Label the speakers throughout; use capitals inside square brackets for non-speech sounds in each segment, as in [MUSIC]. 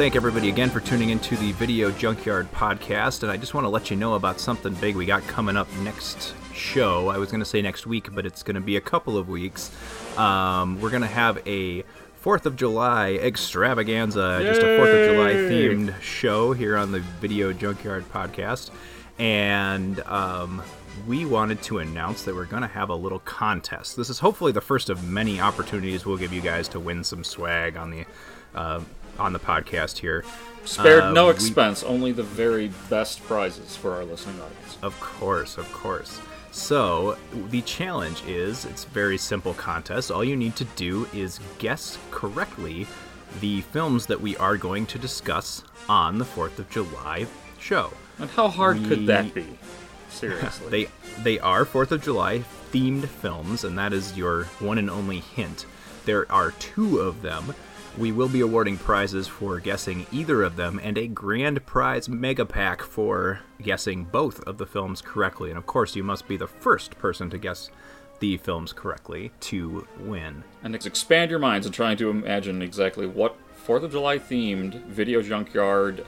Speaker 1: thank everybody again for tuning into the Video Junkyard podcast. And I just want to let you know about something big we got coming up next show. I was going to say next week, but it's going to be a couple of weeks. Um, we're going to have a Fourth of July extravaganza, just a Fourth of July themed show here on the Video Junkyard podcast. And um, we wanted to announce that we're going to have a little contest. This is hopefully the first of many opportunities we'll give you guys to win some swag on the uh, on the podcast here.
Speaker 2: Spared
Speaker 1: Uh,
Speaker 2: no
Speaker 1: we-
Speaker 2: expense, only the very best prizes for our listening audience.
Speaker 1: Of course, of course. So, the challenge is it's a very simple contest. All you need to do is guess correctly the films that we are going to discuss on the 4th of July show.
Speaker 2: And how hard could that be? Seriously. [LAUGHS]
Speaker 1: They they are 4th of July themed films and that is your one and only hint. There are two of them. We will be awarding prizes for guessing either of them and a grand prize mega pack for guessing both of the films correctly. And of course, you must be the first person to guess the films correctly to win.
Speaker 2: and expand your minds in trying to imagine exactly what 4th of July themed video junkyard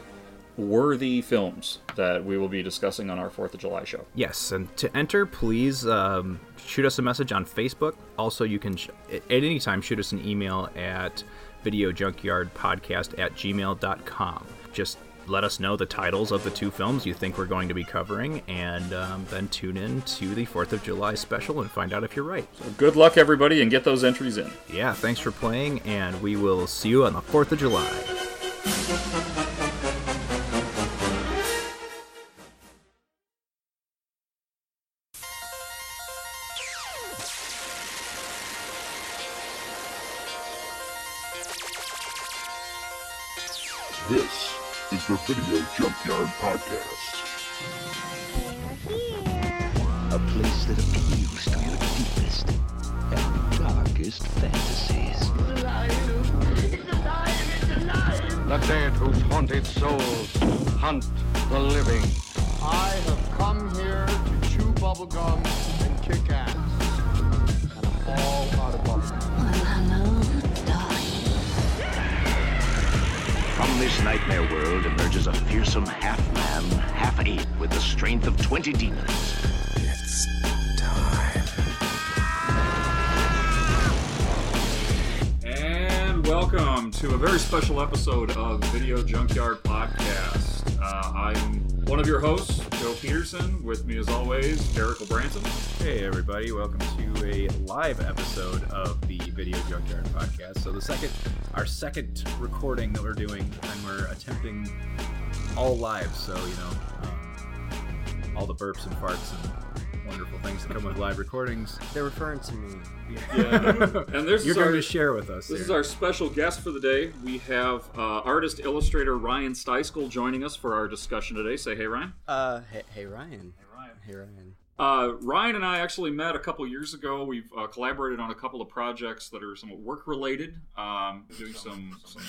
Speaker 2: worthy films that we will be discussing on our 4th of July show.
Speaker 1: Yes, and to enter, please um, shoot us a message on Facebook. Also, you can sh- at any time shoot us an email at videojunkyardpodcast at gmail.com. Just let us know the titles of the two films you think we're going to be covering, and um, then tune in to the 4th of July special and find out if you're right.
Speaker 2: Good luck, everybody, and get those entries in.
Speaker 1: Yeah, thanks for playing, and we will see you on the 4th of July.
Speaker 3: Video Junkyard Podcast.
Speaker 4: A place that appeals to your deepest and darkest fantasies.
Speaker 5: The dead whose haunted souls hunt the living.
Speaker 6: I have come here to chew bubblegum and kick ass. And I'm all out of
Speaker 4: From this nightmare world emerges a fearsome half-man, half-ape with the strength of 20 demons. It's time.
Speaker 2: And welcome to a very special episode of Video Junkyard Podcast. Uh, I'm one of your hosts, Joe Peterson. With me, as always, Erik Branson.
Speaker 1: Hey everybody, welcome to a live episode of the Video Junkyard podcast. So the second, our second recording that we're doing, and we're attempting all live. So you know, um, all the burps and farts and wonderful things that come with live recordings.
Speaker 7: They're referring to me. Yeah.
Speaker 2: And this
Speaker 1: You're
Speaker 2: is our,
Speaker 1: going to share with us.
Speaker 2: This
Speaker 1: here.
Speaker 2: is our special guest for the day. We have uh, artist illustrator Ryan Steiskal joining us for our discussion today. Say hey, Ryan.
Speaker 7: Uh, hey, hey Ryan.
Speaker 2: Hey, Ryan.
Speaker 7: Hey Ryan.
Speaker 2: Uh, Ryan and I actually met a couple years ago. We've uh, collaborated on a couple of projects that are somewhat work related, um, doing some, some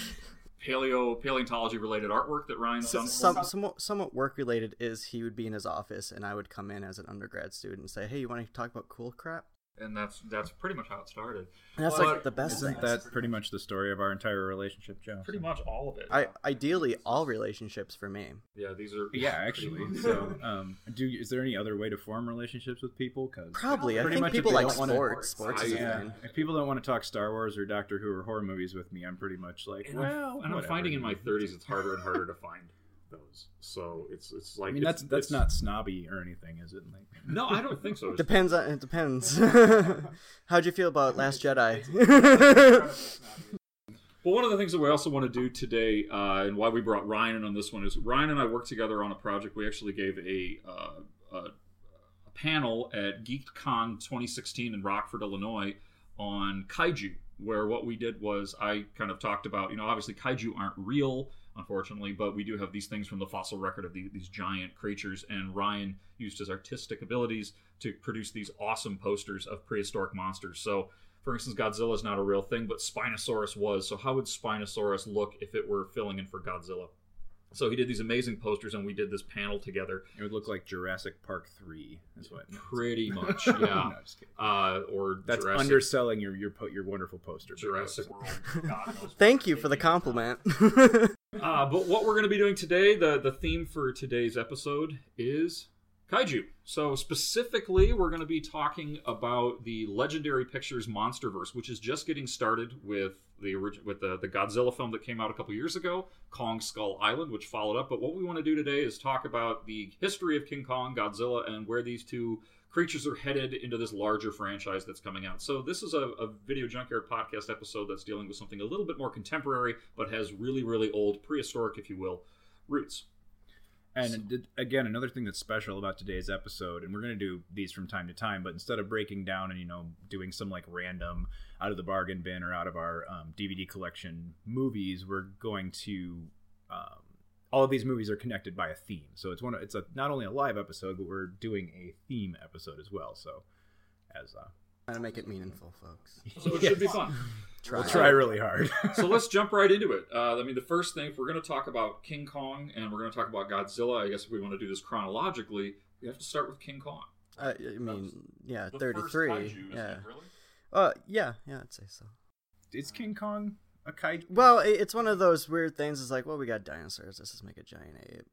Speaker 2: paleo paleontology related artwork that Ryan's done.
Speaker 7: Some, somewhat, somewhat work related is he would be in his office and I would come in as an undergrad student and say, "Hey, you want to talk about cool crap?"
Speaker 2: And that's that's pretty much how it started.
Speaker 7: And that's
Speaker 2: But
Speaker 7: like the best
Speaker 1: Isn't
Speaker 7: thing.
Speaker 1: that pretty much the story of our entire relationship, Joe?
Speaker 2: Pretty much all of it.
Speaker 7: I ideally all relationships for me.
Speaker 2: yeah, these are
Speaker 1: Yeah, actually. So, um, do is there any other way to form relationships with people? Because
Speaker 7: Probably. I
Speaker 1: Pretty
Speaker 7: think
Speaker 1: much if
Speaker 7: people like
Speaker 1: don't wanna-
Speaker 7: sports. Sports is
Speaker 1: yeah, if people don't want to talk Star Wars or Doctor Who or horror movies with me, I'm pretty much like,
Speaker 2: and,
Speaker 1: well,
Speaker 2: and I'm finding in my 30s it's harder and harder to find those. So it's it's like
Speaker 1: I mean,
Speaker 2: it's-
Speaker 1: that's that's
Speaker 2: it's-
Speaker 1: not snobby or anything, is it? Like,
Speaker 2: No, I don't think so. [LAUGHS] It's-
Speaker 7: Depends on it depends. [LAUGHS] How'd you feel about Last Jedi?
Speaker 2: Well, one of the things that we also want to do today, uh, and why we brought Ryan in on this one, is Ryan and I worked together on a project. We actually gave a, uh, a, a panel at GeekCon 2016 in Rockford, Illinois, on kaiju, where what we did was I kind of talked about, you know, obviously kaiju aren't real, unfortunately, but we do have these things from the fossil record of the, these giant creatures, and Ryan used his artistic abilities to produce these awesome posters of prehistoric monsters. So, for instance, Godzilla is not a real thing, but Spinosaurus was. So, how would Spinosaurus look if it were filling in for Godzilla? So he did these amazing posters, and we did this panel together.
Speaker 1: it would look like Jurassic Park three. Is what?
Speaker 2: Pretty [LAUGHS] much,
Speaker 1: No,
Speaker 2: yeah.
Speaker 1: just kidding.
Speaker 2: Uh, or
Speaker 1: That's
Speaker 2: Jurassic,
Speaker 1: underselling your your po- your wonderful poster.
Speaker 2: Jurassic World. [LAUGHS]
Speaker 7: Thank you for the compliment. [LAUGHS]
Speaker 2: Uh, but what we're going to be doing today, the the theme for today's episode is kaiju. So specifically, we're going to be talking about the Legendary Pictures MonsterVerse, which is just getting started with the origin with the the Godzilla film that came out a couple years ago, Kong Skull Island, which followed up. But what we want to do today is talk about the history of King Kong, Godzilla, and where these two creatures are headed into this larger franchise that's coming out. So this is a, a video junkyard podcast episode that's dealing with something a little bit more contemporary, but has really, really old, prehistoric, if you will, roots.
Speaker 1: And again, another thing that's special about today's episode, and we're going to do these from time to time, but instead of breaking down and you know doing some like random out of the bargain bin or out of our um, DVD collection movies, we're going to um, all of these movies are connected by a theme. So it's one. It's a not only a live episode, but we're doing a theme episode as well. So as uh,
Speaker 7: Trying to make it meaningful, folks. [LAUGHS]
Speaker 2: So it should be fun. [LAUGHS]
Speaker 7: Try.
Speaker 1: we'll try really hard. [LAUGHS]
Speaker 2: so let's jump right into it. Uh, I mean, the first thing, if we're going to talk about King Kong and we're going to talk about Godzilla, I guess if we want to do this chronologically, we have to start with King Kong.
Speaker 7: Uh, I mean, yeah,
Speaker 2: The
Speaker 7: 33.
Speaker 2: kaiju,
Speaker 7: yeah.
Speaker 2: it, really?
Speaker 7: Uh, yeah, yeah, I'd say so.
Speaker 1: is King Kong a kaiju?
Speaker 7: Well, it, it's one of those weird things. It's like, well, we got dinosaurs. Let's just make a giant ape,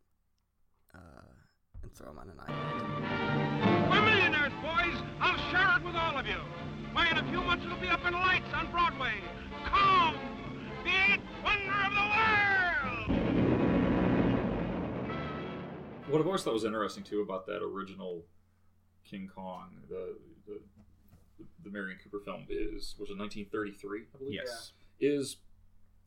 Speaker 7: uh, and throw him on an island.
Speaker 8: Of you. Why, in a few months it'll be up in lights on Broadway. Kong, the eighth wonder of the world.
Speaker 2: What I've always thought was interesting too about that original King Kong, the the, the Merian Cooper film is was it 1933, I believe.
Speaker 1: yes.
Speaker 2: Is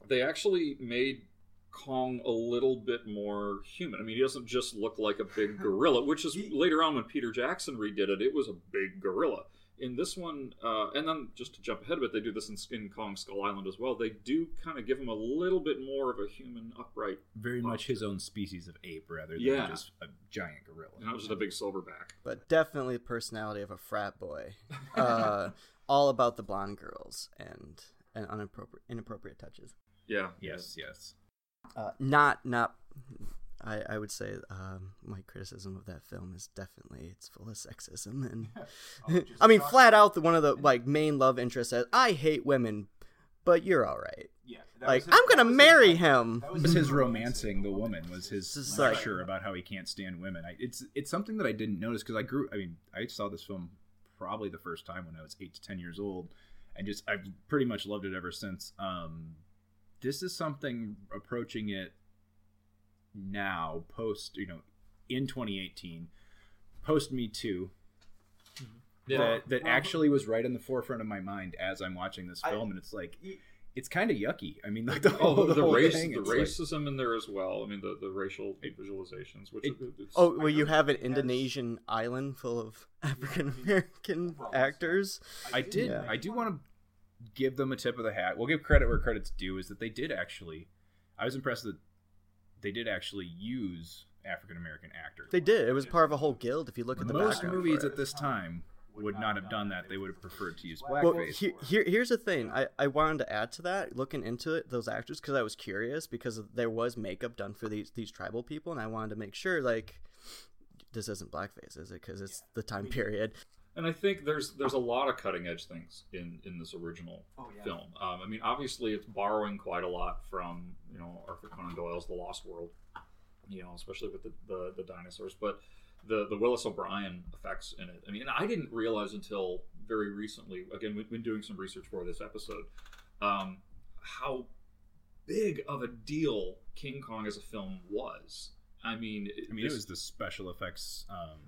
Speaker 2: they actually made Kong a little bit more human. I mean, he doesn't just look like a big gorilla, which is [LAUGHS] later on when Peter Jackson redid it, it was a big gorilla. In this one, uh, and then just to jump ahead a bit, they do this in, in Kong Skull Island as well. They do kind of give him a little bit more of a human, upright.
Speaker 1: Very much his own species of ape rather than
Speaker 2: Yeah.
Speaker 1: just a giant gorilla.
Speaker 2: And that was just a big silverback.
Speaker 7: But definitely the personality of a frat boy. Uh, all about the blonde girls and and inappropriate inappropriate touches.
Speaker 2: Yeah.
Speaker 1: Yes, yes.
Speaker 7: Uh, not not. I, I would say um, my criticism of that film is definitely it's full of sexism and [LAUGHS] [LAUGHS] I mean flat out the one of the like main love interests says I hate women, but you're all right.
Speaker 1: Yeah,
Speaker 7: Like I'm gonna marry him.
Speaker 1: That was his romancing the woman. [LAUGHS] Was his
Speaker 7: Just like-
Speaker 1: lecture about how he can't stand women. I, it's it's something that I didn't notice because I grew. I mean, I saw this film probably the first time when I was eight to ten years old, and just I've pretty much loved it ever since. Um, this is something approaching it now, post you know, in 2018, post Me Too. That, that actually was right in the forefront of my mind as I'm watching this film, and it's like, it's kind of yucky. I mean, like the
Speaker 2: Oh,
Speaker 1: whole,
Speaker 2: the,
Speaker 1: whole
Speaker 2: race,
Speaker 1: thing,
Speaker 2: the
Speaker 1: it's like-
Speaker 2: racism in there as well. I mean, the, the racial visualizations, which
Speaker 1: It-
Speaker 2: it's,
Speaker 7: Oh, well, you have an Indonesian island full of African American actors.
Speaker 1: I did.
Speaker 7: Yeah.
Speaker 1: I do want to give them a tip of the hat. We'll give credit where credit's due. Is that they did actually. I was impressed that they did actually use African American actors.
Speaker 7: They did. It was part of a whole guild. If you look at the
Speaker 1: Most movies at this time would not have done that. They would have preferred to use
Speaker 7: Well,
Speaker 1: blackface.
Speaker 7: here, here, here's the thing. I, I wanted to add to that, looking into it, those actors, because I was curious because there was makeup done for these these tribal people, and I wanted to make sure, like, this isn't blackface, is it? Because it's the time period.
Speaker 2: And I think there's there's a lot of cutting edge things in in this original
Speaker 1: Oh,
Speaker 2: film. Um, I mean, obviously, it's borrowing quite a lot from you know Arthur Conan Doyle's The Lost World, you know, especially with the the, the dinosaurs, but. The, the Willis O'Brien effects in it. I mean, and I didn't realize until very recently. Again, we've been doing some research for this episode. Um, how big of a deal King Kong as a film was. I mean,
Speaker 1: I mean, it was the special effects um,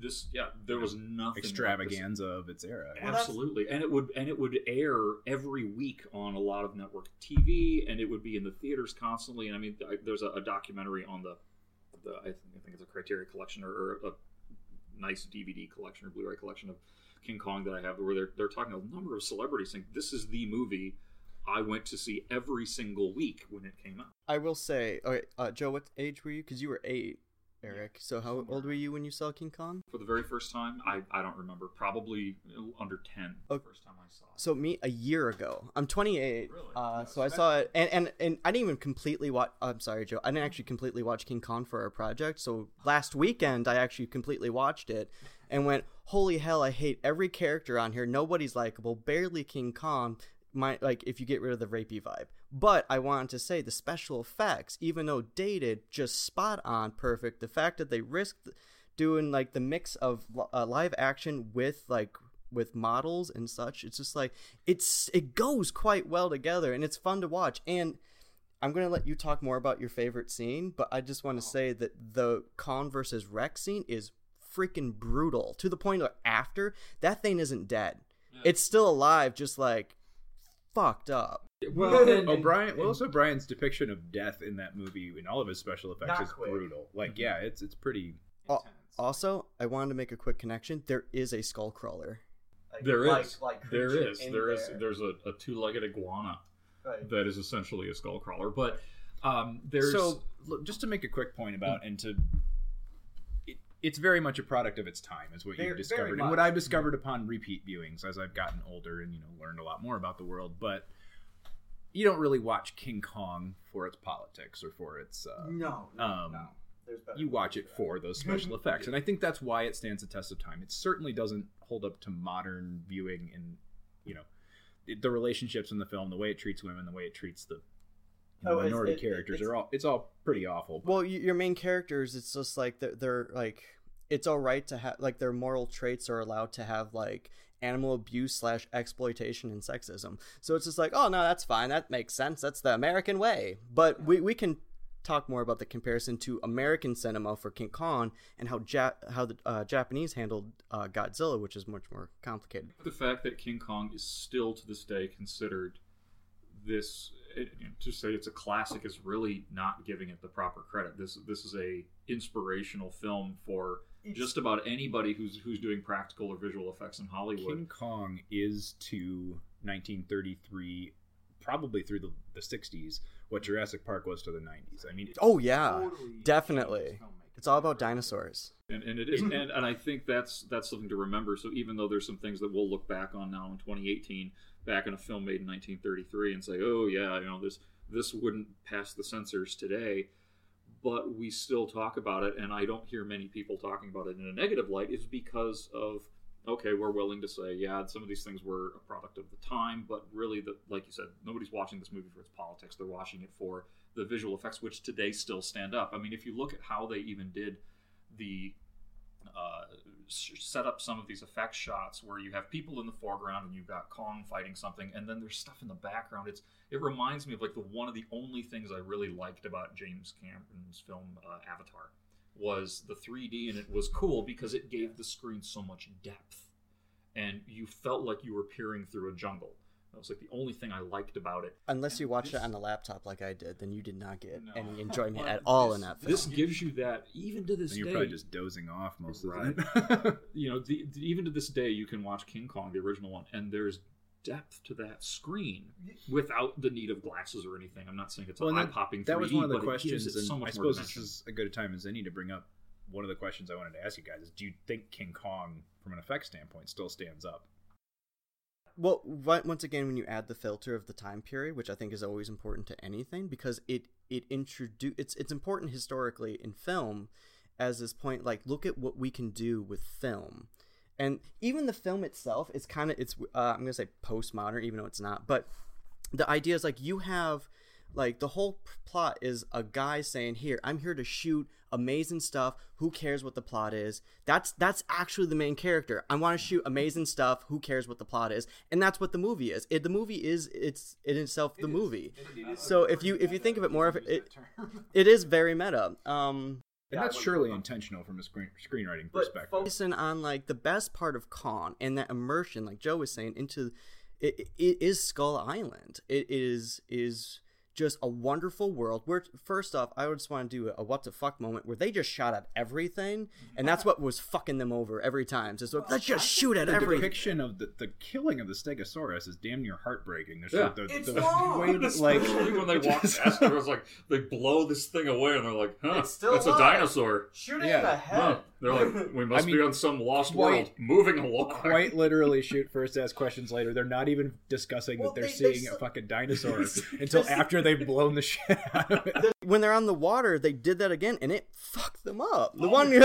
Speaker 2: this yeah there was nothing like
Speaker 1: extravaganza of its era.
Speaker 2: absolutely and it would and it would air every week on a lot of network tv and it would be in the theaters constantly and i mean I, there's a, a documentary on the the I think, I think it's a Criterion collection or, or a nice dvd collection or blu-ray collection of king kong that i have where they're, they're talking a number of celebrities saying this is the movie i went to see every single week when it came out
Speaker 7: I will say, okay, uh, Joe, what age were you? Because you were eight, Eric. So how old were you when you saw King Kong?
Speaker 2: for the very first time i, I don't remember probably under 10 the
Speaker 7: Okay.
Speaker 2: first time i saw it
Speaker 7: So me a year ago. I'm 28.
Speaker 2: Really?
Speaker 7: Uh, so I saw it, and, and and I didn't even completely watch. I'm sorry, Joe. I didn't actually completely watch King Kong for our project. So last weekend, I actually completely watched it and went, "Holy hell! I hate every character on here. Nobody's likable. Barely King Kong. My like, if you get rid of the rapey vibe, But I wanted to say the special effects, even though dated, just spot on perfect. The fact that they risked doing like the mix of uh, live action with like with models and such, it's just like it's it goes quite well together and it's fun to watch. And I'm gonna let you talk more about your favorite scene, but I just want to say that the Kong versus Rex scene is freaking brutal to the point where after that thing isn't dead, it's still alive, just like fucked up.
Speaker 2: Well, and,
Speaker 1: O'Brien, well, also Brian's depiction of death in that movie in all of his special effects is
Speaker 7: quick.
Speaker 1: brutal. Like, yeah, it's it's pretty.
Speaker 7: Al- Also, I wanted to make a quick connection. There is a skull crawler.
Speaker 2: there is, there is, there is, there's a, a two-legged iguana that is essentially a skull crawler. But um, there's
Speaker 1: So, just to make a quick point about and to. It, it's very much a product of its time, is what
Speaker 7: Very-
Speaker 1: you've discovered, and what I've discovered upon repeat viewings as I've gotten older and you know learned a lot more about the world. But you don't really watch King Kong for its politics or for its. Uh,
Speaker 7: No,
Speaker 1: um, you watch it for those special [LAUGHS] effects, and I think that's why it stands the test of time. It certainly doesn't hold up to modern viewing, and you know, the relationships in the film, the way it treats women, the way it treats the
Speaker 7: Oh,
Speaker 1: minority
Speaker 7: it-
Speaker 1: characters
Speaker 7: it's-
Speaker 1: are all. It's all pretty awful.
Speaker 7: Well, your main characters, it's just like they're, they're like, it's all right to have like their moral traits are allowed to have like animal abuse slash exploitation and sexism. So it's just like, oh no, that's fine. That makes sense. That's the American way. But we we can talk more about the comparison to American cinema for King Kong and how ja- how the uh, Japanese handled uh, Godzilla, which is much more complicated.
Speaker 2: the fact that King Kong is still to this day considered this it, to say it's a classic is really not giving it the proper credit. This this is a inspirational film for just about anybody who's who's doing practical or visual effects in Hollywood.
Speaker 1: King Kong is to 1933, probably through the, the 60s, what Jurassic Park was to the 90s. I mean, it-
Speaker 7: Oh yeah, definitely. It's all about dinosaurs.
Speaker 2: and, and it is and, and i think that's that's something to remember so even though there's some things that we'll look back on now in 2018 back in a film made in 1933 and say oh yeah you know this this wouldn't pass the censors today. But we still talk about it and i don't hear many people talking about it in a negative light. Is because of okay we're willing to say yeah some of these things were a product of the time but really the like you said nobody's watching this movie for its politics. They're watching it for the visual effects which today still stand up. I mean if you look at how they even did the uh, set up some of these effect shots where you have people in the foreground and you've got Kong fighting something, and then there's stuff in the background. It's it reminds me of like the one of the only things I really liked about James Cameron's film uh, Avatar was the 3D, and it was cool because it gave the screen so much depth, and you felt like you were peering through a jungle. That was like the only thing I liked about it.
Speaker 7: Unless you
Speaker 2: And
Speaker 7: watch it on the laptop like I did, then you did not get
Speaker 2: No.
Speaker 7: any enjoyment at all
Speaker 2: this-
Speaker 7: in that film.
Speaker 2: This gives you that even to this
Speaker 1: and you're
Speaker 2: day.
Speaker 1: probably just dozing off most of
Speaker 2: Right.
Speaker 1: the time. [LAUGHS]
Speaker 2: you know, the, the- even to this day, you can watch King Kong, the original one, and there's depth to that screen without the need of glasses or anything. I'm not saying it's
Speaker 1: Well,
Speaker 2: an
Speaker 1: and
Speaker 2: eye popping.
Speaker 1: that was one of the
Speaker 2: but it gives
Speaker 1: questions, and
Speaker 2: so
Speaker 1: I
Speaker 2: much more
Speaker 1: suppose this is a good time as any to bring up one of the questions I wanted to ask you guys: is Do you think King Kong, from an effect standpoint, still stands up?
Speaker 7: Well, once again, when you add the filter of the time period, which I think is always important to anything, because it it introduce it's it's important historically in film, as this point, like look at what we can do with film, and even the film itself is kind of it's uh, I'm gonna say postmodern, even though it's not, but the idea is like you have like the whole p- plot is a guy saying here i'm here to shoot amazing stuff. Who cares what the plot is? That's that's actually the main character. I want to shoot amazing stuff. Who cares what the plot is? And that's what the movie is. It, the movie is it's in itself the movie. So if you if you think of it more of it it, [LAUGHS] it is very meta. Um
Speaker 1: And that's surely intentional from a screen, screenwriting perspective.
Speaker 7: But focusing on like the best part of Kong and that immersion, like Joe was saying, into it, it is Skull Island. It is is just a wonderful world. Where first off, I would just want to do a what the fuck moment where they just shot at everything, and that's what was fucking them over every time. Just like, let's just shoot at
Speaker 1: the
Speaker 7: everything.
Speaker 1: depiction of the, the killing of the Stegosaurus is damn near heartbreaking. There's
Speaker 2: Yeah.
Speaker 1: the, the,
Speaker 7: It's
Speaker 1: the
Speaker 7: long.
Speaker 1: way that, like
Speaker 2: when they walk [LAUGHS] past, it was like they blow this thing away, and they're like, "Huh,
Speaker 7: It's still
Speaker 2: that's a dinosaur."
Speaker 7: Shoot
Speaker 1: Yeah.
Speaker 7: in the
Speaker 2: Huh.
Speaker 7: Head.
Speaker 2: They're like, [LAUGHS] "We must
Speaker 1: I mean,
Speaker 2: be on some lost
Speaker 1: quite-
Speaker 2: world, moving along."
Speaker 1: quite [LAUGHS] literally shoot first, ask questions later. They're not even discussing
Speaker 7: Well,
Speaker 1: that they're
Speaker 7: they- they
Speaker 1: seeing
Speaker 7: s-
Speaker 1: a fucking dinosaur [LAUGHS] until after they've blown the shit out of it.
Speaker 7: when they're on the water, they did that again, and it fucked them up. The oh, one.
Speaker 2: I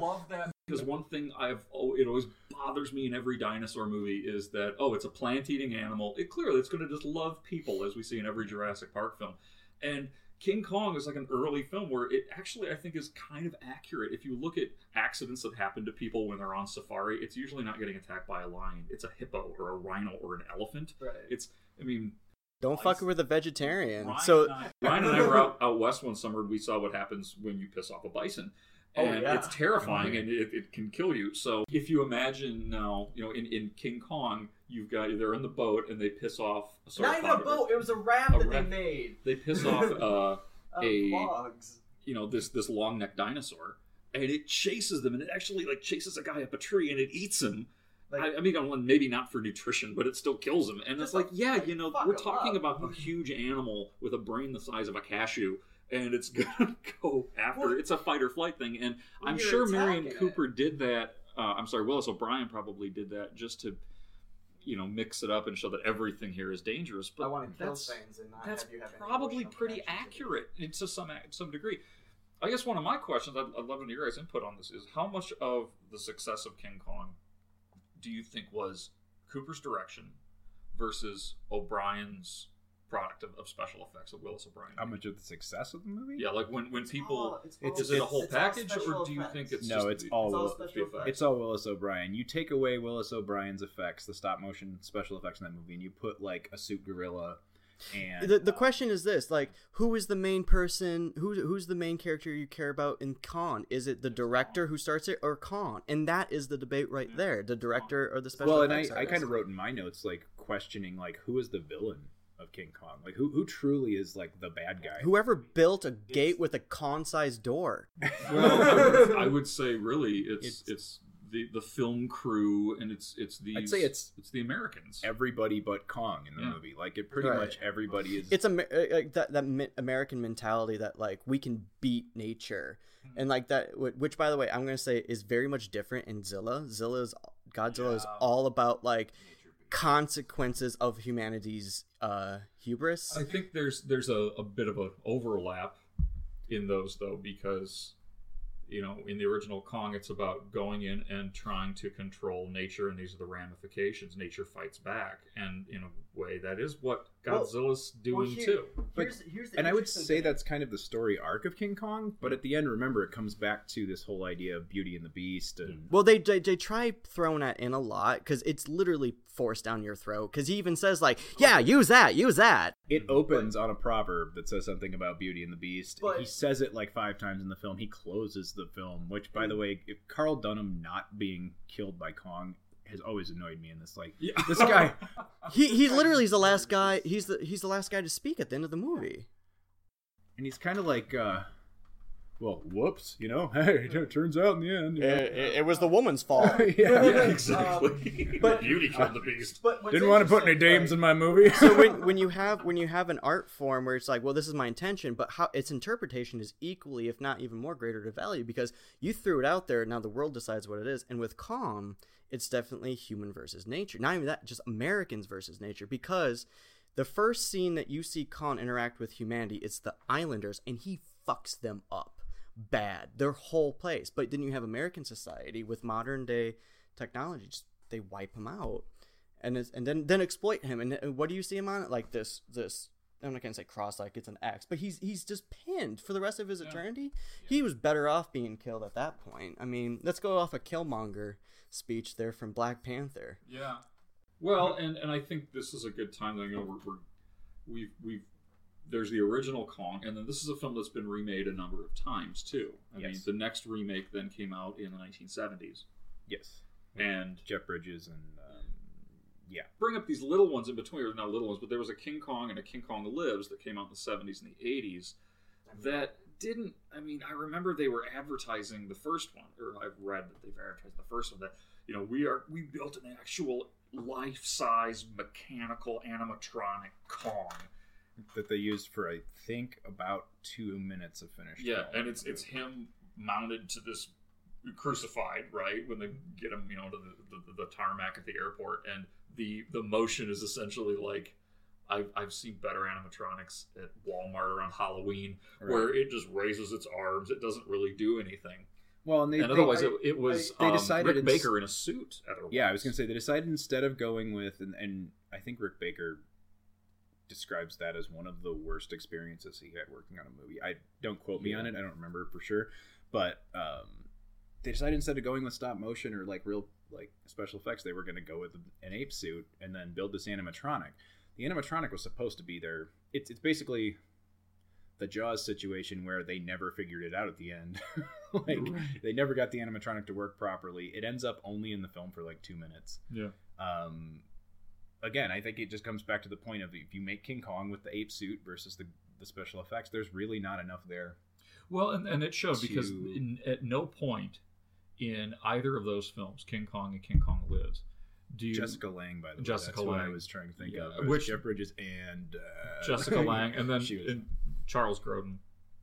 Speaker 2: love that because one thing I've oh, it always bothers me in every dinosaur movie is that oh, it's a plant-eating animal. It clearly it's going to just love people, as we see in every Jurassic Park film, and. King Kong is like an early film where it actually I think is kind of accurate. If you look at accidents that happen to people when they're on safari, it's usually not getting attacked by a lion. It's a hippo or a rhino or an elephant.
Speaker 9: Right.
Speaker 2: It's I mean
Speaker 7: Don't fuck with a vegetarian.
Speaker 2: Ryan,
Speaker 7: so
Speaker 2: and I, Ryan and I were out, out west one summer. and We saw what happens when you piss off a bison,
Speaker 9: Oh,
Speaker 2: and
Speaker 9: yeah.
Speaker 2: it's terrifying, and it, it can kill you. So if you imagine now, you know, in, in King Kong, you've got they're in the boat and they piss off. sorry,
Speaker 9: Not even a boat. It was a raft
Speaker 2: A
Speaker 9: that
Speaker 2: raft.
Speaker 9: they made.
Speaker 2: They piss [LAUGHS] off uh, a
Speaker 9: logs.
Speaker 2: you know this this long necked dinosaur, and it chases them, and it actually like chases a guy up a tree, and it eats him.
Speaker 9: Like-
Speaker 2: I, I mean, well, maybe not for nutrition, but it still kills him. And it's like,
Speaker 9: like-
Speaker 2: yeah,
Speaker 9: like,
Speaker 2: you know, we're talking
Speaker 9: up.
Speaker 2: about a huge animal with a brain the size of a cashew, and it's [LAUGHS] gonna go after. It's a fight or flight thing, and I'm
Speaker 9: you're
Speaker 2: sure
Speaker 9: Merian it.
Speaker 2: Cooper did that. Uh, I'm sorry, Willis O'Brien probably did that just to, you know, mix it up and show that everything here is dangerous. But
Speaker 9: I want to kill
Speaker 2: that's
Speaker 9: things and not
Speaker 2: that's
Speaker 9: have you have
Speaker 2: probably pretty
Speaker 9: to
Speaker 2: accurate in- to some some degree. I guess one of my questions, I'd, I'd love to hear your guys' input on this, is how much of the success of King Kong do you think was Cooper's direction versus O'Brien's product of, of special effects of Willis O'Brien?
Speaker 1: How much of the success of the movie?
Speaker 2: Yeah, like when when people,
Speaker 9: all- it's all-
Speaker 2: is it a whole
Speaker 9: it's all
Speaker 2: package, or do you
Speaker 9: effects.
Speaker 2: think it's
Speaker 1: No,
Speaker 2: just
Speaker 1: it's
Speaker 2: the-
Speaker 1: all
Speaker 9: It's all
Speaker 1: Will-
Speaker 9: special effects.
Speaker 1: It's all Willis O'Brien. You take away Willis O'Brien's effects, the stop motion special effects in that movie, and you put like a suit gorilla and
Speaker 7: the, the uh, question is this: like, who is the main person? Who's who's the main character you care about in Kong? Is it the director who starts it, or Kong? And that is the debate right there: the director or the special
Speaker 1: well, and I,
Speaker 7: effects
Speaker 1: I
Speaker 7: artist.
Speaker 1: kind of wrote in my notes like questioning like who is the villain of King Kong? Like who who truly is like the bad guy?
Speaker 7: Whoever built a gate with a Kong-sized door. [LAUGHS]
Speaker 2: Well, I would, I would say really it's
Speaker 1: It's-
Speaker 2: it's, the the film crew and it's it's the
Speaker 1: I'd say it's-
Speaker 2: it's the Americans.
Speaker 1: Everybody but Kong in the
Speaker 2: Yeah.
Speaker 1: movie. Like it pretty
Speaker 7: Right.
Speaker 1: much everybody is.
Speaker 7: It's a uh, that that American mentality that like we can beat nature, mm-hmm. and like that, which by the way, I'm gonna say is very much different in Zilla. Zilla's Godzilla is all about like consequences of humanity's uh hubris.
Speaker 2: I think there's there's a, a bit of an overlap in those though because you know in the original Kong it's about going in and trying to control nature and these are the ramifications. Nature fights back and in a way that is what
Speaker 9: Well-
Speaker 2: Godzilla's doing
Speaker 9: Well, here-
Speaker 2: too.
Speaker 9: Here's, here's
Speaker 1: and I would say
Speaker 9: thing.
Speaker 1: that's kind of the story arc of King Kong, but at the end, remember, it comes back to this whole idea of Beauty and the Beast, and mm.
Speaker 7: Well, they they, they try throwing that in a lot because it's literally forced down your throat. Because he even says like, "Yeah, use that, use that."
Speaker 1: it mm. opens on a proverb that says something about Beauty and the Beast.
Speaker 9: But-
Speaker 1: he says it like five times in the film. He closes the film, which, by mm. the way, if Carl Dunham not being killed by Kong has always annoyed me in this. Like,
Speaker 2: Yeah.
Speaker 1: this guy, [LAUGHS]
Speaker 7: He he literally is the last guy. He's the he's the last guy to speak at the end of the movie.
Speaker 1: and he's kind of like, uh, well, whoops, you know. [LAUGHS] Hey, it turns out in the end, you know.
Speaker 7: it, was the woman's fault. [LAUGHS]
Speaker 1: yeah.
Speaker 2: Yeah, exactly.
Speaker 9: Um, [LAUGHS] but-
Speaker 2: Beauty killed the beast.
Speaker 9: But
Speaker 1: Didn't want to put any dames
Speaker 9: like-
Speaker 1: in my movie.
Speaker 7: so when when you have when you have an art form where it's like, well, this is my intention, but how its interpretation is equally, if not even more, greater to value because you threw it out there. Now the world decides what it is, and with Kong, it's definitely human versus nature. Not even that, just Americans versus nature because. The first scene that you see Kong interact with humanity is the Islanders, and he fucks them up bad. Their whole place. But then you have American society with modern day technology. Just they wipe him out, and and then then exploit him. And, and what do you see him on? Like this this. I'm not gonna say cross like it's an X, but he's he's just pinned for the rest of his eternity. He was better off being killed at that point. I mean, let's go off a Killmonger speech there from Black Panther.
Speaker 2: Yeah. Well, and and I think this is a good time. You know, we're, we're we've we've there's the original Kong, and then this is a film that's been remade a number of times too. I mean,
Speaker 1: Yes.
Speaker 2: the next remake then came out in the 1970s,
Speaker 1: yes.
Speaker 2: and
Speaker 1: Jeff Bridges and um, yeah,
Speaker 2: bring up these little ones in between, or not little ones, but there was a King Kong and a King Kong Lives that came out in the 70s and the 80s that didn't. I mean, I remember they were advertising the first one, or I've read that they've advertised the first one that you know we are we built an actual life-size mechanical animatronic Kong.
Speaker 1: That they used for I think about two minutes of finished.
Speaker 2: Yeah, and it's it's him mounted to this crucified, right? When they get him, you know, to the, the, the tarmac at the airport, and the the motion is essentially like I've I've seen better animatronics at Walmart around Halloween, where it just raises its arms. It doesn't really do anything.
Speaker 1: Well, and they
Speaker 2: and
Speaker 1: they-
Speaker 2: otherwise
Speaker 1: I-
Speaker 2: it, it was
Speaker 1: they
Speaker 2: um,
Speaker 1: decided
Speaker 2: Rick Baker in a suit. At
Speaker 1: Yeah, I was gonna say they decided instead of going with, and, and I think Rick Baker describes that as one of the worst experiences he had working on a movie. I don't quote me on it; I don't remember for sure, but um, they decided instead of going with stop motion or like real like special effects, they were going to go with an ape suit and then build this animatronic. The animatronic was supposed to be there. It's it's basically the Jaws situation where they never figured it out at the end. [LAUGHS] like they never got the animatronic to work properly. It ends up only in the film for like two minutes.
Speaker 2: Yeah.
Speaker 1: Um, again, I think it just comes back to the point of if you make King Kong with the ape suit versus the the special effects, there's really not enough there.
Speaker 2: Well, and, and it showed because in, at no point in either of those films, King Kong and King Kong Lives, do you
Speaker 1: Jessica Lange, by the way,
Speaker 2: Jessica
Speaker 1: that's what I was trying to think
Speaker 2: Yeah,
Speaker 1: of.
Speaker 2: Which-
Speaker 1: Jeff Bridges and uh, [LAUGHS]
Speaker 2: Jessica [LAUGHS] Lange, and then
Speaker 1: she was,
Speaker 2: and Charles Grodin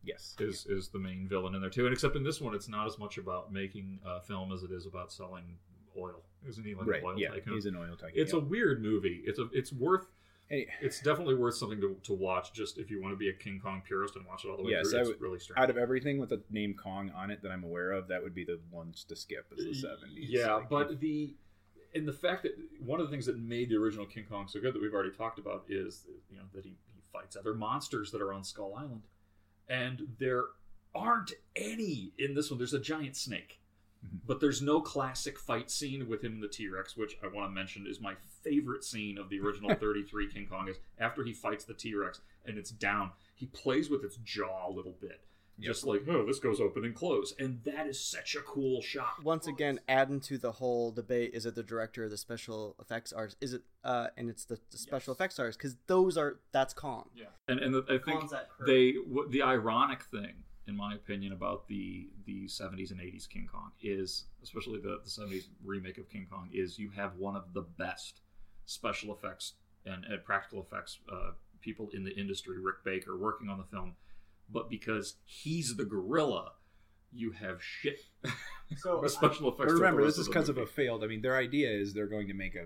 Speaker 1: yes,
Speaker 2: is is the main villain in there too. And except in this one, it's not as much about making a film as it is about selling oil. Isn't he like
Speaker 1: right,
Speaker 2: an oil
Speaker 1: yeah,
Speaker 2: tycoon?
Speaker 1: he's an oil tycoon.
Speaker 2: It's
Speaker 1: yeah.
Speaker 2: a weird movie. It's a it's worth.
Speaker 1: Hey,
Speaker 2: It's definitely worth something to, to watch. Just if you want to be a King Kong purist and watch it all the way
Speaker 1: Yes,
Speaker 2: through,
Speaker 1: I
Speaker 2: it's
Speaker 1: would-
Speaker 2: really strange.
Speaker 1: out of everything with the name Kong on it that I'm aware of, that would be the ones to skip is the seventies.
Speaker 2: Yeah, but the and the fact that one of the things that made the original King Kong so good that we've already talked about is you know that he, he fights other monsters that are on Skull Island, and there aren't any in this one. There's a giant snake. But there's no classic fight scene with him and the T Rex, which I want to mention is my favorite scene of the original [LAUGHS] 33 King Kong. Is after he fights the T Rex and it's down, he plays with its jaw a little bit. Just like, oh, this goes open and close. And that is such a cool shot.
Speaker 7: Once again, adding to the whole debate, is it the director or the special effects artist? Is it, uh, and it's the, the special effects artist because those are that's Kong.
Speaker 2: Yeah, and and the, I think
Speaker 7: Kong's that
Speaker 2: they what, the ironic thing, in my opinion, about the the seventies and eighties King Kong is, especially the the seventies remake of King Kong, is you have one of the best special effects and, and practical effects uh, people in the industry, Rick Baker, working on the film, but because he's the gorilla, you have shit.
Speaker 7: So, [LAUGHS]
Speaker 2: special effects.
Speaker 1: Remember, this is because of a failed. I mean, their idea is they're going to make a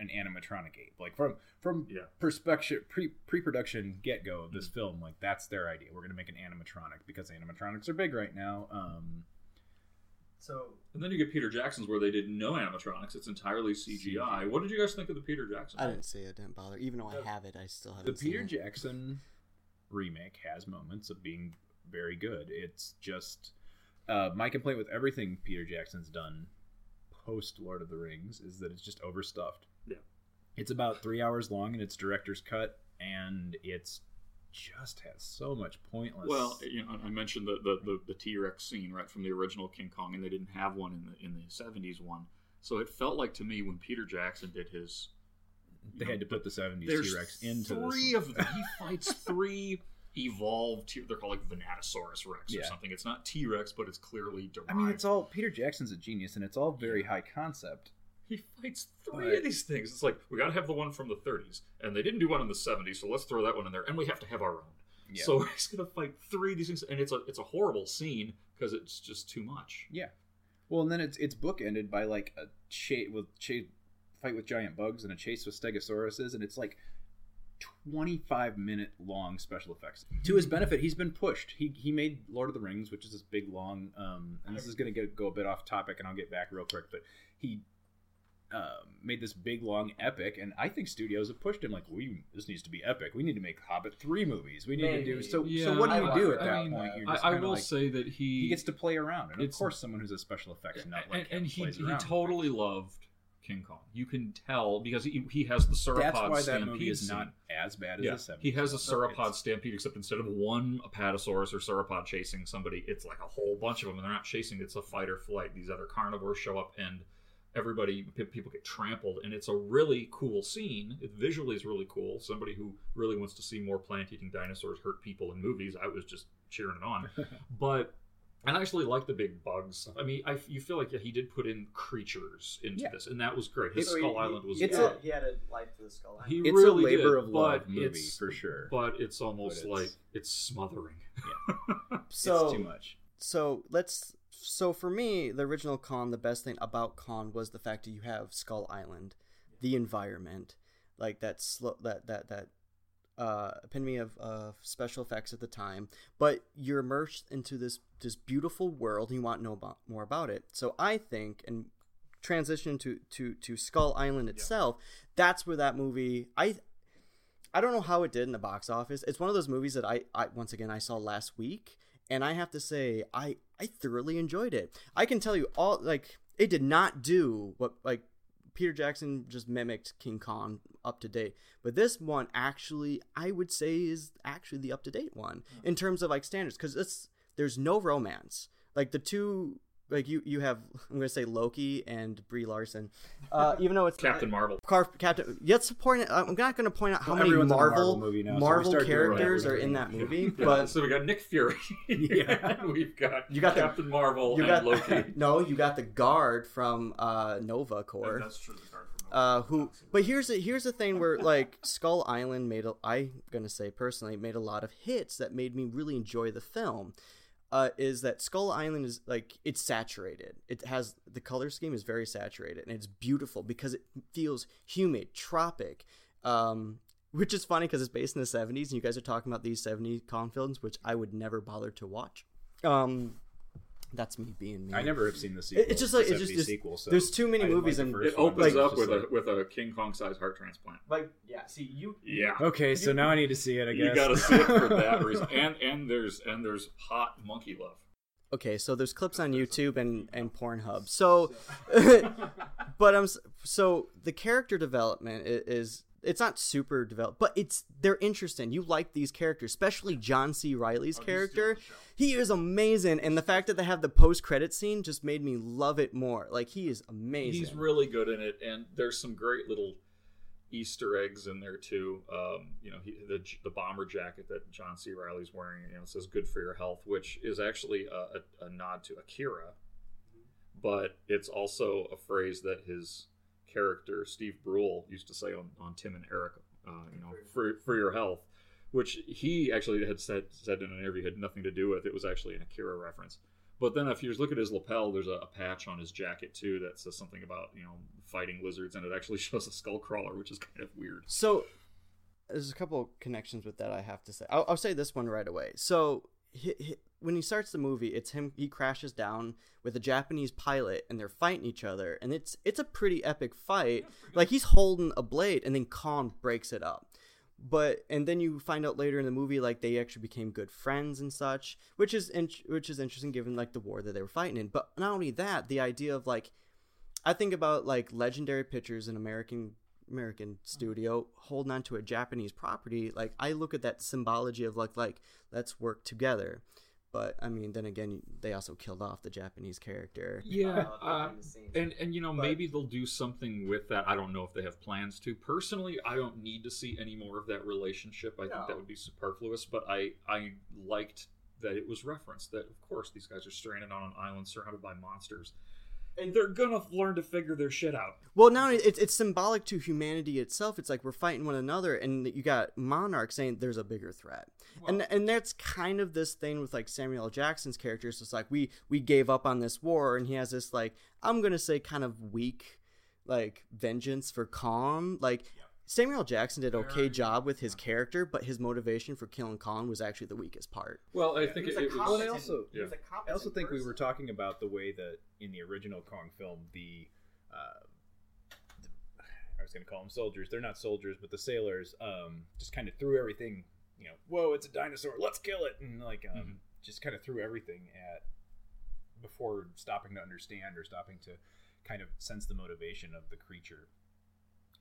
Speaker 1: an animatronic ape. Like from from
Speaker 2: Yeah.
Speaker 1: perspective pre pre production get go of this
Speaker 2: Mm-hmm.
Speaker 1: film, like that's their idea. We're going to make an animatronic because animatronics are big right now. Um,
Speaker 7: So
Speaker 2: And then you get Peter Jackson's where they did no animatronics; it's entirely CGI. What did you guys think of the Peter Jackson?
Speaker 7: I didn't see it. Didn't bother. Even though I have it, I still
Speaker 1: the
Speaker 7: haven't. seen
Speaker 1: Peter
Speaker 7: it.
Speaker 1: Jackson remake has moments of being very good. It's just uh, my complaint with everything Peter Jackson's done post Lord of the Rings is that it's just overstuffed. It's about three hours long and its director's cut, and it's just has so much pointless.
Speaker 2: Well, you know, I mentioned the the, the, the T Rex scene right from the original King Kong, and they didn't have one in the in the seventies one. So it felt like to me when Peter Jackson did his,
Speaker 1: they had to put the '70s T Rex into
Speaker 2: three of them. He fights [LAUGHS] three evolved. T- they're called like Venatosaurus Rex or
Speaker 1: Yeah.
Speaker 2: something. It's not T Rex, but it's clearly derived.
Speaker 1: I mean, it's all Peter Jackson's a genius, and it's all very high concept.
Speaker 2: He fights three
Speaker 1: But-
Speaker 2: of these things. It's like we got to have the one from the 30s, and they didn't do one in the 70s, so let's throw that one in there, and we have to have our own.
Speaker 1: Yeah.
Speaker 2: So [LAUGHS] he's gonna fight three of these things, and it's a it's a horrible scene because it's just too much.
Speaker 1: Yeah. Well, and then it's it's bookended by like a chase with chase fight with giant bugs and a chase with stegosauruses, and it's like twenty five minute long special effects. To his benefit, he's been pushed. He he made Lord of the Rings, which is this big long. Um, and this is gonna get, go a bit off topic, and I'll get back real quick, but he. Uh, made this big long epic, and I think studios have pushed him like, "We this needs to be epic. We need to make Hobbit three movies. We need to do so."
Speaker 2: Yeah,
Speaker 1: so what do
Speaker 7: I
Speaker 1: you do at
Speaker 7: that. I mean,
Speaker 1: point? You're
Speaker 2: I,
Speaker 1: just
Speaker 2: I
Speaker 1: kinda
Speaker 2: will
Speaker 1: like-
Speaker 2: say that he
Speaker 1: he gets to play around, and of course, someone who's a special effects nut
Speaker 2: and,
Speaker 1: like
Speaker 2: and
Speaker 1: him
Speaker 2: he he totally loved King Kong. You can tell because he, he has the sauropod
Speaker 1: That's why that movie is not as bad as
Speaker 2: Yeah,
Speaker 1: the 70s.
Speaker 2: he has a sauropod stampede, except instead of one apatosaurus or sauropod chasing somebody, it's like a whole bunch of them, and they're not chasing. It's a fight or flight. These other carnivores show up, and everybody, people get trampled, and it's a really cool scene. It visually is really cool. Somebody who really wants to see more plant-eating dinosaurs hurt people in movies, I was just cheering it on. [LAUGHS] but and I actually like the big bugs. I mean, I you feel like yeah, he did put in creatures into
Speaker 1: Yeah.
Speaker 2: this, and that was great. His
Speaker 1: It's-
Speaker 2: Skull Island was
Speaker 1: it's
Speaker 2: good.
Speaker 1: a-
Speaker 7: he had a life to the skull.
Speaker 2: He
Speaker 1: It's a labor
Speaker 2: did,
Speaker 1: of love movie, for sure.
Speaker 2: But it's almost
Speaker 1: But it's-
Speaker 2: like it's smothering.
Speaker 7: Yeah, so [LAUGHS]
Speaker 1: it's too much.
Speaker 7: so let's so for me the original con the best thing about con was the fact that you have skull island the environment like that slow that that that uh, epitome of uh, special effects at the time, but you're immersed into this this beautiful world and you want to know about, more about it. So I think, and transition to to to Skull Island itself, that's where that movie I I don't know how it did in the box office. It's one of those movies that I, I once again I saw last week, and I have to say I I thoroughly enjoyed it. I can tell you all like it did not do what like Peter Jackson just mimicked King Kong up to date, but this one actually I would say is actually the up to date one in terms of like standards because it's there's no romance. Like the two like you you have I'm gonna say Loki and Brie Larson, uh, even though it's
Speaker 2: Captain Marvel.
Speaker 7: Car- Captain. Let's point. it- I'm not going to point out how
Speaker 1: Well,
Speaker 7: many
Speaker 1: everyone's in a
Speaker 7: Marvel
Speaker 1: Marvel movie now,
Speaker 7: Marvel
Speaker 1: start doing what
Speaker 7: characters
Speaker 1: we're
Speaker 7: in that movie, [LAUGHS]
Speaker 2: Yeah,
Speaker 7: but
Speaker 2: so we got Nick Fury.
Speaker 1: Yeah. [LAUGHS]
Speaker 2: We've got
Speaker 7: You got the-
Speaker 2: Captain Marvel
Speaker 7: you
Speaker 2: and
Speaker 7: got
Speaker 2: Loki. [LAUGHS]
Speaker 7: no, you got the guard from uh, Nova Corps.
Speaker 9: That's true. The card from
Speaker 7: Uh, who? But here's the here's the thing where like Skull Island made a I'm gonna say personally made a lot of hits that made me really enjoy the film. Uh, is that Skull Island is like it's saturated. It has the color scheme is very saturated and it's beautiful because it feels humid, tropic. Um, which is funny because it's based in the 70s and you guys are talking about these 70s con films, which I would never bother to watch. Um, that's me being me.
Speaker 1: I never have seen the sequel.
Speaker 7: It's just like it's just
Speaker 1: 70s
Speaker 7: there's,
Speaker 1: sequel, so
Speaker 7: there's too many movies
Speaker 1: like
Speaker 7: and
Speaker 2: It opens
Speaker 1: It's
Speaker 2: up with
Speaker 1: like-
Speaker 2: a with a King Kong sized heart transplant.
Speaker 7: like yeah. See you.
Speaker 2: Yeah.
Speaker 1: Okay, so now I need to see it. I guess
Speaker 2: You gotta see it for that [LAUGHS] reason. And and there's and there's hot monkey love.
Speaker 7: Okay, so there's clips on YouTube and and Pornhub. So, [LAUGHS] but I'm so the character development i- is it's not super developed, but it's they're interesting. You like these characters, especially John C. Reilly's character. He is amazing, and the fact that they have the post credit scene just made me love it more. Like he is amazing.
Speaker 2: He's really good in it, and there's some great little Easter eggs in there too. Um, you know, he, the the bomber jacket that John C. Reilly's wearing, you know, says "Good for your health," which is actually a, a, a nod to Akira, but it's also a phrase that his character Steve Brule used to say on, on Tim and Eric. Uh, you know, for for your health, which he actually had said said in an interview had nothing to do with. It was actually an Akira reference. But then if you look at his lapel, there's a, a patch on his jacket too that says something about you know fighting lizards, and it actually [LAUGHS] shows a skull crawler, which is kind of weird.
Speaker 7: So there's a couple connections with that I have to say. I'll, I'll say this one right away. So hi when he starts the movie, it's him. He crashes down with a Japanese pilot, and they're fighting each other, and it's it's a pretty epic fight. Like he's holding a blade, and then Kong breaks it up. But and then you find out later in the movie, like they actually became good friends and such, which is in, which is interesting given like the war that they were fighting in. But not only that, the idea of like I think about like legendary pictures in American American studio holding on to a Japanese property. Like I look at that symbology of like like let's work together. But I mean, then again, they also killed off the Japanese character.
Speaker 2: Yeah,
Speaker 7: Uh,
Speaker 2: uh,
Speaker 7: behind the scenes.
Speaker 2: and and you know
Speaker 7: But-
Speaker 2: maybe they'll do something with that. I don't know if they have plans to. Personally, I don't need to see any more of that relationship. I think that would be superfluous. But I I liked that it was referenced that of course these guys are stranded on an island surrounded by monsters, and they're gonna learn to figure their shit out.
Speaker 7: Well, now it's it's symbolic to humanity itself. It's like we're fighting one another, and you got Monarch saying there's a bigger threat, and and that's kind of this thing with like Samuel L. Jackson's character. So it's like we we gave up on this war, and he has this like I'm gonna say kind of weak like vengeance for calm. Like Samuel Jackson did an okay job with his character, but his motivation for killing Kong was actually the weakest part.
Speaker 2: Well, I think
Speaker 7: was
Speaker 2: it,
Speaker 7: a
Speaker 2: it was.
Speaker 1: Well, I also,
Speaker 2: Yeah.
Speaker 1: I also think we were talking about the way that in the original Kong film, the, uh, the I was going to call them soldiers. They're not soldiers, but the sailors um, just kind of threw everything. You know, whoa, it's a dinosaur. Let's kill it, and like um,
Speaker 2: Mhm.
Speaker 1: just kind of threw everything at before stopping to understand or stopping to kind of sense the motivation of the creature.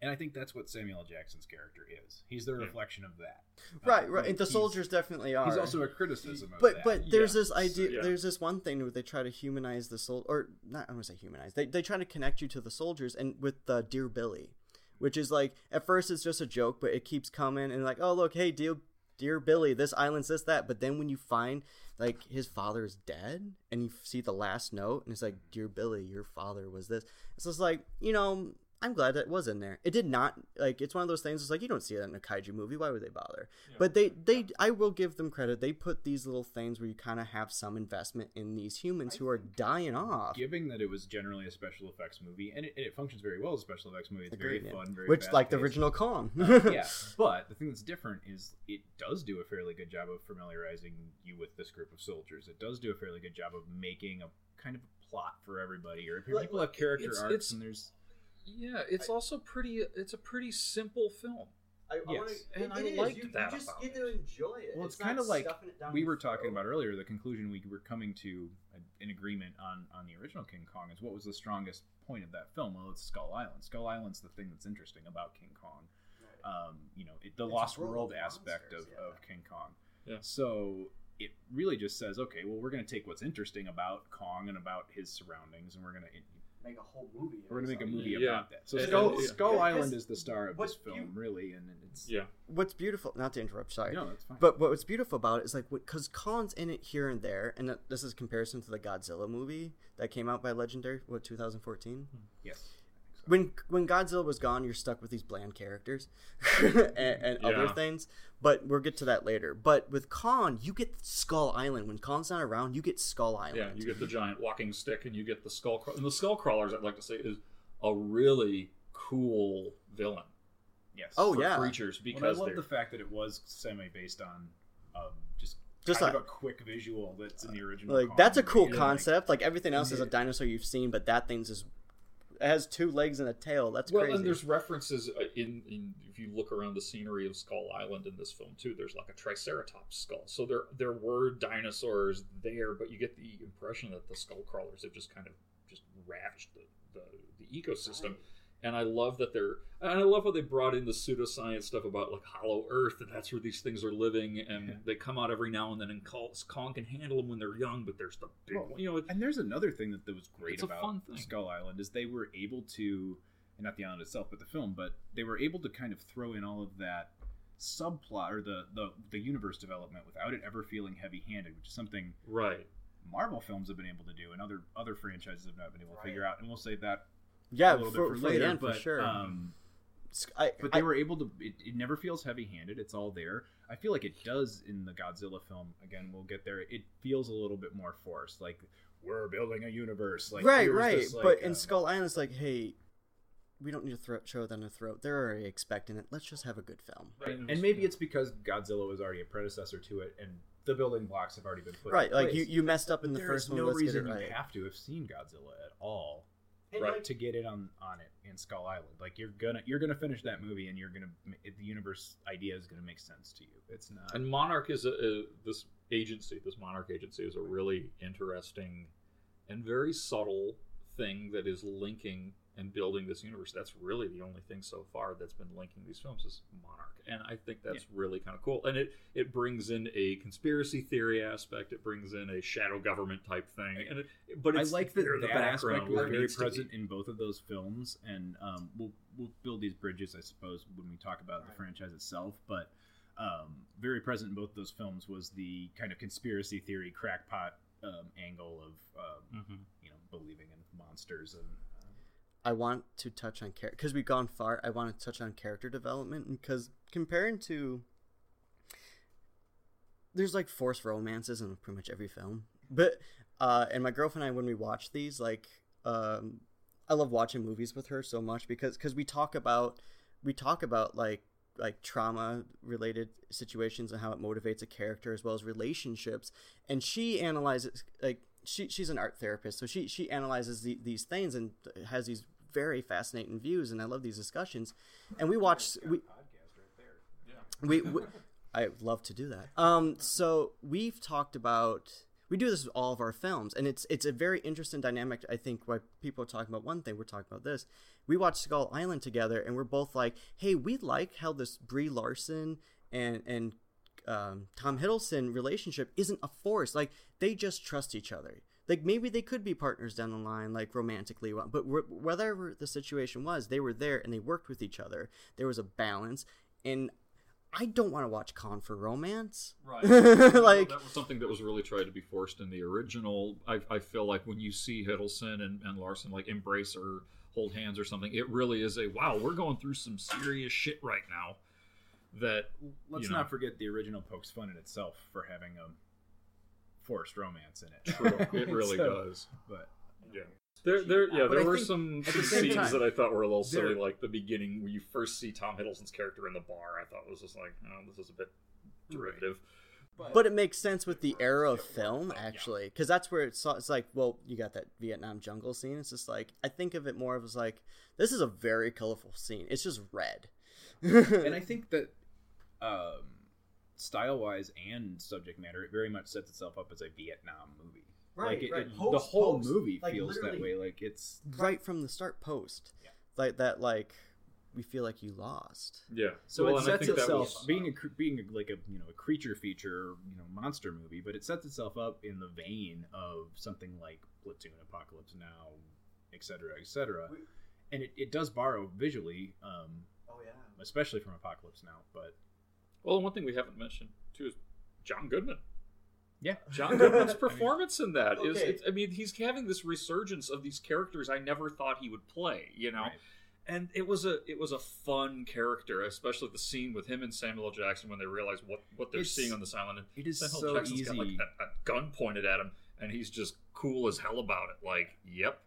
Speaker 1: And I think that's what Samuel L. Jackson's character is. He's the reflection of that.
Speaker 7: Right,
Speaker 1: Uh,
Speaker 7: right. And the soldiers definitely are.
Speaker 1: He's also a criticism of
Speaker 7: but
Speaker 1: that.
Speaker 7: but there's
Speaker 2: Yeah.
Speaker 7: this idea
Speaker 2: Yeah.
Speaker 7: there's this one thing where they try to humanize the soul or not i'm gonna say humanize they, they try to connect you to the soldiers and with uh, dear billy which is like at first it's just a joke but it keeps coming and like oh look hey dear dear billy this island's this that but then when you find like his father is dead and you see the last note and it's like dear billy your father was this it's just like you know I'm glad that was in there. It did not like it's one of those things. It's like you don't see that in a kaiju movie. Why would they bother? But they they I will give them credit. They put these little things where you kind of have some investment in these humans who are dying off.
Speaker 1: Given that it was generally a special effects movie, and it, and it functions very well as a special effects movie, it's
Speaker 7: Agreed,
Speaker 1: very
Speaker 7: yeah.
Speaker 1: fun, very
Speaker 7: Which like the original Kong.
Speaker 1: Uh, [LAUGHS] yeah, but the thing that's different is it does do a fairly good job of familiarizing you with this group of soldiers. It does do a fairly good job of making a kind of a plot for everybody, or if
Speaker 2: Like-
Speaker 1: people have character
Speaker 2: it's-
Speaker 1: arcs
Speaker 2: it's-
Speaker 1: and there's
Speaker 2: Yeah, it's also pretty. It's a pretty simple film.
Speaker 7: I,
Speaker 1: I wanna-
Speaker 2: and I liked that about it.
Speaker 7: You just get to enjoy it.
Speaker 1: well, it's, kind of like we were talking about earlier. The conclusion we were coming to a- an agreement on on the original King Kong is what was the strongest point of that film? Well, it's Skull Island. Skull Island's the thing that's interesting about King Kong. Um, you know, it, the
Speaker 7: It's
Speaker 1: Lost
Speaker 7: world
Speaker 1: World
Speaker 7: of
Speaker 1: aspect of,
Speaker 7: yeah.
Speaker 1: of King Kong.
Speaker 2: Yeah.
Speaker 1: So it really just says, okay, well, we're going to take what's interesting about Kong and about his surroundings, and we're going to
Speaker 7: make a whole movie.
Speaker 1: we're going to make a movie
Speaker 2: Yeah.
Speaker 1: about that. So
Speaker 2: And-
Speaker 1: Skull,
Speaker 2: and-
Speaker 1: Skull
Speaker 7: Yeah,
Speaker 1: Island
Speaker 7: 'cause
Speaker 1: is the star of this film,
Speaker 7: you-
Speaker 1: really, and it's
Speaker 2: Yeah,
Speaker 7: What's beautiful, not to interrupt, sorry.
Speaker 1: no, that's fine.
Speaker 7: But what's beautiful about it is like because Kong's in it here and there, and this is comparison to the Godzilla movie that came out by Legendary, what 2014. Hmm.
Speaker 1: yes,
Speaker 7: When when Godzilla was gone, you're stuck with these bland characters [LAUGHS] and, and other things. But we'll get to that later. But with Kong, you get Skull Island. When Kong's not around, you get Skull Island.
Speaker 2: yeah. You get the giant walking stick, and you get the skull. Craw- and the skull crawlers, I'd like to say, is a really cool villain
Speaker 1: yes.
Speaker 7: Oh,
Speaker 2: for
Speaker 7: yeah.
Speaker 2: creatures
Speaker 1: Well, I love
Speaker 2: they're
Speaker 1: the fact that it was semi based on um, just
Speaker 7: Just
Speaker 1: kind
Speaker 7: like-
Speaker 1: of a quick visual that's in the original.
Speaker 7: like
Speaker 1: Kong
Speaker 7: that's a cool
Speaker 1: and, like,
Speaker 7: concept. Like everything else is a dinosaur you've seen, but that thing's just it has two legs and a tail. That's
Speaker 2: well,
Speaker 7: crazy.
Speaker 2: and there's references uh, in, in if you look around the scenery of Skull Island in this film too. There's like a Triceratops skull, so there there were dinosaurs there, but you get the impression that the skull crawlers have just kind of just ravaged the the, the ecosystem. And I love that they're, and I love how they brought in the pseudoscience stuff about like Hollow Earth, and that's where these things are living, and
Speaker 1: Yeah.
Speaker 2: they come out every now and then. And Kong Kong can handle them when they're young, but there's the big,
Speaker 1: Well,
Speaker 2: one, you know, it-
Speaker 1: And there's another thing that, that was great about. Skull Island is they were able to, and not the island itself, but the film, but they were able to kind of throw in all of that subplot or the the, the universe development without it ever feeling heavy handed, which is something
Speaker 2: right.
Speaker 1: Marvel films have been able to do and other other franchises have not been able to figure out. And we'll save that
Speaker 7: yeah,
Speaker 1: a little
Speaker 7: for,
Speaker 1: bit for,
Speaker 7: for
Speaker 1: later.
Speaker 7: end,
Speaker 1: but,
Speaker 7: for sure.
Speaker 1: Um,
Speaker 7: I,
Speaker 1: but
Speaker 7: I-
Speaker 1: they were able to it, it never feels heavy handed it's all there i feel like it does in the godzilla film again we'll get there it feels a little bit more forced like we're building a universe like
Speaker 7: right, right.
Speaker 1: this, like,
Speaker 7: but in
Speaker 1: uh,
Speaker 7: Skull Island, it's like, hey, we don't need to throw, show them a throat. They're already expecting it. Let's just have a good film.
Speaker 1: and maybe it's because godzilla was already a predecessor to it and the building blocks have already been put
Speaker 7: Right,
Speaker 1: in
Speaker 7: like
Speaker 1: place.
Speaker 7: you, you messed up in the
Speaker 1: there
Speaker 7: first
Speaker 1: is
Speaker 7: one.
Speaker 1: no reason
Speaker 7: get right.
Speaker 1: you have to have seen godzilla at all
Speaker 7: And
Speaker 1: right
Speaker 7: like-
Speaker 1: to get in on on it in skull island like you're gonna you're gonna finish that movie and you're gonna the universe idea is gonna make sense to you it's not
Speaker 2: And Monarch is a, a this agency. This Monarch agency is a really interesting and very subtle thing that is linking and building this universe. That's really the only thing so far that's been linking these films is Monarch, and I think that's really kind of cool. And it it brings in a conspiracy theory aspect. It brings in a shadow government type thing, and it, but it's
Speaker 1: I like that
Speaker 2: the
Speaker 1: that
Speaker 2: background
Speaker 1: aspect was very
Speaker 2: needs to be.
Speaker 1: present in both of those films, and um, we'll we'll build these bridges, I suppose, when we talk about the franchise itself. But um, very present in both those films was the kind of conspiracy theory crackpot um, angle of um,
Speaker 2: Mhm.
Speaker 1: you know believing in monsters and.
Speaker 7: I want to touch on character because we've gone far. I want to touch on character development because comparing to there's like forced romances in pretty much every film. But uh, and my girlfriend and I when we watch these, like um, I love watching movies with her so much because because we talk about we talk about like like trauma related situations and how it motivates a character as well as relationships and she analyzes like she she's an art therapist so she she analyzes the, these things and has these very fascinating views and I love these discussions and we watch we we, we I love to do that. Um, so we've talked about we do this with all of our films, and it's it's a very interesting dynamic. I think why people are talking about one thing, we're talking about this. We watched Skull Island together, and we're both like, "Hey, we like how this Brie Larson and and um, Tom Hiddleston relationship isn't a force. Like they just trust each other. Like maybe they could be partners down the line, like romantically. But wh- whatever the situation was, they were there and they worked with each other. There was a balance, and I don't want to watch Kong for romance.
Speaker 2: Right. [LAUGHS]
Speaker 7: like
Speaker 2: that was something that was really tried to be forced in the original. I, I feel like when you see Hiddleston and, and Larson like embrace or hold hands or something. It really is a wow. We're going through some serious shit right now. That
Speaker 1: Let's
Speaker 2: you know,
Speaker 1: not forget the original pokes fun in itself for having a forced romance in it.
Speaker 2: True, it [LAUGHS] really
Speaker 1: So,
Speaker 2: does.
Speaker 1: But
Speaker 2: Yeah. There, there, yeah,
Speaker 1: But
Speaker 2: there
Speaker 1: I
Speaker 2: were
Speaker 1: think
Speaker 2: some,
Speaker 1: the
Speaker 2: scenes
Speaker 1: time,
Speaker 2: that I thought were a little silly, like the beginning when you first see Tom Hiddleston's character in the bar. I thought was just like, oh, this is a bit derivative.
Speaker 7: But it makes sense with the era of film, actually, because that's where it's, it's like, well, you got that Vietnam jungle scene. It's just like I think of it more of as like this is a very colorful scene. It's just red.
Speaker 1: and I [LAUGHS] think that um, style wise and subject matter, it very much sets itself up as a Vietnam movie.
Speaker 7: Right,
Speaker 1: like it,
Speaker 7: right.
Speaker 1: it- the whole
Speaker 7: post,
Speaker 1: movie
Speaker 7: like,
Speaker 1: feels that way. Like it's
Speaker 7: right from the start, post, like that, like we feel like you lost.
Speaker 2: Yeah.
Speaker 1: So
Speaker 2: Well,
Speaker 1: it
Speaker 2: and I
Speaker 1: sets
Speaker 2: think that
Speaker 1: itself
Speaker 2: was-
Speaker 1: being a cr- being a, like a you know a creature feature, you know monster movie, but it sets itself up in the vein of something like Platoon, Apocalypse Now, etc., etc. And it, it does borrow visually, um,
Speaker 7: oh yeah,
Speaker 1: especially from Apocalypse Now. But
Speaker 2: Well, and one thing we haven't mentioned too is John Goodman.
Speaker 1: yeah,
Speaker 2: John Goodman's [LAUGHS] performance in that is,
Speaker 7: Okay.
Speaker 2: it's, I mean, he's having this resurgence of these characters I never thought he would play, you know.
Speaker 1: Right.
Speaker 2: And it was a it was a fun character, especially the scene with him and Samuel L. Jackson when they realize what, what they're
Speaker 1: It's-
Speaker 2: seeing on this island. And
Speaker 1: it is
Speaker 2: Samuel
Speaker 1: so
Speaker 2: Jackson's got like
Speaker 1: easy.
Speaker 2: a, a gun pointed at him, and he's just cool as hell about it. Like, yep,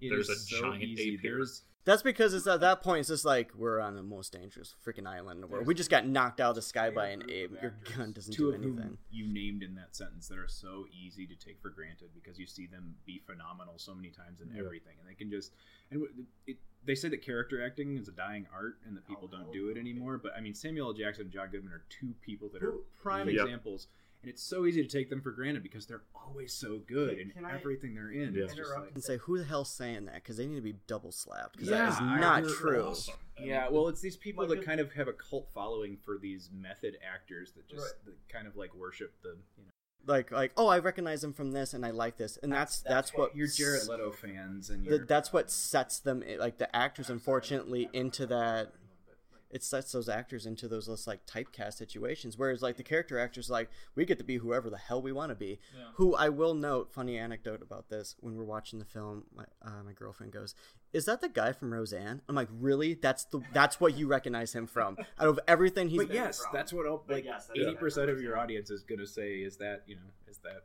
Speaker 1: it
Speaker 2: there's a
Speaker 1: so
Speaker 2: giant
Speaker 1: easy.
Speaker 2: ape here.
Speaker 1: There's
Speaker 7: That's because it's at that point it's just like we're on the most dangerous freaking island in the world. We just got knocked out of the sky by an ape. Your gun doesn't
Speaker 1: two
Speaker 7: do
Speaker 1: of
Speaker 7: anything.
Speaker 1: whom you named in that sentence that are so easy to take for granted because you see them be phenomenal so many times in
Speaker 2: Yeah.
Speaker 1: everything, and they can just and w- it, they say that character acting is a dying art and that people don't do it anymore. But I mean, Samuel L. Jackson and John Goodman are two people that are prime
Speaker 2: Yeah.
Speaker 1: examples, and it's so easy to take them for granted because they're always so good in
Speaker 7: Can I
Speaker 1: everything they're in.
Speaker 2: Yeah.
Speaker 1: It's like,
Speaker 7: And say who the hell's saying that? Because they need to be double slapped. Because
Speaker 1: Yeah,
Speaker 7: that is not true.
Speaker 2: Awesome.
Speaker 1: Yeah, well, it's these people that kind of have a cult following for these method actors that just that kind of like worship the you know.
Speaker 7: Like like oh I recognize him from this and I like this and that's that's, what
Speaker 1: you're Jared Leto fans and
Speaker 7: the, that's what sets them eh, like the actors unfortunately into that it sets those actors into those less like typecast situations whereas like the character actors like we get to be whoever the hell we want to be who i will note funny anecdote about this when we're watching the film my, uh, my girlfriend goes is that the guy from roseanne? I'm like really? That's the that's what you recognize him from. [LAUGHS] Out of everything he's
Speaker 1: But yes, that's what all- like
Speaker 7: yes,
Speaker 1: eighty percent of your audience is gonna say is that you know is that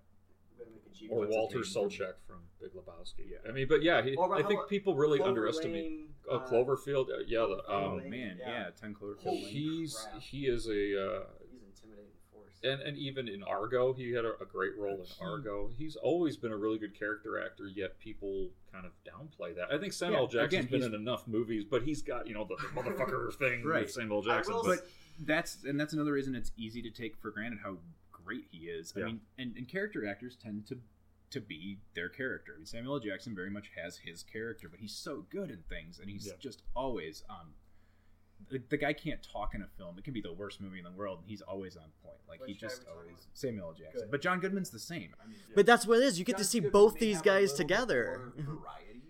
Speaker 2: or
Speaker 1: What's his
Speaker 2: Walter
Speaker 1: name?
Speaker 2: Sobchak from Big Lebowski.
Speaker 1: Yeah.
Speaker 2: I mean, but yeah, he,
Speaker 7: Or
Speaker 2: I think
Speaker 7: about
Speaker 2: people really
Speaker 7: Clover
Speaker 2: underestimate
Speaker 7: Lane,
Speaker 2: uh,
Speaker 7: uh,
Speaker 2: Cloverfield. Uh, yeah, the,
Speaker 1: oh
Speaker 2: um,
Speaker 1: man
Speaker 7: yeah.
Speaker 1: yeah, ten Cloverfield Lane.
Speaker 2: he's
Speaker 7: crap.
Speaker 2: he is a uh,
Speaker 7: he's intimidating force
Speaker 2: and and even in Argo, he had a, a great role in Argo. He's always been a really good character actor, yet people kind of downplay that. I think Samuel L.
Speaker 1: Yeah,
Speaker 2: Jackson's
Speaker 1: again,
Speaker 2: been in enough movies, but he's got you know the, the [LAUGHS] motherfucker thing
Speaker 1: Right.
Speaker 2: with Samuel Jackson.
Speaker 7: will
Speaker 2: But,
Speaker 1: but that's and that's another reason it's easy to take for granted how great he is.
Speaker 2: Yeah.
Speaker 1: I mean, and, and character actors tend to to be their character. I mean, Samuel L. Jackson very much has his character, but he's so good in things, and he's
Speaker 2: Yeah.
Speaker 1: just always um. The, the guy can't talk in a film. It can be the worst movie in the world, and he's always on point. Like he
Speaker 7: Which guy
Speaker 1: just
Speaker 7: are we
Speaker 1: always Samuel L. Jackson. But John Goodman's the same. I mean,
Speaker 7: but that's what it is you get to see both these guys together [LAUGHS]
Speaker 1: variety, but but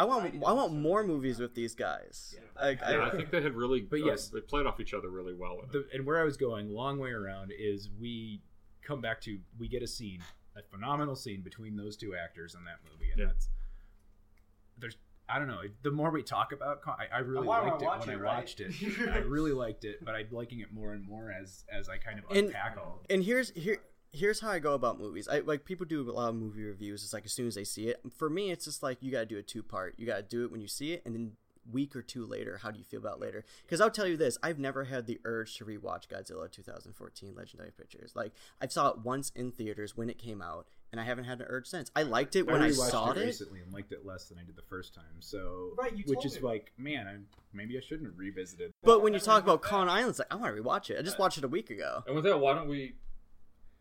Speaker 7: i want i want more movies with these guys Like,
Speaker 2: yeah, I think they had really,
Speaker 1: But
Speaker 2: uh,
Speaker 1: yes.
Speaker 2: they played off each other really well.
Speaker 1: The, and where I was going, long way around, is we come back to we get a scene, a phenomenal scene between those two actors in that movie, and
Speaker 2: Yeah.
Speaker 1: that's there's I don't know. The more we talk about, I, I really
Speaker 7: I
Speaker 1: liked it when
Speaker 7: it,
Speaker 1: I
Speaker 7: right?
Speaker 1: watched it. [LAUGHS] I really liked it, but I'm liking it more and more as as I kind of
Speaker 7: And-
Speaker 1: all.
Speaker 7: and here's here here's how I go about movies. I like people do a lot of movie reviews. It's like as soon as they see it. For me, it's just like you got to do a two part. You got to do it when you see it, and then week or two later, how do you feel about it later? Because I'll tell you this: I've never had the urge to rewatch Godzilla 2014 Legendary Pictures. Like I saw it once in theaters when it came out, and I haven't had an urge since. I liked it when I, saw it.
Speaker 1: recently and liked it less than I did the first time. So
Speaker 7: Right, you
Speaker 1: which is
Speaker 7: me.
Speaker 1: like, man, I, maybe I shouldn't have revisited.
Speaker 7: But when you talk about Kong Island, it's like I want to rewatch it. I just watched it a week ago.
Speaker 2: And with that, why don't we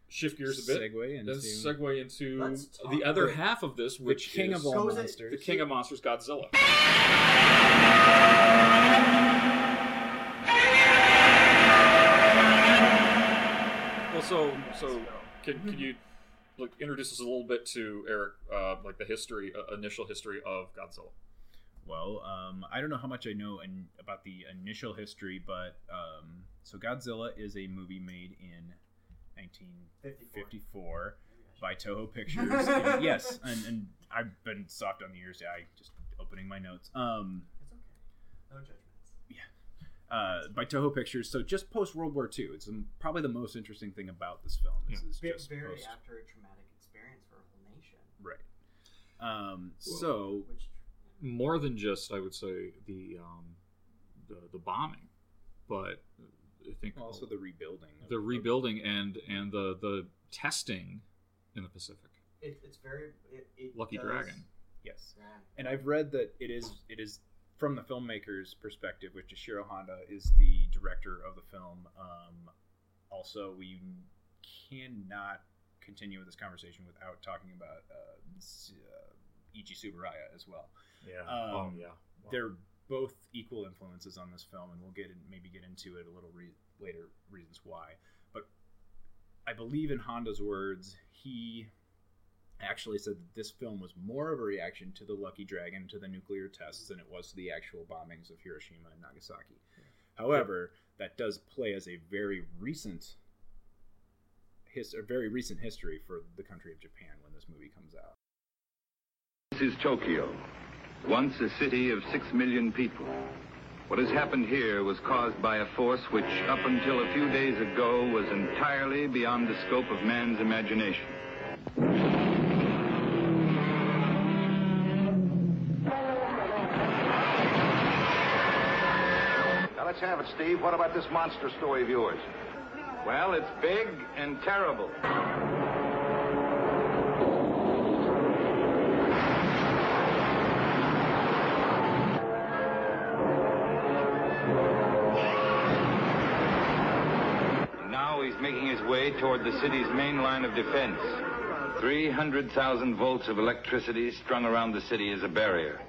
Speaker 2: shift gears a bit?
Speaker 1: Segue into-
Speaker 2: Then segue into the other
Speaker 1: about
Speaker 2: half of this,
Speaker 1: The
Speaker 2: which
Speaker 1: king
Speaker 2: is
Speaker 1: of all
Speaker 7: Goes
Speaker 1: monsters.
Speaker 2: the king of monsters, Godzilla. Well, so so can, can you like introduce us a little bit to Erik, uh, like the history, uh, initial history of Godzilla?
Speaker 1: Well, um, I don't know how much I know in, about the initial history, but um, so Godzilla is a movie made in 1954 by Toho Pictures. [LAUGHS] And yes, and, and I've been soft on the ears. I just opening my notes. Um,
Speaker 7: It's okay. No judgments. Yeah.
Speaker 1: Uh, by Toho Pictures. So just post World War II. It's um, probably the most interesting thing about this film. Is, is
Speaker 7: Ve-
Speaker 1: just
Speaker 7: very
Speaker 1: post.
Speaker 7: after a traumatic experience for a whole nation.
Speaker 1: Right. Um, so
Speaker 7: Which
Speaker 2: more than just I would say the um, the, the bombing, but I think
Speaker 1: also the rebuilding. of-
Speaker 2: the rebuilding and and the the testing in the Pacific.
Speaker 7: it, it's very it, it
Speaker 2: Lucky
Speaker 7: does-
Speaker 2: Dragon.
Speaker 1: Yes.
Speaker 7: Yeah.
Speaker 1: And I've read that it is it is from the filmmaker's perspective, which Ishiro Honda is the director of the film. Um, also, we cannot continue with this conversation without talking about uh, uh, Eiji Tsuburaya as well.
Speaker 2: Yeah.
Speaker 1: Um,
Speaker 2: oh yeah.
Speaker 1: They're both equal influences on this film, and we'll get in, maybe get into it a little re- later. Reasons why, but I believe in Honda's words, he actually said that this film was more of a reaction to the Lucky Dragon, to the nuclear tests, than it was to the actual bombings of Hiroshima and Nagasaki. However, that does play as a very recent his a very recent history for the country of Japan when this movie comes out.
Speaker 9: This is Tokyo, once a city of six million people. What has happened here was caused by a force which, up until a few days ago, was entirely beyond the scope of man's imagination.
Speaker 10: Now let's have it, Steve. What about this monster story of yours?
Speaker 9: Well, it's big and terrible. Way toward the city's main line of defense. 300,000 volts of electricity strung around the city as a barrier.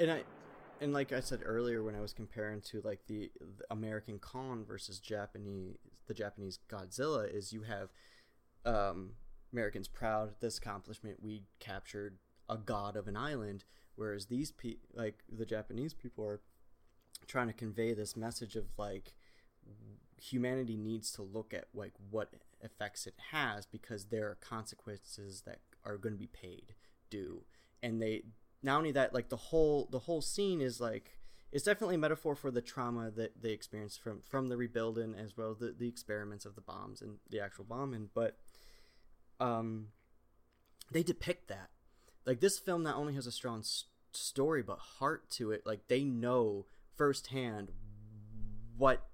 Speaker 7: and I and like I said earlier when I was comparing to like the, the American Kong versus Japanese the Japanese Godzilla is you have um Americans proud this accomplishment we captured a god of an island whereas these pe- like the Japanese people are trying to convey this message of like humanity needs to look at like what effects it has because there are consequences that are going to be paid due. And they not only that like the whole the whole scene is like it's definitely a metaphor for the trauma that they experienced from from the rebuilding as well the, the experiments of the bombs and the actual bombing but um they depict that like this film not only has a strong s- story but heart to it like they know firsthand what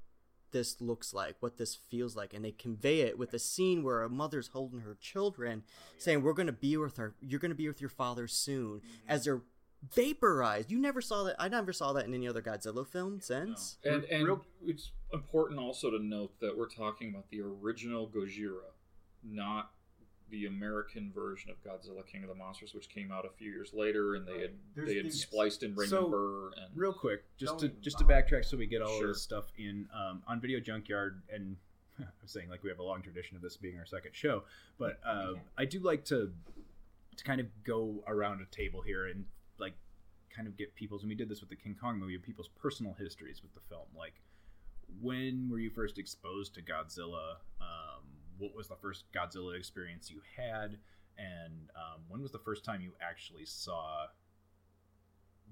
Speaker 7: this looks like, what this feels like, and they convey it with a scene where a mother's holding her children, oh, saying, "We're going to be with her. You're going to be with your father soon." Mm-hmm. As they're vaporized, you never saw that. I never saw that in any other Godzilla film since.
Speaker 2: And and it's important also to note that we're talking about the original Gojira, not the American version of Godzilla King of the Monsters, which came out a few years later, and they had
Speaker 1: There's
Speaker 2: they had spliced in Raymond
Speaker 1: So,
Speaker 2: Burr and
Speaker 1: real quick, just to just to backtrack so we get all
Speaker 2: Sure.
Speaker 1: of this stuff in um, on Video Junkyard, and [LAUGHS] I'm saying like we have a long tradition of this being our second show, but uh, I do like to to kind of go around a table here and like kind of get people's. And we did this with the King Kong movie, people's personal histories with the film. Like, when were you first exposed to Godzilla? Um, what was the first Godzilla experience you had? And um, when was the first time you actually saw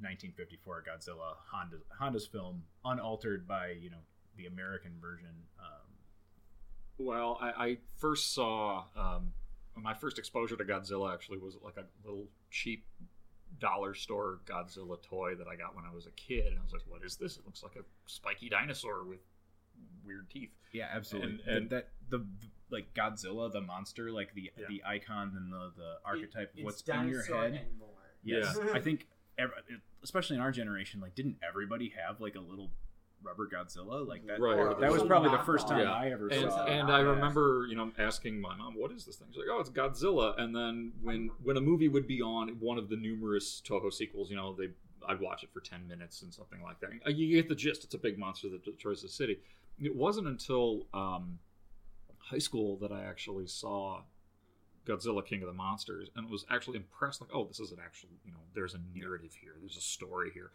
Speaker 1: 1954 Godzilla Honda Honda's film, unaltered by you know the American version. Um,
Speaker 2: Well, I, I first saw um, my first exposure to Godzilla actually was like a little cheap dollar store Godzilla toy that I got when I was a kid, and I was like, "What is this? It looks like a spiky dinosaur with weird teeth."
Speaker 1: yeah, absolutely.
Speaker 2: And, and
Speaker 1: that, that the, the like Godzilla, the monster, like the the icon and the the archetype of what's in your head. Yes,
Speaker 2: Yeah.
Speaker 1: I think, ev- especially in our generation, like didn't everybody have like a little rubber Godzilla like that?
Speaker 2: Right.
Speaker 1: That was probably the first time
Speaker 2: Yeah.
Speaker 1: I ever
Speaker 2: and,
Speaker 1: saw.
Speaker 2: And. I remember, you know, asking my mom, "What is this thing?" She's like, "Oh, it's Godzilla." And then when when a movie would be on, one of the numerous Toho sequels, you know, they I'd watch it for ten minutes and something like that. Uh, You get the gist. It's a big monster that destroys the city. It wasn't until um, high school that I actually saw Godzilla King of the Monsters and was actually impressed. Like, oh, this is an actual, you know, there's a narrative here, there's a story here.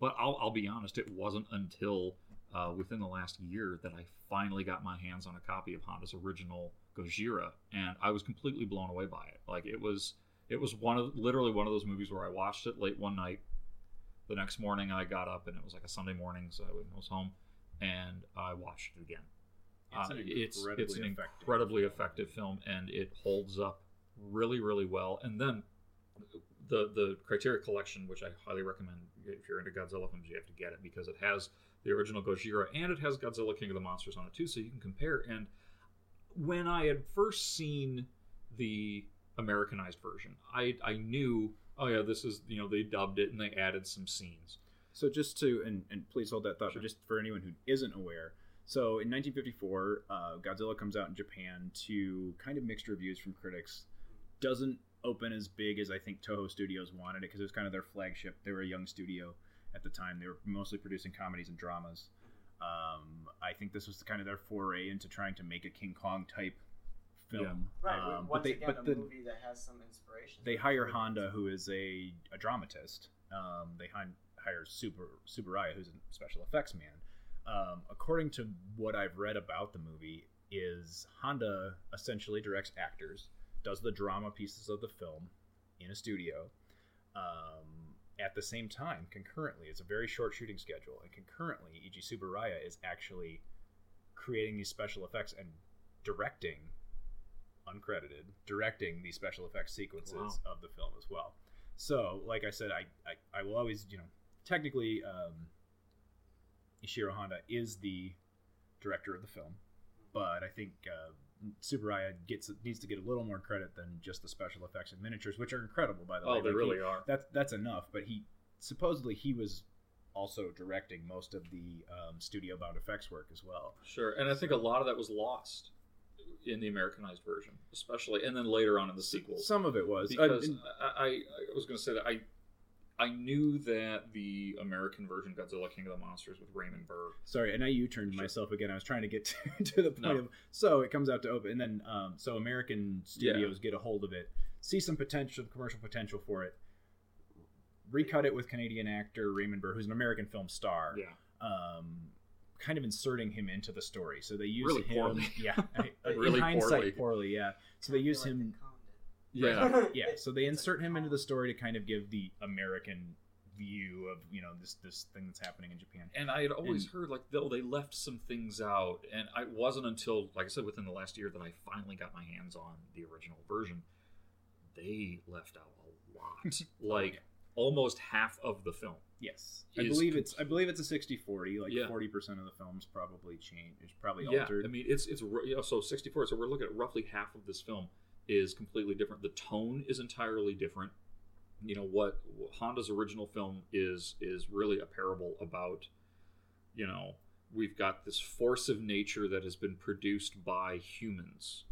Speaker 2: But I'll, I'll be honest, it wasn't until uh, within the last year that I finally got my hands on a copy of Honda's original Gojira, and I was completely blown away by it. Like it was, it was one of literally one of those movies where I watched it late one night. The next morning, I got up and it was like a Sunday morning, so I was home, and I watched it again.
Speaker 1: It's an
Speaker 2: Uh, it's
Speaker 1: incredibly
Speaker 2: it's an
Speaker 1: effective
Speaker 2: incredibly effective film, and it holds up really, really well. And then the the Criterion Collection, which I highly recommend if you're into Godzilla films, you have to get it because it has the original Gojira and it has Godzilla King of the Monsters on it too, so you can compare. And when I had first seen the Americanized version, I I knew, oh yeah, this is you know they dubbed it and they added some scenes.
Speaker 1: So just to and, and please hold that thought, but just for anyone who isn't aware, so in 1954, uh, Godzilla comes out in Japan to kind of mixed reviews from critics. Doesn't open as big as I think Toho Studios wanted it because it was kind of their flagship. They were a young studio at the time. They were mostly producing comedies and dramas. Um, I think this was the, kind of their foray into trying to make a King Kong type film.
Speaker 7: Right.
Speaker 1: Um,
Speaker 7: once
Speaker 1: but they,
Speaker 7: again,
Speaker 1: but
Speaker 7: a
Speaker 1: the,
Speaker 7: movie that has some inspiration.
Speaker 1: they hire Honda, who is a, a dramatist. Um, they hi- hire Super Tsuburaya, who's a special effects man. Um, according to what I've read about the movie, is Honda essentially directs actors, does the drama pieces of the film in a studio. Um, at the same time, concurrently, it's a very short shooting schedule, and concurrently, Eiji Tsuburaya is actually creating these special effects and directing uncredited, directing these special effects sequences
Speaker 2: Wow.
Speaker 1: of the film as well. So, like I said, I, I, I will always, you know, technically, um, Ishiro Honda is the director of the film, but I think uh, Tsuburaya gets needs to get a little more credit than just the special effects and miniatures, which are incredible, by the
Speaker 2: Oh,
Speaker 1: way.
Speaker 2: they
Speaker 1: Like,
Speaker 2: really
Speaker 1: he-
Speaker 2: are.
Speaker 1: That's that's enough, but he supposedly he was also directing most of the um, studio bound effects work as well.
Speaker 2: Sure, and I think a lot of that was lost in the Americanized version, especially, and then later on in the sequels.
Speaker 1: Some of it was
Speaker 2: because I, I, I was going to say that I I knew that the American version Godzilla King of the Monsters with Raymond Burr.
Speaker 1: Sorry, and I U-turned myself again. I was trying to get [LAUGHS] to, to the point
Speaker 2: No.
Speaker 1: of so it comes out to open, and then um, so American studios get a hold of it, see some potential commercial potential for it, recut it with Canadian actor Raymond Burr, who's an American film star.
Speaker 2: Yeah.
Speaker 1: Um, kind of inserting him into the story. So they use
Speaker 2: Really
Speaker 1: him.
Speaker 2: poorly.
Speaker 1: Yeah. [LAUGHS] I-
Speaker 2: Really
Speaker 1: in hindsight,
Speaker 2: poorly.
Speaker 1: Yeah. So they use him.
Speaker 2: Yeah. [LAUGHS]
Speaker 1: yeah. So they insert him into the story to kind of give the American view of you know this this thing that's happening in Japan.
Speaker 2: And I had always
Speaker 1: And-
Speaker 2: heard like though they left some things out, and it wasn't until like I said within the last year that I finally got my hands on the original version. They left out a lot, [LAUGHS] like oh, almost half of the film.
Speaker 1: Yes, I believe it's I believe it's a 60-40, like
Speaker 2: Yeah.
Speaker 1: forty percent of the film's probably changed, is probably
Speaker 2: yeah. I mean it's it's ru- you know, so 64. So we're looking at roughly half of this film is completely different. The tone is entirely different. You know what Honda's original film is is really a parable about. You know we've got this force of nature that has been produced by humans,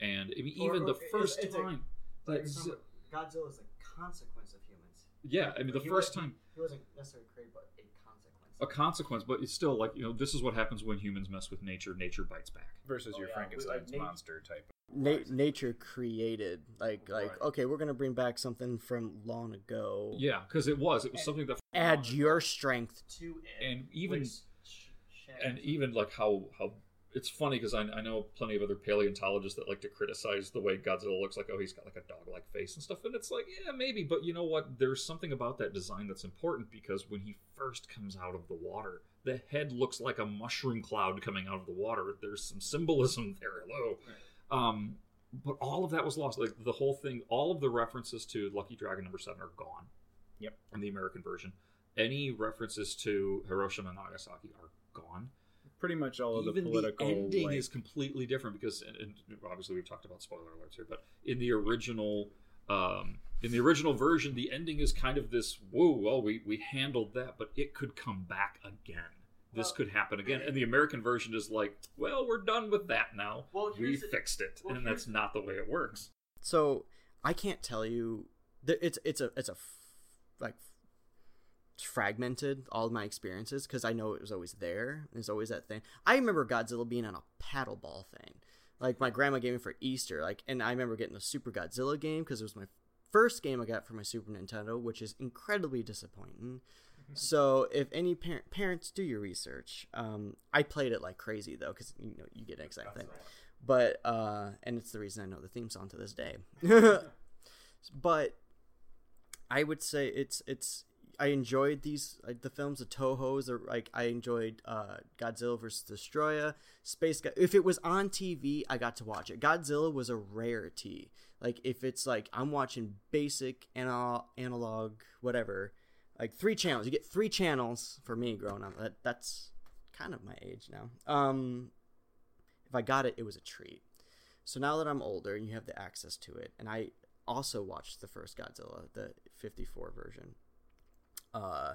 Speaker 2: and I mean,
Speaker 7: Or-
Speaker 2: even
Speaker 7: or
Speaker 2: the
Speaker 7: it's-
Speaker 2: first
Speaker 7: it's a-
Speaker 2: time.
Speaker 7: Like,
Speaker 2: that Z-
Speaker 7: Godzilla is a consequence of humans.
Speaker 2: Yeah, I mean, the
Speaker 7: He
Speaker 2: first time-
Speaker 7: he wasn't necessarily created, but a consequence.
Speaker 2: a consequence, but it's still like you know this is what happens when humans mess with nature. Nature bites back.
Speaker 1: versus
Speaker 7: Oh,
Speaker 1: your
Speaker 7: yeah,
Speaker 1: Frankenstein's
Speaker 7: we- like,
Speaker 1: monster type.
Speaker 7: Na- nature created like like okay we're gonna bring back something from long ago.
Speaker 2: Yeah, because it was it was something that
Speaker 7: add your strength to it.
Speaker 2: And even and even like how how it's funny because I, I know plenty of other paleontologists that like to criticize the way Godzilla looks like oh he's got like a dog like face and stuff and it's like yeah maybe but you know what? There's something about that design that's important because when he first comes out of the water the head looks like a mushroom cloud coming out of the water. There's some symbolism there hello um but all of that was lost like the whole thing all of the references to Lucky Dragon number seven are gone
Speaker 1: Yep.
Speaker 2: in the American version any references to Hiroshima and Nagasaki are gone
Speaker 1: Pretty much all of the
Speaker 2: even
Speaker 1: political.
Speaker 2: the ending
Speaker 1: like-
Speaker 2: is completely different because and, and obviously we've talked about spoiler alerts here but in the original um in the original version the ending is kind of this whoa well we we handled that but it could come back again this
Speaker 7: Well-
Speaker 2: could happen again. and the american version is like well we're done with that now.
Speaker 7: Well,
Speaker 2: we fixed it.
Speaker 7: well,
Speaker 2: and that's not the way it works.
Speaker 7: So i can't tell you that it's it's a it's a f- like fragmented all of my experiences because i know it was always there. There's always that thing. I remember godzilla being on a paddle ball thing. Like my grandma gave me for easter like and i remember getting the super godzilla game because it was my first game i got for my super nintendo which is incredibly disappointing so if any par- parents do your research um, i played it like crazy though because you know you get an exact thing but uh, and it's the reason I know the theme song to this day. [LAUGHS] but I would say it's it's I enjoyed these like the films. The Toho's are like I enjoyed uh, Godzilla vs. Destroyer, Space. Go- if it was on TV, I got to watch it. Godzilla was a rarity. Like if it's like I'm watching basic analog, analog whatever, like three channels. You get three channels for me growing up. That that's kind of my age now. Um, if I got it, it was a treat. So now that I'm older and you have the access to it, and I also watched the first Godzilla, the 54 version. Uh,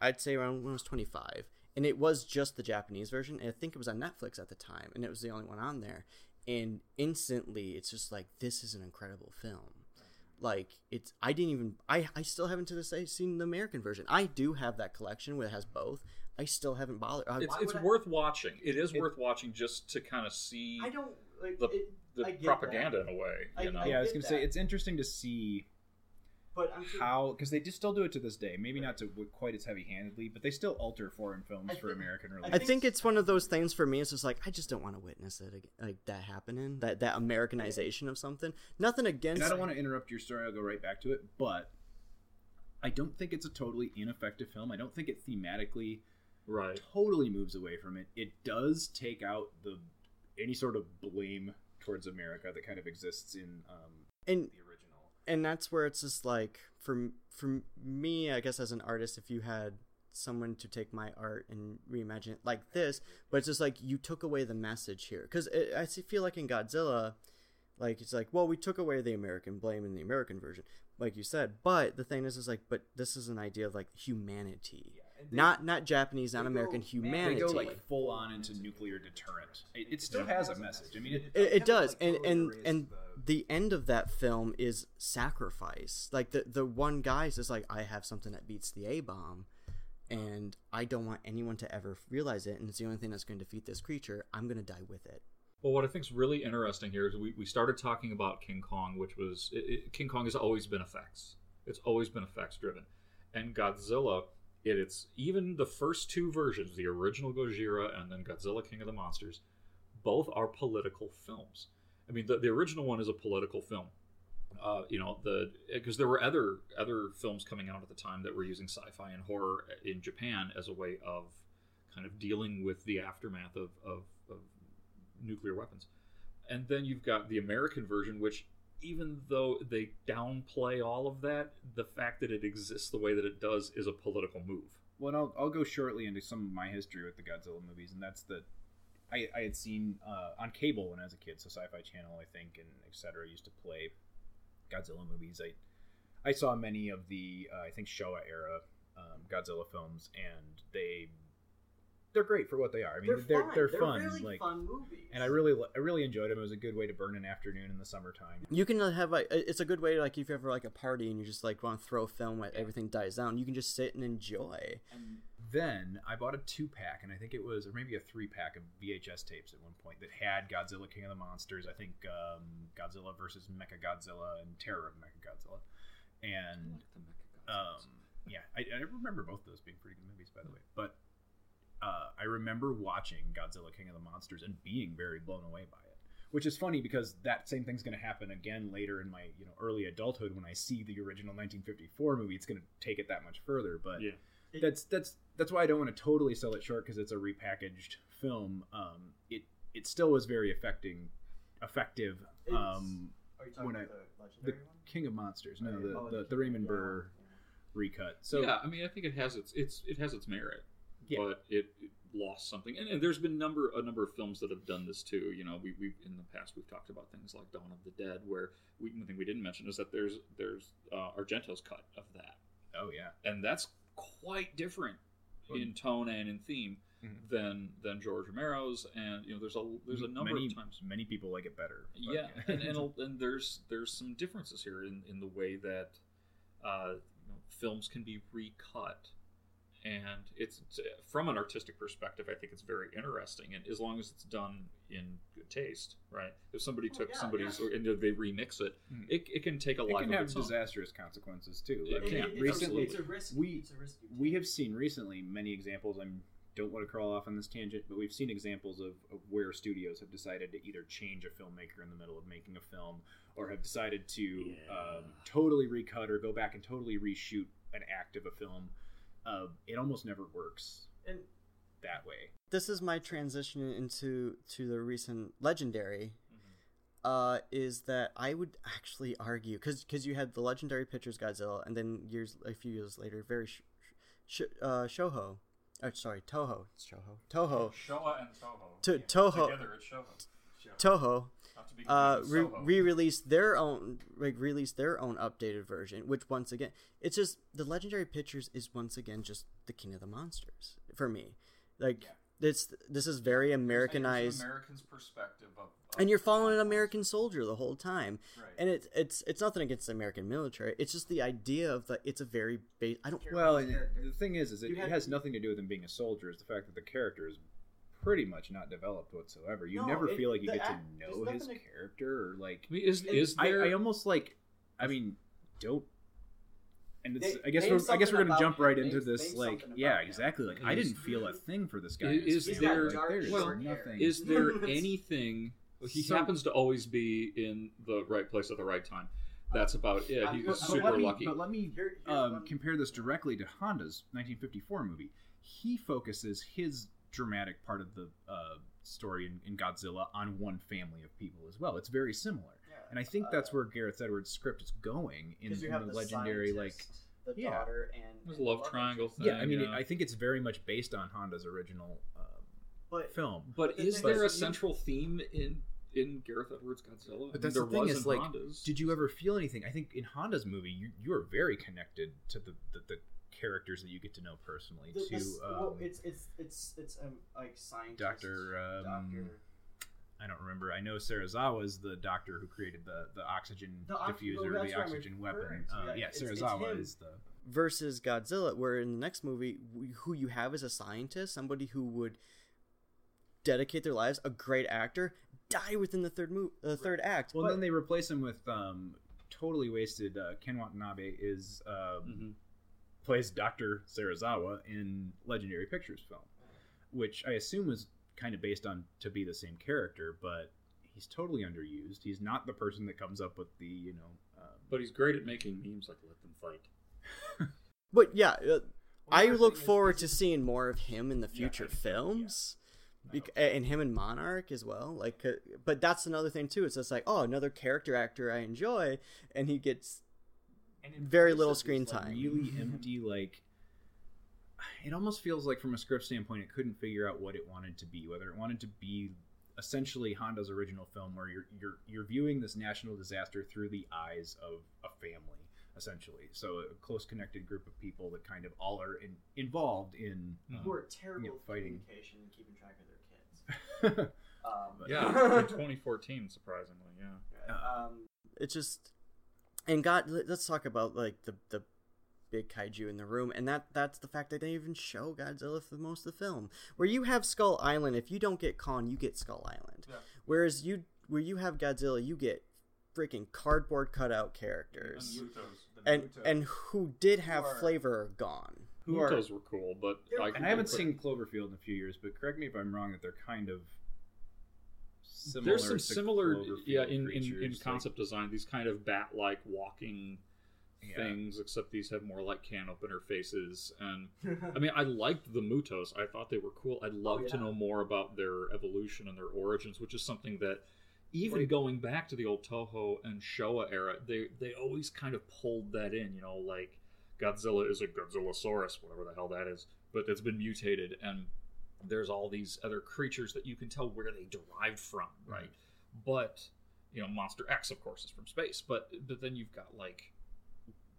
Speaker 7: I'd say around when I was 25, and it was just the Japanese version. And I think it was on Netflix at the time, and it was the only one on there. And instantly, it's just like this is an incredible film. Like it's, I didn't even, I, I still haven't to this day seen the American version. I do have that collection where it has both. I still haven't bothered. Uh,
Speaker 2: It's, it's
Speaker 7: would I-
Speaker 2: worth watching. It is
Speaker 7: It-
Speaker 2: worth watching just to kind of see
Speaker 7: I don't like
Speaker 2: the,
Speaker 7: it-
Speaker 2: the propaganda
Speaker 7: that.
Speaker 2: in a way.
Speaker 7: I-
Speaker 2: know?
Speaker 7: I
Speaker 1: yeah, I was gonna say it's interesting to see
Speaker 7: But I'm sure-
Speaker 1: how because they just still do it to this day. Maybe not to quite as heavy-handedly, but they still alter foreign films for American release.
Speaker 7: I think it's one of those things for me. It's just like I just don't want to witness it ag- like that happening. That that Americanization of something. Nothing against.
Speaker 1: And I don't want to interrupt your story. I'll go right back to it, but I don't think it's a totally ineffective film. I don't think it thematically
Speaker 2: right
Speaker 1: totally moves away from it. It does take out the any sort of blame towards America that kind of exists in um,
Speaker 7: and
Speaker 1: the original.
Speaker 7: And that's where it's just like for for me, I guess as an artist, if you had someone to take my art and reimagine it like this, but it's just like you took away the message here because I feel like in Godzilla, like it's like well we took away the American blame in the American version, like you said, but the thing is is like but this is an idea of like humanity. not not Japanese, not American humanity.
Speaker 1: They go like full on into nuclear deterrent. It, it still has a message. I mean, it,
Speaker 7: it, it does and and and the end of that film is sacrifice like the the one guy's just like i have something that beats the a-bomb and i don't want anyone to ever realize it and it's the only thing that's going to defeat this creature i'm going to die with it
Speaker 2: Well, what I think is really interesting here is we, we started talking about King Kong, which was it, it, King Kong has always been effects. It's always been effects driven, and Godzilla. It, it's even the first two versions, the original Gojira and then Godzilla King of the Monsters, both are political films. I mean, the, the original one is a political film. Uh, you know the because there were other other films coming out at the time that were using sci-fi and horror in Japan as a way of kind of dealing with the aftermath of, of, of nuclear weapons. And then you've got the American version, which even though they downplay all of that, the fact that it exists the way that it does is a political move.
Speaker 1: Well, I'll, I'll go shortly into some of my history with the Godzilla movies, and that's that I, I had seen uh, on cable when I was a kid, so Sci-Fi Channel, I think, and etc. used to play Godzilla movies. I I saw many of the uh, I think Showa era um, Godzilla films, and they they're great for what they are. I mean, they're they're, fun, like, fun
Speaker 7: movies
Speaker 1: and I really I really enjoyed them. It was a good way to burn an afternoon in the summertime.
Speaker 7: you can have like it's a good way like if you ever like a party and you just like want to throw a film where everything dies down you can just sit and enjoy
Speaker 1: Then I bought a two pack, and I think it was, or maybe a three pack of VHS tapes at one point that had Godzilla King of the Monsters. I think um, Godzilla versus Mecha Godzilla and Terror of Mecha Godzilla, and um, yeah, I, I remember both those being pretty good movies, by the way. But uh, I remember watching Godzilla King of the Monsters and being very blown away by it. Which is funny because that same thing's going to happen again later in my you know early adulthood when I see the original 1954 movie. It's going to take it that much further, but
Speaker 2: Yeah.
Speaker 1: That's that's that's why I don't want to totally sell it short because it's a repackaged film. Um, it it still was very affecting, effective. Um, when I, the King of Monsters, no, the the, the Raymond Burr recut. So
Speaker 2: yeah, I mean, I think it has its it's it has its merit,
Speaker 1: Yeah.
Speaker 2: but it, it lost something. And, and there's been number a number of films that have done this too. You know, we we in the past we've talked about things like Dawn of the Dead, where we, one thing we didn't mention is that there's there's uh, Argento's cut of that,
Speaker 1: oh yeah,
Speaker 2: and that's quite different in tone and in theme
Speaker 1: Mhm.
Speaker 2: than than George Romero's. And you know, there's a there's a number
Speaker 1: many,
Speaker 2: of times
Speaker 1: many people like it better. but-
Speaker 2: yeah, and, and [LAUGHS] and there's there's some differences here in, in the way that uh, you know, films can be recut, and it's, it's from an artistic perspective. I think it's very interesting, and as long as it's done in good taste, right? If somebody took somebody's or and they remix it,
Speaker 1: Mhm.
Speaker 2: it, it can take a
Speaker 1: it
Speaker 2: life
Speaker 1: can
Speaker 2: of
Speaker 1: have
Speaker 2: its own.
Speaker 1: disastrous consequences too.
Speaker 2: It
Speaker 1: I mean,
Speaker 2: can,
Speaker 1: recently,
Speaker 2: absolutely.
Speaker 7: risk
Speaker 1: we we have seen recently many examples. I'm don't want to crawl off on this tangent, but we've seen examples of, of where studios have decided to either change a filmmaker in the middle of making a film, or have decided to um, totally recut or go back and totally reshoot an act of a film. Uh, it almost never works
Speaker 7: And
Speaker 1: that way.
Speaker 7: This is my transition into to the recent legendary uh is that i would actually argue because because you had the legendary pictures godzilla and then years a few years later very sh- sh- uh shoho oh, sorry toho it's shoho toho
Speaker 2: Showa and Toho.
Speaker 7: To-
Speaker 2: Yeah,
Speaker 7: Toho.
Speaker 2: Together it's Shoho.
Speaker 7: toho
Speaker 2: Not
Speaker 7: uh re-
Speaker 2: with Soho.
Speaker 7: re-released their own like released their own updated version which once again it's just the legendary pictures is once again just the king of the monsters for me like it's this this is very
Speaker 2: There's
Speaker 7: americanized
Speaker 2: American's perspective of, of
Speaker 7: and you're following an American soldier the whole time.
Speaker 2: Right.
Speaker 7: And it's it's it's nothing against the American military. It's just the idea of the it's a very base. I don't.
Speaker 1: Well, the thing is, is it,
Speaker 7: You
Speaker 1: it has nothing to do with him being a soldier. It's the fact that the character is pretty much not developed whatsoever. You
Speaker 7: No,
Speaker 1: never
Speaker 7: it-
Speaker 1: feel like you get
Speaker 7: act-
Speaker 1: to know his
Speaker 7: nothing
Speaker 1: character or like.
Speaker 2: I mean, is is
Speaker 1: I,
Speaker 2: there?
Speaker 1: I almost like. I mean, don't. And it's,
Speaker 7: Name-
Speaker 1: I guess we're, I guess we're gonna
Speaker 7: about
Speaker 1: jump
Speaker 7: him.
Speaker 1: right
Speaker 7: Name-
Speaker 1: into this.
Speaker 7: name
Speaker 1: Like, yeah,
Speaker 7: him.
Speaker 1: exactly. Like, I didn't feel a thing for this guy. in
Speaker 2: Is there-
Speaker 1: Like,
Speaker 7: dark,
Speaker 1: there's
Speaker 2: short
Speaker 1: nothing.
Speaker 2: is there [LAUGHS] anything? He
Speaker 1: So-
Speaker 2: happens to always be in the right place at the right time. That's about it.
Speaker 7: I'm
Speaker 2: He's
Speaker 1: But
Speaker 2: super
Speaker 1: let me,
Speaker 2: lucky.
Speaker 1: But let me um, compare this directly to Honda's 1954 movie. He focuses his dramatic part of the uh, story in, in Godzilla on one family of people as well. It's very similar, and I think that's where Gareth Edwards' script is going in,
Speaker 7: Uh, you
Speaker 1: in
Speaker 7: have
Speaker 1: the,
Speaker 7: the
Speaker 1: legendary like.
Speaker 7: the
Speaker 1: yeah.
Speaker 7: daughter, and and
Speaker 2: love triangle thing.
Speaker 1: Yeah, I mean,
Speaker 2: yeah.
Speaker 1: I think it's very much based on Honda's original um,
Speaker 7: But
Speaker 1: film.
Speaker 2: But
Speaker 7: the
Speaker 2: is
Speaker 7: thing
Speaker 2: there a central theme in in Gareth Edwards' Godzilla?
Speaker 1: But
Speaker 2: I
Speaker 1: that's
Speaker 2: mean,
Speaker 1: the thing is like,
Speaker 2: Honda's.
Speaker 1: did you ever feel anything? I think in Honda's movie, you you are very connected to the, the, the characters that you get to know personally.
Speaker 7: The-
Speaker 1: to
Speaker 7: this-
Speaker 1: um,
Speaker 7: well, it's it's it's it's um, like scientist,
Speaker 1: Doctor, um,
Speaker 7: doctor.
Speaker 1: I don't remember. I know Serizawa is the doctor who created the, the oxygen
Speaker 7: The ox-
Speaker 1: diffuser,
Speaker 7: well,
Speaker 1: the oxygen weapon.
Speaker 7: referring
Speaker 1: Uh,
Speaker 7: yeah.
Speaker 1: yeah,
Speaker 7: It's- it's
Speaker 1: Serizawa
Speaker 7: him.
Speaker 1: is the.
Speaker 7: versus Godzilla, where in the next movie, who you have as a scientist, somebody who would dedicate their lives, a great actor, die within the third move, the third act.
Speaker 1: Well,
Speaker 7: But-
Speaker 1: then they replace him with um, totally wasted. Uh, Ken Watanabe is um,
Speaker 2: Mhm.
Speaker 1: plays Doctor Serizawa in Legendary Pictures film, which I assume is kind of based on to be the same character, but he's totally underused. He's not the person that comes up with the you know. Um,
Speaker 2: But he's great at making memes like "Let them fight." [LAUGHS]
Speaker 7: But yeah, uh, I look forward is- to seeing more of him in the future
Speaker 1: I think so,
Speaker 7: films. Bec- and him in Monarch as well. Like, uh, but that's another thing too. It's just like, oh, another character actor I enjoy, and he gets very little screen time.
Speaker 1: really [LAUGHS] empty like it almost feels like from a script standpoint it couldn't figure out what it wanted to be whether it wanted to be essentially honda's original film where you're you're you're viewing this national disaster through the eyes of a family essentially so a close connected group of people that kind of all are in, involved in um,
Speaker 7: who are terrible
Speaker 1: you know,
Speaker 7: at
Speaker 1: fighting
Speaker 7: communication and keeping track of their kids. [LAUGHS] Um,
Speaker 2: Yeah, [LAUGHS] 2014, surprisingly, yeah.
Speaker 7: um, it's just and God, let's talk about like the the big kaiju in the room, and that that's the fact that they even show Godzilla for most of the film. Where you have Skull Island, if you don't get Kong, you get Skull Island.
Speaker 2: Yeah.
Speaker 7: Whereas you where you have Godzilla, you get freaking cardboard cutout characters, and and who did have flavor are gone.
Speaker 1: who are
Speaker 2: Mutos were cool, but I,
Speaker 1: and i haven't seen cloverfield in a few years but correct me if i'm wrong that they're kind of similar
Speaker 2: There's some similar, yeah, in, in, in
Speaker 1: creatures, like-
Speaker 2: concept design. These kind of bat-like walking
Speaker 1: Yeah.
Speaker 2: things, except these have more like can opener faces. And [LAUGHS] I mean, I liked the Mutos. I thought they were cool. I'd love to
Speaker 7: yeah.
Speaker 2: know more about their evolution and their origins, which is something that even going back to the old Toho and Showa era, they they always kind of pulled that in. You know, like Godzilla is a Godzillasaurus, whatever the hell that is, but it's been mutated, and there's all these other creatures that you can tell where they derived from, right? But you know, Monster X, of course, is from space, but but then you've got like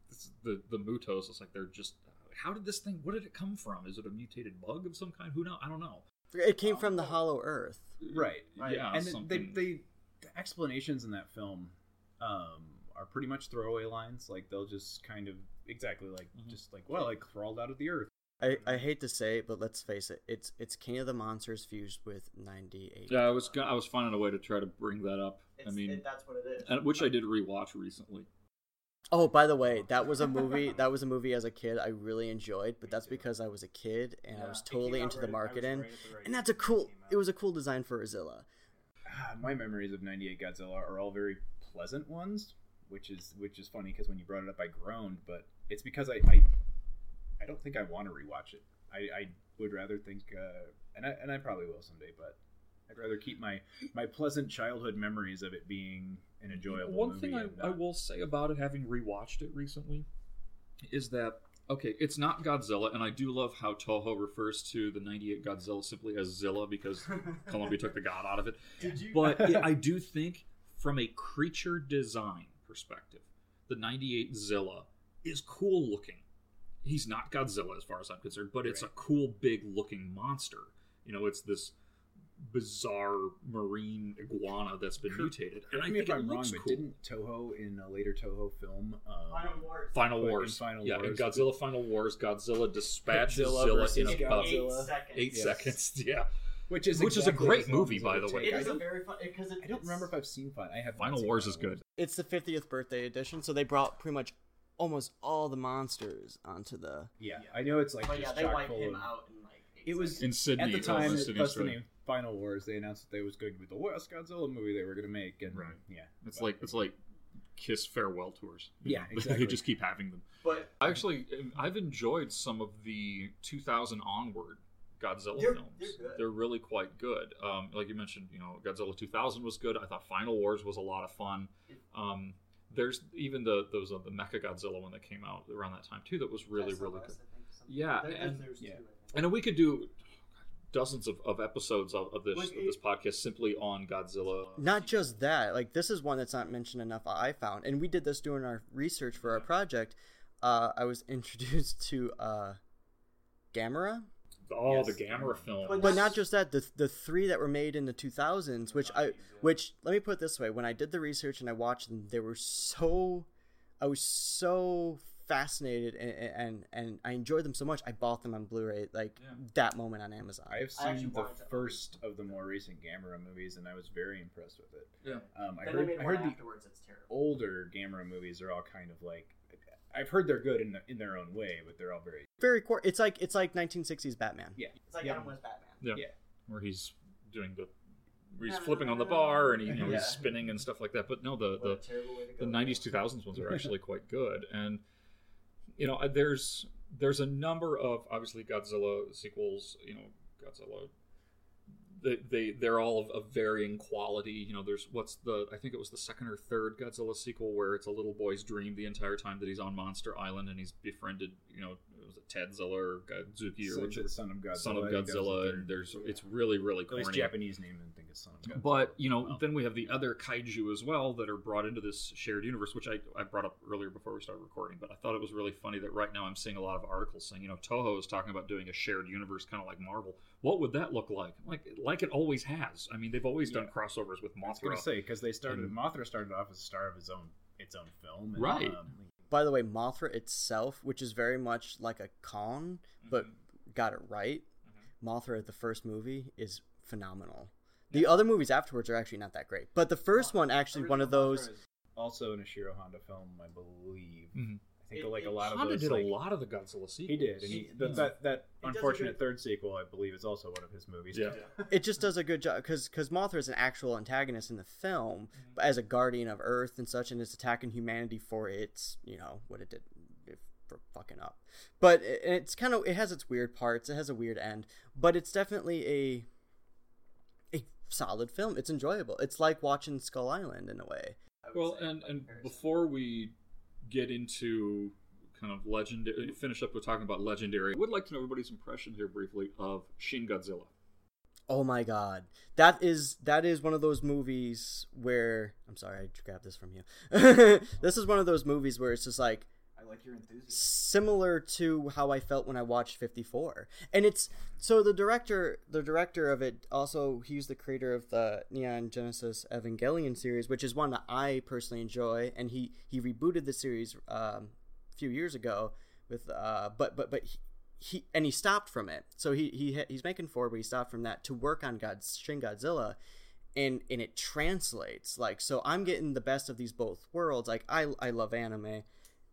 Speaker 2: this, the the Mutos. It's like they're just how did this thing? What did it come from? Is it a mutated bug of some kind? Who know? I don't know.
Speaker 7: It came from the Hollow Earth.
Speaker 1: right
Speaker 2: Yeah,
Speaker 1: and the- they, they the explanations in that film um are pretty much throwaway lines like they'll just kind of exactly like
Speaker 2: Mm-hmm.
Speaker 1: just like well i crawled out of the earth
Speaker 7: I, I hate to say it, but let's face it, it's it's King of the Monsters fused with '98.
Speaker 2: Yeah, I was I was finding a way to try to bring that up. I mean,
Speaker 7: that's what it is.
Speaker 2: and, which I did rewatch recently.
Speaker 7: Oh, by the way, that was a [LAUGHS] movie. That was a movie as a kid I really enjoyed, but that's because I was a kid and I was totally into the marketing. And that's a cool. It was a cool design for Godzilla.
Speaker 1: Ah, my memories of 98 Godzilla are all very pleasant ones, which is which is funny because when you brought it up I groaned, but it's because I I, I don't think I want to rewatch it. I, I would rather think uh, and I and I probably will someday, but I'd rather keep my my pleasant childhood memories of it being an enjoyable
Speaker 2: One thing I, I will say about it, having rewatched it recently, is that okay? It's not Godzilla, and I do love how Toho refers to the '98 Godzilla simply as Zilla because [LAUGHS] Columbia took the god out of it.
Speaker 7: Did you-
Speaker 2: But it, [LAUGHS] I do think, from a creature design perspective, the '98 Zilla is cool looking. He's not Godzilla as far as I'm concerned, but it's a cool, big looking monster. You know, it's this bizarre marine iguana that's been mutated. And
Speaker 1: Correct
Speaker 2: I
Speaker 1: me
Speaker 2: think
Speaker 1: if I'm wrong,
Speaker 2: looks
Speaker 1: but didn't Toho in a later Toho film? Um,
Speaker 2: Final
Speaker 1: put in
Speaker 2: Wars.
Speaker 1: Final
Speaker 2: yeah,
Speaker 1: Wars.
Speaker 2: in Godzilla Final Wars, Godzilla dispatches
Speaker 1: Godzilla
Speaker 2: Zilla in about
Speaker 1: Godzilla.
Speaker 2: eight
Speaker 1: Yes.
Speaker 2: seconds. [LAUGHS] Yeah,
Speaker 1: which is
Speaker 2: which is a great movie, by the way.
Speaker 1: take.
Speaker 7: It
Speaker 1: I
Speaker 7: is a very fun because
Speaker 1: I don't remember if I've seen Final. I have
Speaker 2: Final
Speaker 1: seen
Speaker 2: Wars is
Speaker 1: Final
Speaker 2: good.
Speaker 7: It's the 50th birthday edition, so they brought pretty much almost all the monsters onto the.
Speaker 1: Yeah, I know it's like
Speaker 7: But
Speaker 1: just
Speaker 7: yeah, they
Speaker 1: chock
Speaker 7: wipe him out in like. eight
Speaker 1: It was
Speaker 2: In Sydney,
Speaker 1: at the time.
Speaker 2: in
Speaker 1: that's the name Final Wars. They announced that they was going to be the last Godzilla movie they were going to make, and
Speaker 2: Right.
Speaker 1: yeah,
Speaker 2: it's like it's like Kiss farewell tours. [LAUGHS]
Speaker 1: Yeah,
Speaker 2: they
Speaker 1: exactly.
Speaker 2: just keep having them.
Speaker 7: But
Speaker 2: I actually, I've enjoyed some of the 2000 onward Godzilla
Speaker 7: They're-
Speaker 2: films.
Speaker 7: they're good.
Speaker 2: They're really quite good. Um, like you mentioned, you know, Godzilla 2000 was good. I thought Final Wars was a lot of fun. Um, there's even the those uh, the Mecha Godzilla one that came out around that time too. That was really really good. Yeah, and
Speaker 1: yeah.
Speaker 2: and we could do dozens of, of episodes of, of this
Speaker 7: Like,
Speaker 2: of this podcast simply on Godzilla.
Speaker 7: Not just that, like this is one that's not mentioned enough. I found, and we did this during our research for our project. Uh, I was [LAUGHS] introduced to uh, Gamera,
Speaker 2: Oh, the Gamera film.
Speaker 7: but not just that. The the three that were made in the two thousands, which I, which let me put it this way: when I did the research and I watched them, they were so, I was so fascinated and and, and I enjoyed them so much. I bought them on Blu-ray like that moment on Amazon.
Speaker 1: I have
Speaker 7: actually
Speaker 1: seen the first of the more recent Gamera movies, and I was very impressed with it.
Speaker 2: Yeah.
Speaker 1: Um, I
Speaker 7: Then
Speaker 1: heard,
Speaker 7: made
Speaker 1: I heard the
Speaker 7: afterwards that's terrible.
Speaker 1: older Gamera movies are all kind of like. I've heard they're good in, the, in their own way, but they're all very
Speaker 7: Very core. It's like it's like 1960s Batman.
Speaker 1: yeah.
Speaker 7: It's like
Speaker 1: yeah.
Speaker 7: Adam West Batman.
Speaker 2: Yeah.
Speaker 1: Yeah.
Speaker 2: Where he's doing the he's flipping on the bar and he, you know,
Speaker 7: Yeah.
Speaker 2: he's spinning and stuff like that. But no, the the,
Speaker 7: terrible way to
Speaker 2: the 90s 2000s ones are actually quite good and you know there's there's a number of obviously Godzilla sequels, you know, Godzilla they, they they're all of, of varying quality. You know, there's what's the I think it was the second or third Godzilla sequel where it's a little boy's dream the entire time that he's on Monster Island and he's befriended. You know, it was it Tedzilla or Godzuki or
Speaker 1: Son-
Speaker 2: whichever-
Speaker 1: Son of Godzilla.
Speaker 2: Son of
Speaker 1: I think that was the
Speaker 2: Godzilla,
Speaker 1: third.
Speaker 2: and there's it's really really
Speaker 1: At least. Japanese name, I think it's Son of Godzilla.
Speaker 2: But you know, oh. then we have the other kaiju as well that are brought into this shared universe, which I, I brought up earlier before we started recording. But I thought it was really funny that right now I'm seeing a lot of articles saying, you know, Toho is talking about doing a shared universe, kind of like Marvel. What would that look like? Like like it always has. I mean, they've always done crossovers with Mothra.
Speaker 1: I was gonna say because they started
Speaker 2: And-
Speaker 1: Mothra started off as a star of his own its own film, and,
Speaker 2: Right.
Speaker 1: Um,
Speaker 7: By the way, Mothra itself, which is very much like a Kong, but
Speaker 2: Mm-hmm.
Speaker 7: got it right. Mothra, the first movie, is phenomenal. The other movies afterwards are actually not that great, but the first one actually one of those.
Speaker 1: also an Ishiro Honda film, I believe.
Speaker 2: Mhm.
Speaker 1: I think like a lot of
Speaker 2: Honda
Speaker 1: those.
Speaker 2: did
Speaker 1: like,
Speaker 2: a lot of the Godzilla sequels.
Speaker 1: He did, and he,
Speaker 2: Yeah.
Speaker 1: that that, that unfortunate
Speaker 7: good-
Speaker 1: third sequel, I believe, is also one of his movies.
Speaker 2: Yeah.
Speaker 7: It just does a good job because because Mothra is an actual antagonist in the film,
Speaker 2: Mm-hmm.
Speaker 7: but as a guardian of Earth and such, and it's attacking humanity for its you know what it did for fucking up. But it, it's kind of it has its weird parts. It has a weird end, but it's definitely a a solid film. It's enjoyable. It's like watching Skull Island in a way.
Speaker 2: Well, and and before we get into kind of legendary, finish up with talking about legendary, I would like to know everybody's impression here briefly of Shin Godzilla.
Speaker 7: Oh my god. That is that is one of those movies where I'm sorry, I grabbed this from you. [LAUGHS] this is one of those movies where it's just like
Speaker 11: I like your enthusiasm.
Speaker 7: similar to how I felt when I watched 54. And it's so the director the director of it also he's the creator of the Neon Genesis Evangelion series, which is one that I personally enjoy and he he rebooted the series um, a few years ago with uh but but but he, he and he stopped from it. So he he he's making four, but he stopped from that to work on God's Shin Godzilla. and and it translates like so i'm getting the best of these both worlds like i i love anime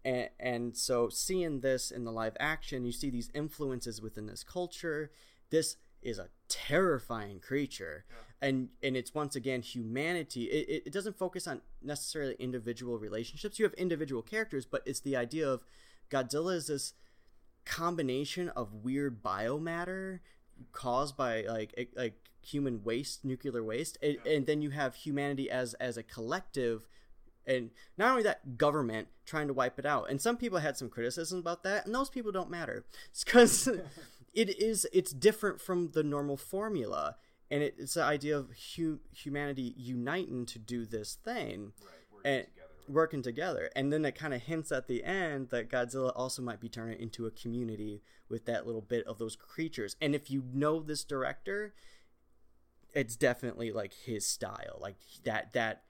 Speaker 7: and and so seeing this in the live action you see these influences within this culture. This is a terrifying creature. And and it's once again humanity. It, it, doesn't focus on necessarily individual relationships. You have individual characters but it's the idea of godzilla is this combination of weird biomatter caused by like like human waste nuclear waste. And, and then you have humanity as as a collective and not only that government trying to wipe it out. And some people had some criticism about that and those people don't matter. It's because [LAUGHS] it is it's different from the normal formula and it, it's the idea of hu- humanity uniting to do this thing and working together. And then it kind of hints at the end that godzilla also might be turning into a community with that little bit of those creatures. And if you know this director it's definitely like his style. Like that that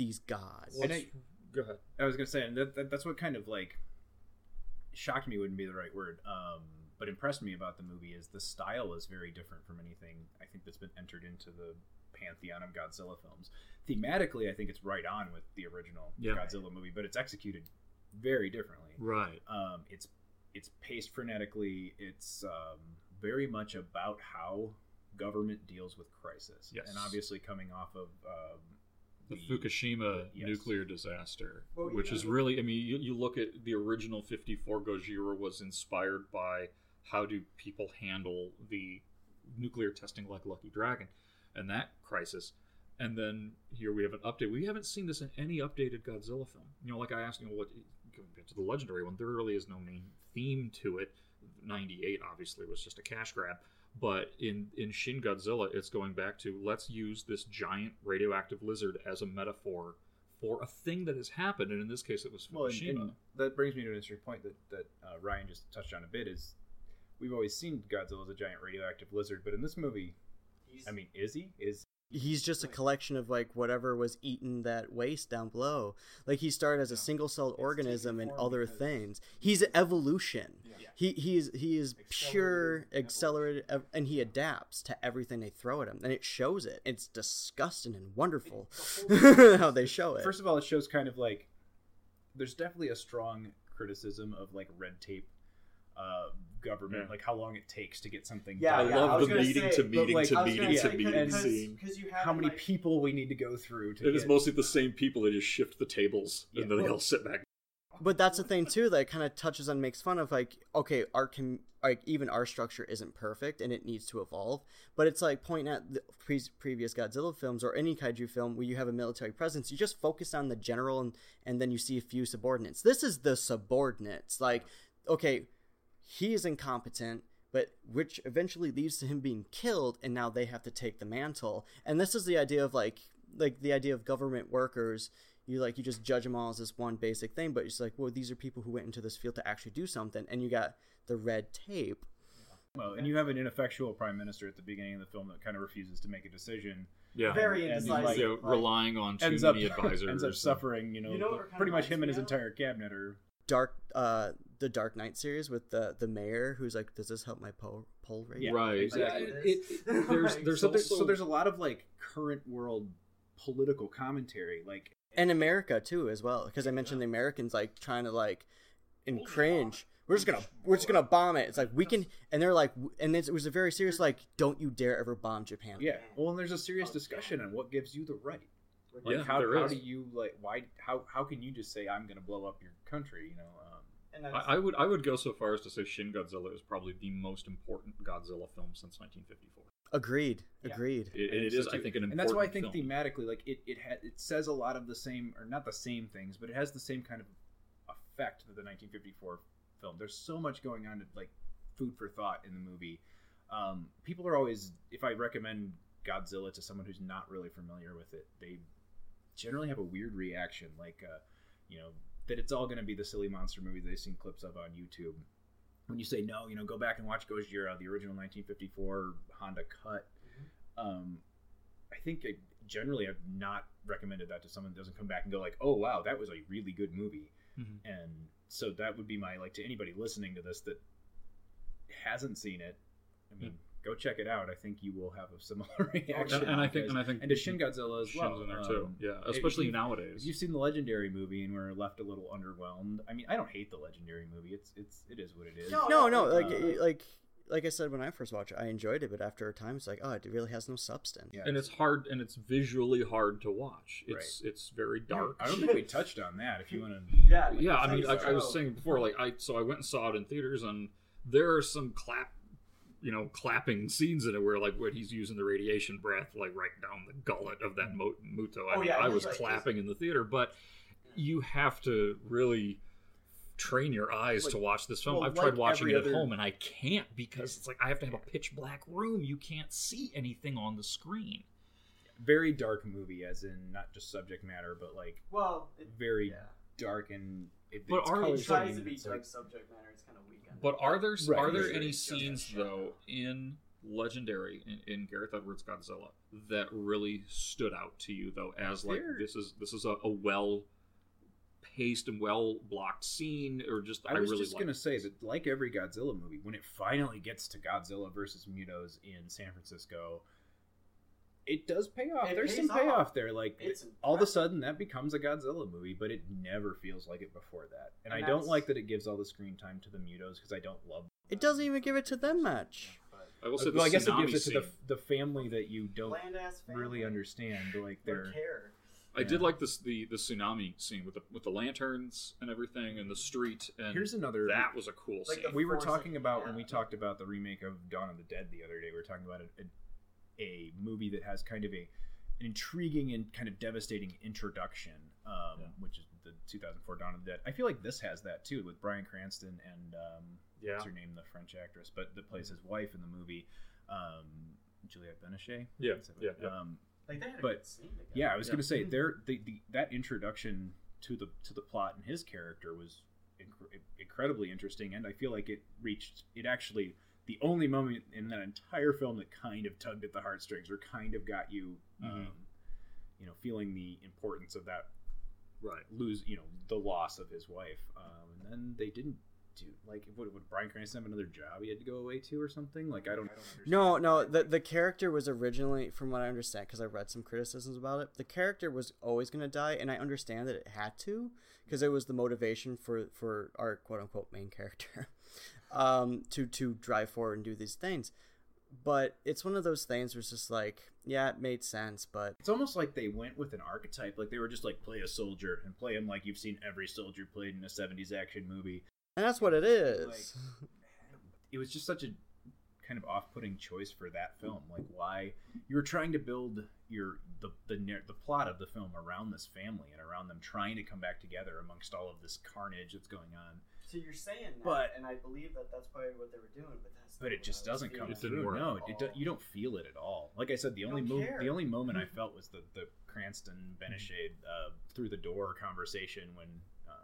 Speaker 7: these gods
Speaker 1: And I,
Speaker 2: Go ahead.
Speaker 1: I was gonna say, and that, that, that's what kind of like shocked me wouldn't be the right word, um, but impressed me about the movie is the style is very different from anything I think that's been entered into the pantheon of Godzilla films. Thematically, I think it's right on with the original
Speaker 2: Yeah.
Speaker 1: Godzilla movie, but it's executed very differently.
Speaker 2: Right.
Speaker 1: Um, it's it's paced frenetically. It's um, very much about how government deals with crisis,
Speaker 2: Yes.
Speaker 1: and obviously coming off of um,
Speaker 2: the Fukushima
Speaker 1: yes.
Speaker 2: nuclear disaster, which is really, I mean, you, you look at the original 54 Gojira was inspired by how do people handle the nuclear testing like Lucky Dragon and that crisis. And then here we have an update. We haven't seen this in any updated Godzilla film. You know, like I asked, you know, what compared to the legendary one, there really is no main theme to it. 98 obviously was just a cash grab. But in, in Shin Godzilla, it's going back to let's use this giant radioactive lizard as a metaphor for a thing that has happened, and in this case, it was
Speaker 1: Well, and,
Speaker 2: Fukushima.
Speaker 1: and that brings me to an interesting point that that uh, Ryan just touched on a bit. Is we've always seen Godzilla as a giant radioactive lizard, but in this movie, I mean, is he? Is
Speaker 7: he's just a collection of like whatever was eating that waste down below. Like he started as a single-celled organism and other things. He's evolution. He he is he is pure accelerated ev- and he adapts to everything they throw at him and it shows it. It's disgusting and wonderful [LAUGHS] how they show it.
Speaker 1: First of all, it shows kind of like there's definitely a strong criticism of like red tape uh, government,
Speaker 2: Yeah.
Speaker 1: like how long it takes to get something.
Speaker 7: Yeah,
Speaker 1: done.
Speaker 7: yeah, I
Speaker 2: love
Speaker 7: was
Speaker 2: the
Speaker 7: gonna
Speaker 2: meeting
Speaker 7: say-
Speaker 2: to meeting
Speaker 1: like,
Speaker 2: to meeting
Speaker 1: gonna
Speaker 2: to
Speaker 1: say,
Speaker 2: meeting
Speaker 1: because-
Speaker 2: scene.
Speaker 1: how many people we need to go through to
Speaker 2: It is
Speaker 1: get-
Speaker 2: mostly the same people. They just shift the tables,
Speaker 1: Yeah.
Speaker 2: and then they all sit back.
Speaker 7: but that's the thing too that kind of touches on makes fun of like okay our com- like even our structure isn't perfect and it needs to evolve but it's like pointing at the pre- previous godzilla films or any kaiju film where you have a military presence you just focus on the general and and then you see a few subordinates this is the subordinates like okay he is incompetent but which eventually leads to him being killed and now they have to take the mantle and this is the idea of like like the idea of government workers you like you just judge them all as this one basic thing but it's like well these are people who went into this field to actually do something and you got the red tape
Speaker 1: Well, and you have an ineffectual prime minister at the beginning of the film that kind of refuses to make a decision.
Speaker 2: Yeah,
Speaker 7: Very
Speaker 1: And,
Speaker 7: indecisive.
Speaker 1: like,
Speaker 2: So relying on too
Speaker 1: ends up
Speaker 2: many [LAUGHS] advisors.
Speaker 1: ends up suffering. You know,
Speaker 7: You know what it kinda
Speaker 1: pretty much him and his
Speaker 7: of?
Speaker 1: entire cabinet are.
Speaker 7: dark uh the dark knight series with the the mayor who's like does this help my poll poll rate
Speaker 1: Yeah,
Speaker 2: Right.
Speaker 1: exactly.
Speaker 2: It- it- it- [LAUGHS] there's there's
Speaker 1: so, there-
Speaker 2: also
Speaker 1: so there's a lot of like current world political commentary. Like
Speaker 7: and america too as well because i mentioned the americans like trying to like and cringe we're just gonna we're just gonna bomb it it's like we can and they're like and it was a very serious like don't you dare ever bomb japan
Speaker 1: yeah, well, and there's a serious discussion on what gives you the right. Like
Speaker 2: Yeah,
Speaker 1: how,
Speaker 2: there
Speaker 1: how
Speaker 2: is.
Speaker 1: do you like why how how can you just say I'm going to blow up your country? You know. Um,
Speaker 2: I, I would I would go so far as to say Shin Godzilla is probably the most important Godzilla film since 1954.
Speaker 7: agreed
Speaker 1: Yeah.
Speaker 7: agreed
Speaker 2: It,
Speaker 1: And
Speaker 2: it
Speaker 1: it's
Speaker 2: is, I think, an important
Speaker 1: and that's why I think
Speaker 2: film.
Speaker 1: thematically, like it it ha- it says a lot of the same, or not the same things, but it has the same kind of effect that the 1954 film. There's so much going on, to, like food for thought in the movie. Um, people are always, if I recommend Godzilla to someone who's not really familiar with it, they generally have a weird reaction, like uh, you know that it's all going to be the silly monster movie they've seen clips of on YouTube. When you say no, you know, go back and watch Gojira, the original 1954 Honda cut. Um, I think I, generally I've not recommended that to someone that doesn't come back and go like, "Oh wow, that was a really good movie."
Speaker 2: Mhm.
Speaker 1: And so that would be my like to anybody listening to this that hasn't seen it. I mean, go check it out. I think you will have a similar [LAUGHS] reaction.
Speaker 2: and I think- and I think
Speaker 1: and to Shin Godzilla as
Speaker 2: Shin's
Speaker 1: well.
Speaker 2: in there too.
Speaker 1: Um,
Speaker 2: Yeah, especially
Speaker 1: you've-
Speaker 2: nowadays.
Speaker 1: If you've seen the Legendary movie and were left a little underwhelmed, I mean, I don't hate the Legendary movie. It's it's it is what it is.
Speaker 7: No, no, like
Speaker 1: Uh,
Speaker 7: like like I said when I first watched it, I enjoyed it, but after a time, it's like, oh, it really has no substance.
Speaker 2: Yeah, and it's hard and it's visually hard to watch. It's it's very dark.
Speaker 1: I don't think we touched on that. If you want to, [LAUGHS]
Speaker 7: yeah,
Speaker 2: yeah. I mean, like I was saying before, like I so I went and saw it in theaters, and there are some clap, you know, clapping scenes in it where like when he's using the radiation breath, like right down the gullet of that Mo- Muto. I
Speaker 7: Oh,
Speaker 2: mean,
Speaker 7: yeah,
Speaker 2: I was
Speaker 7: like-
Speaker 2: clapping in the theater, but you have to really train your eyes
Speaker 1: Like-
Speaker 2: to watch this film.
Speaker 1: well,
Speaker 2: I've tried
Speaker 1: like
Speaker 2: watching it at
Speaker 1: other-
Speaker 2: home and I can't because it's like I have to have a pitch black room. You can't see anything on the screen.
Speaker 1: very dark movie, as in not just subject matter, but like
Speaker 7: well,
Speaker 1: very dark and. It,
Speaker 2: But are- it tries
Speaker 7: to be
Speaker 1: it's like-
Speaker 7: dark subject matter. It's kind of weak.
Speaker 2: But are there
Speaker 1: Right.
Speaker 2: are there any scenes though in Legendary in, in Gareth Edwards Godzilla that really stood out to you though as like
Speaker 1: There-
Speaker 2: this is this is a, a well paced and well blocked scene or just I,
Speaker 1: I was
Speaker 2: really
Speaker 1: just gonna say that, like every Godzilla movie, when it finally gets to Godzilla versus Mutos in San Francisco, it does pay off.
Speaker 7: It
Speaker 1: There's some payoff
Speaker 7: off.
Speaker 1: there. Like
Speaker 7: It's
Speaker 1: all of a sudden, that becomes a Godzilla movie, but it never feels like it before that. And,
Speaker 7: And
Speaker 1: I don't like that it gives all the screen time to the Mutos because I don't love.
Speaker 7: It doesn't even give it to them much.
Speaker 2: I will uh, say
Speaker 1: well, I guess it
Speaker 2: tsunami
Speaker 1: gives it to the, the family that you don't really understand. Like they're
Speaker 7: care.
Speaker 2: I did like this the the tsunami scene with the with the lanterns and everything and the street and
Speaker 1: Here's another-
Speaker 2: that was a cool
Speaker 7: Like
Speaker 2: scene.
Speaker 1: we were talking about
Speaker 7: yeah.
Speaker 1: when we talked about the remake of Dawn of the Dead the other day. We were talking about a, a, a movie that has kind of a an intriguing and kind of devastating introduction, um, which is the 2004 Dawn of the Dead. I feel like this has that too with Bryan Cranston and um,
Speaker 2: Yeah.
Speaker 1: what's her name, the French actress, but that plays his wife in the movie, um, Juliette Binoche.
Speaker 2: Yeah, yeah, yeah.
Speaker 1: Um,
Speaker 7: Like they had a
Speaker 1: but
Speaker 7: good scene together.
Speaker 1: yeah, I was
Speaker 2: Yeah.
Speaker 1: gonna say there the, the that introduction to the to the plot and his character was inc- incredibly interesting, and I feel like it reached it actually the only moment in that entire film that kind of tugged at the heartstrings or kind of got you, um, you know, feeling the importance of that
Speaker 2: right.
Speaker 1: lose you know the loss of his wife, um, and then they didn't do like would, would Bryan Cranston have another job he had to go away to or something? Like I don't, I don't understand.
Speaker 7: No, no. The the character was originally, from what I understand, because I read some criticisms about it. The character was always going to die, and I understand that it had to, because it was the motivation for for our quote unquote main character, [LAUGHS] um, to to drive forward and do these things. But it's one of those things where it's just like, yeah, it made sense, but
Speaker 1: It's almost like they went with an archetype. Like they were just like play a soldier and play him like you've seen every soldier played in a '70s action movie.
Speaker 7: and that's what it is.
Speaker 1: Like, it was just such a kind of off-putting choice for that film. Like why you were trying to build your the the the plot of the film around this family and around them trying to come back together amongst all of this carnage that's going on.
Speaker 7: So you're saying that,
Speaker 1: But-
Speaker 7: and I believe that that's probably what they were doing, but that's
Speaker 1: But it just doesn't come
Speaker 2: It didn't
Speaker 1: through.
Speaker 2: work.
Speaker 1: No, it, do, you don't feel it at all. Like I said, the only
Speaker 7: don't
Speaker 1: mo- the only moment I [LAUGHS] felt was the the Cranston Binoche uh, through the door conversation when. Um,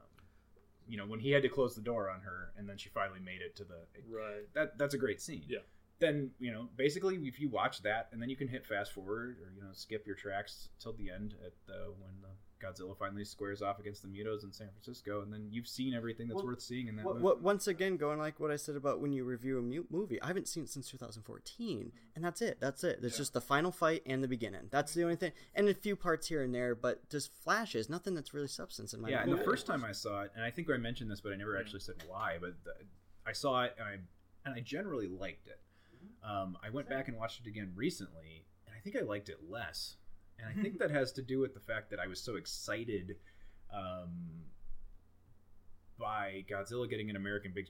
Speaker 1: you know when he had to close the door on her, and then she finally made it to the
Speaker 2: Right.
Speaker 1: that that's a great scene.
Speaker 2: Yeah.
Speaker 1: Then you know basically if you watch that, and then you can hit fast forward or you know skip your tracks till the end at the when the Godzilla finally squares off against the Mutos in San Francisco, and then you've seen everything that's
Speaker 7: Well,
Speaker 1: worth seeing in that movie.
Speaker 7: what, once again, going like what I said about when you review a mu- movie, I haven't seen it since 2014, and that's it. That's it. There's just the final fight and the beginning. That's the only thing, and a few parts here and there, but just flashes. Nothing that's really substance in my.
Speaker 1: yeah, and the first time I saw it, and I think I mentioned this, but I never actually said why. But the, I saw it, and I and I generally liked it. Um, I went back and watched it again recently, and I think I liked it less. And I think that has to do with the fact that I was so excited um, by Godzilla getting an American big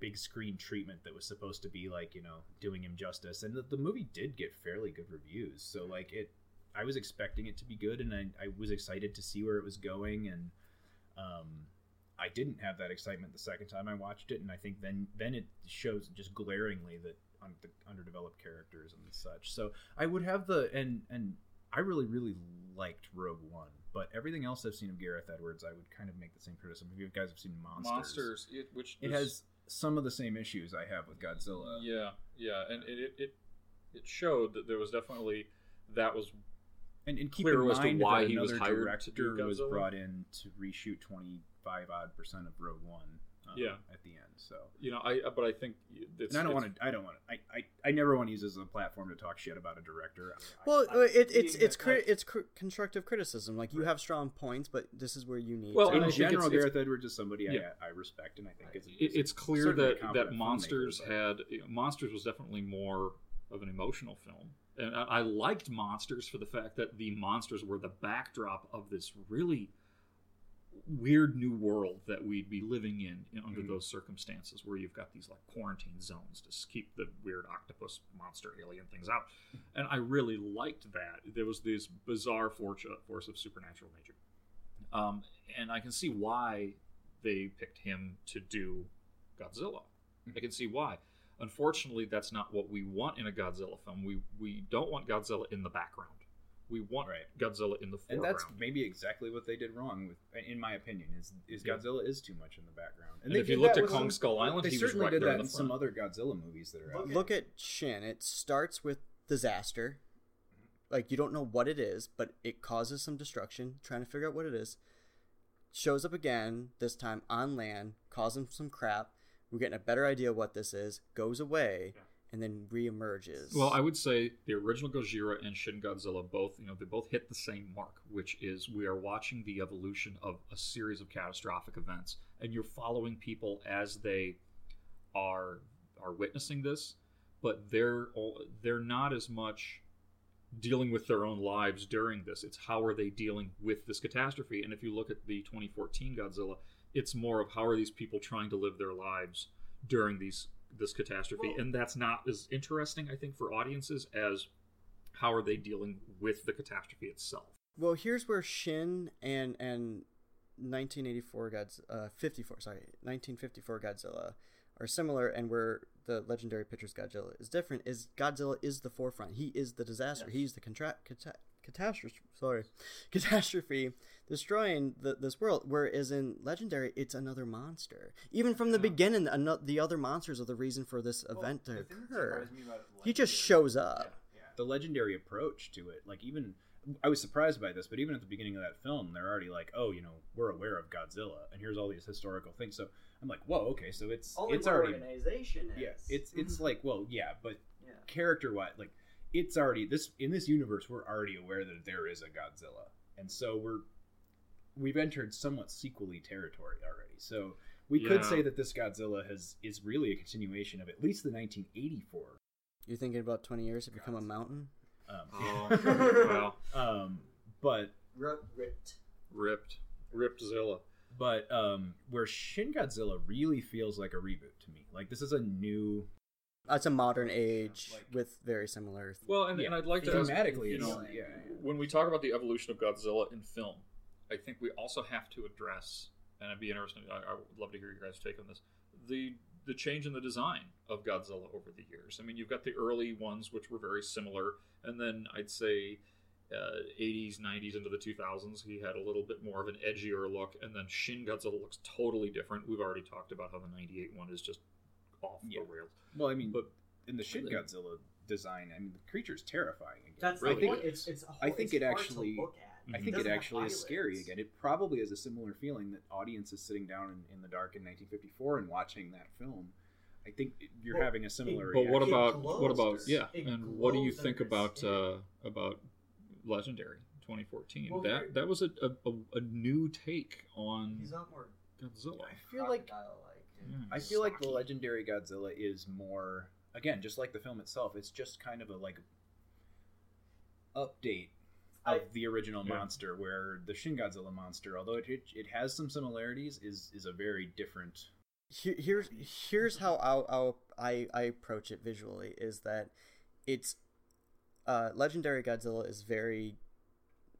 Speaker 1: big screen treatment that was supposed to be like you know doing him justice, and the, the movie did get fairly good reviews. So like it, I was expecting it to be good, and I, I was excited to see where it was going, and um, I didn't have that excitement the second time I watched it, and I think then then it shows just glaringly that on the underdeveloped characters and such. So I would have the and and I really really liked Rogue One, but everything else I've seen of Gareth Edwards, I would kind of make the same criticism. If you guys have seen Monsters,
Speaker 2: Monsters, it, which
Speaker 1: it
Speaker 2: was-
Speaker 1: has some of the same issues I have with Godzilla.
Speaker 2: Yeah, yeah, and it it, it showed that there was definitely that was
Speaker 1: And, and keep in mind
Speaker 2: why
Speaker 1: that
Speaker 2: he was
Speaker 1: another
Speaker 2: hired
Speaker 1: director was brought in to reshoot 25 odd percent of Rogue One. Um,
Speaker 2: Yeah.
Speaker 1: at the end. So
Speaker 2: You know, I but I think it's.
Speaker 1: and I don't want to. I don't want to. I, I I never want to use this as a platform to talk shit about a director. I-
Speaker 7: Well,
Speaker 1: I-
Speaker 7: uh, it, it's it's cri-
Speaker 1: like,
Speaker 7: it's cri- constructive criticism. Like you have strong points, but this is where you need.
Speaker 2: Well,
Speaker 7: to,
Speaker 2: and I
Speaker 1: in general,
Speaker 2: it's- it's-
Speaker 1: Gareth Edwards is somebody
Speaker 2: Yeah.
Speaker 1: I, I respect, and I think it's
Speaker 2: it, it's clear that that monsters had you know, monsters was definitely more of an emotional film and I, I liked monsters for the fact that the monsters were the backdrop of this really weird new world that we'd be living in, under
Speaker 1: Mhm.
Speaker 2: those circumstances where you've got these like quarantine zones to keep the weird octopus monster alien things out [LAUGHS] and i really liked that there was this bizarre force, force of supernatural nature um, and I can see why they picked him to do Godzilla. I can see why. Unfortunately, that's not what we want in a Godzilla film. We we don't want Godzilla in the background. We want right. Godzilla in the foreground.
Speaker 1: and that's maybe exactly what they did wrong with, in my opinion. Is is
Speaker 2: Yeah.
Speaker 1: Godzilla is too much in the background.
Speaker 2: And
Speaker 1: they
Speaker 2: if you
Speaker 1: did
Speaker 2: looked at Kong
Speaker 1: some-
Speaker 2: Skull Island,
Speaker 1: they
Speaker 2: he was
Speaker 1: certainly
Speaker 2: right
Speaker 1: did that
Speaker 2: in
Speaker 1: in some other Godzilla movies that are out.
Speaker 7: Look at Shin. It starts with disaster. Like you don't know what it is, but it causes some destruction. Trying to figure out what it is. Shows up again. This time on land, causing some crap. We're getting a better idea what this is. Goes away, and then reemerges.
Speaker 2: Well, I would say the original Gojira and Shin Godzilla both, you know, they both hit the same mark, which is we are watching the evolution of a series of catastrophic events, and you're following people as they are are witnessing this, but they're they're not as much dealing with their own lives during this. It's how are they dealing with this catastrophe? And if you look at the 2014 Godzilla, it's more of how are these people trying to live their lives during these this catastrophe, and that's not as interesting, I think, for audiences as how are they dealing with the catastrophe itself.
Speaker 7: Well, here's where Shin and and 1984 Godz uh 54 sorry 1954 Godzilla are similar, and where the legendary pictures Godzilla is different. Is Godzilla is the forefront. He is the disaster. He's the contra- cata- catastrophe. Sorry, [LAUGHS] catastrophe destroying the, this world. Whereas in legendary, it's another monster. Even from the beginning, ano- the other monsters are the reason for this event to occur. He just shows up.
Speaker 1: the legendary approach to it like even i was surprised by this but even at the beginning of that film they're already like oh you know we're aware of godzilla and here's all these historical things so i'm like whoa okay so it's
Speaker 7: Only
Speaker 1: it's already
Speaker 7: organization
Speaker 1: yeah
Speaker 7: is.
Speaker 1: it's it's [LAUGHS] like well yeah but
Speaker 7: Yeah.
Speaker 1: character wise like it's already this in this universe we're already aware that there is a godzilla and so we're we've entered somewhat sequely territory already so we could say that this godzilla has is really a continuation of at least the 1984
Speaker 7: You're thinking about 20 years to become a mountain?
Speaker 1: um,
Speaker 2: Oh, [LAUGHS] wow.
Speaker 1: um, but
Speaker 7: Ripped.
Speaker 2: Ripped, ripped Zilla.
Speaker 1: but um, where Shin Godzilla really feels like a reboot to me. Like this is a new.
Speaker 7: That's a modern age with very similar.
Speaker 2: Well, and, and I'd like to ask,
Speaker 1: thematically,
Speaker 2: you
Speaker 1: it's-
Speaker 2: know,
Speaker 1: yeah.
Speaker 2: when we talk about the evolution of Godzilla in film, I think we also have to address, and I'd be interested. I, I would love to hear your guys' take on this. The the change in the design of Godzilla over the years. I mean, you've got the early ones which were very similar, and then I'd say. Uh, 80s, 90s into the 2000s, he had a little bit more of an edgier look, and then Shin Godzilla looks totally different. We've already talked about how the 98 one is just off
Speaker 1: Yeah.
Speaker 2: the rails.
Speaker 1: Well, I mean,
Speaker 2: But
Speaker 1: in the Shin
Speaker 2: then-
Speaker 1: Godzilla design, I mean, the creature's terrifying. Again.
Speaker 11: That's
Speaker 1: I
Speaker 11: the
Speaker 1: think
Speaker 11: point. It's- it's a
Speaker 1: I
Speaker 11: hor-
Speaker 1: think
Speaker 11: it's
Speaker 1: it actually. I think it
Speaker 11: doesn't have
Speaker 1: actually is scary again. It probably has a similar feeling that audiences sitting down in, in the dark in 1954 and watching that film. I think you're
Speaker 11: Well,
Speaker 1: having a similar.
Speaker 2: But what
Speaker 1: reaction.
Speaker 2: about what about yeah? And what do you think about uh, about Legendary 2014?
Speaker 11: Well,
Speaker 2: that that was a, a, a, a new take on
Speaker 11: He's not more
Speaker 2: Godzilla.
Speaker 1: I feel like
Speaker 11: crocodile-like.
Speaker 1: I feel like the legendary Godzilla is more again, just like the film itself. It's just kind of a like update of
Speaker 11: I-
Speaker 1: the original
Speaker 2: Yeah.
Speaker 1: monster, where the Shin Godzilla monster, although it, it it has some similarities, is is a very different.
Speaker 7: Here, here's here's how I'll, I'll, I I approach it visually is that it's uh, legendary Godzilla is very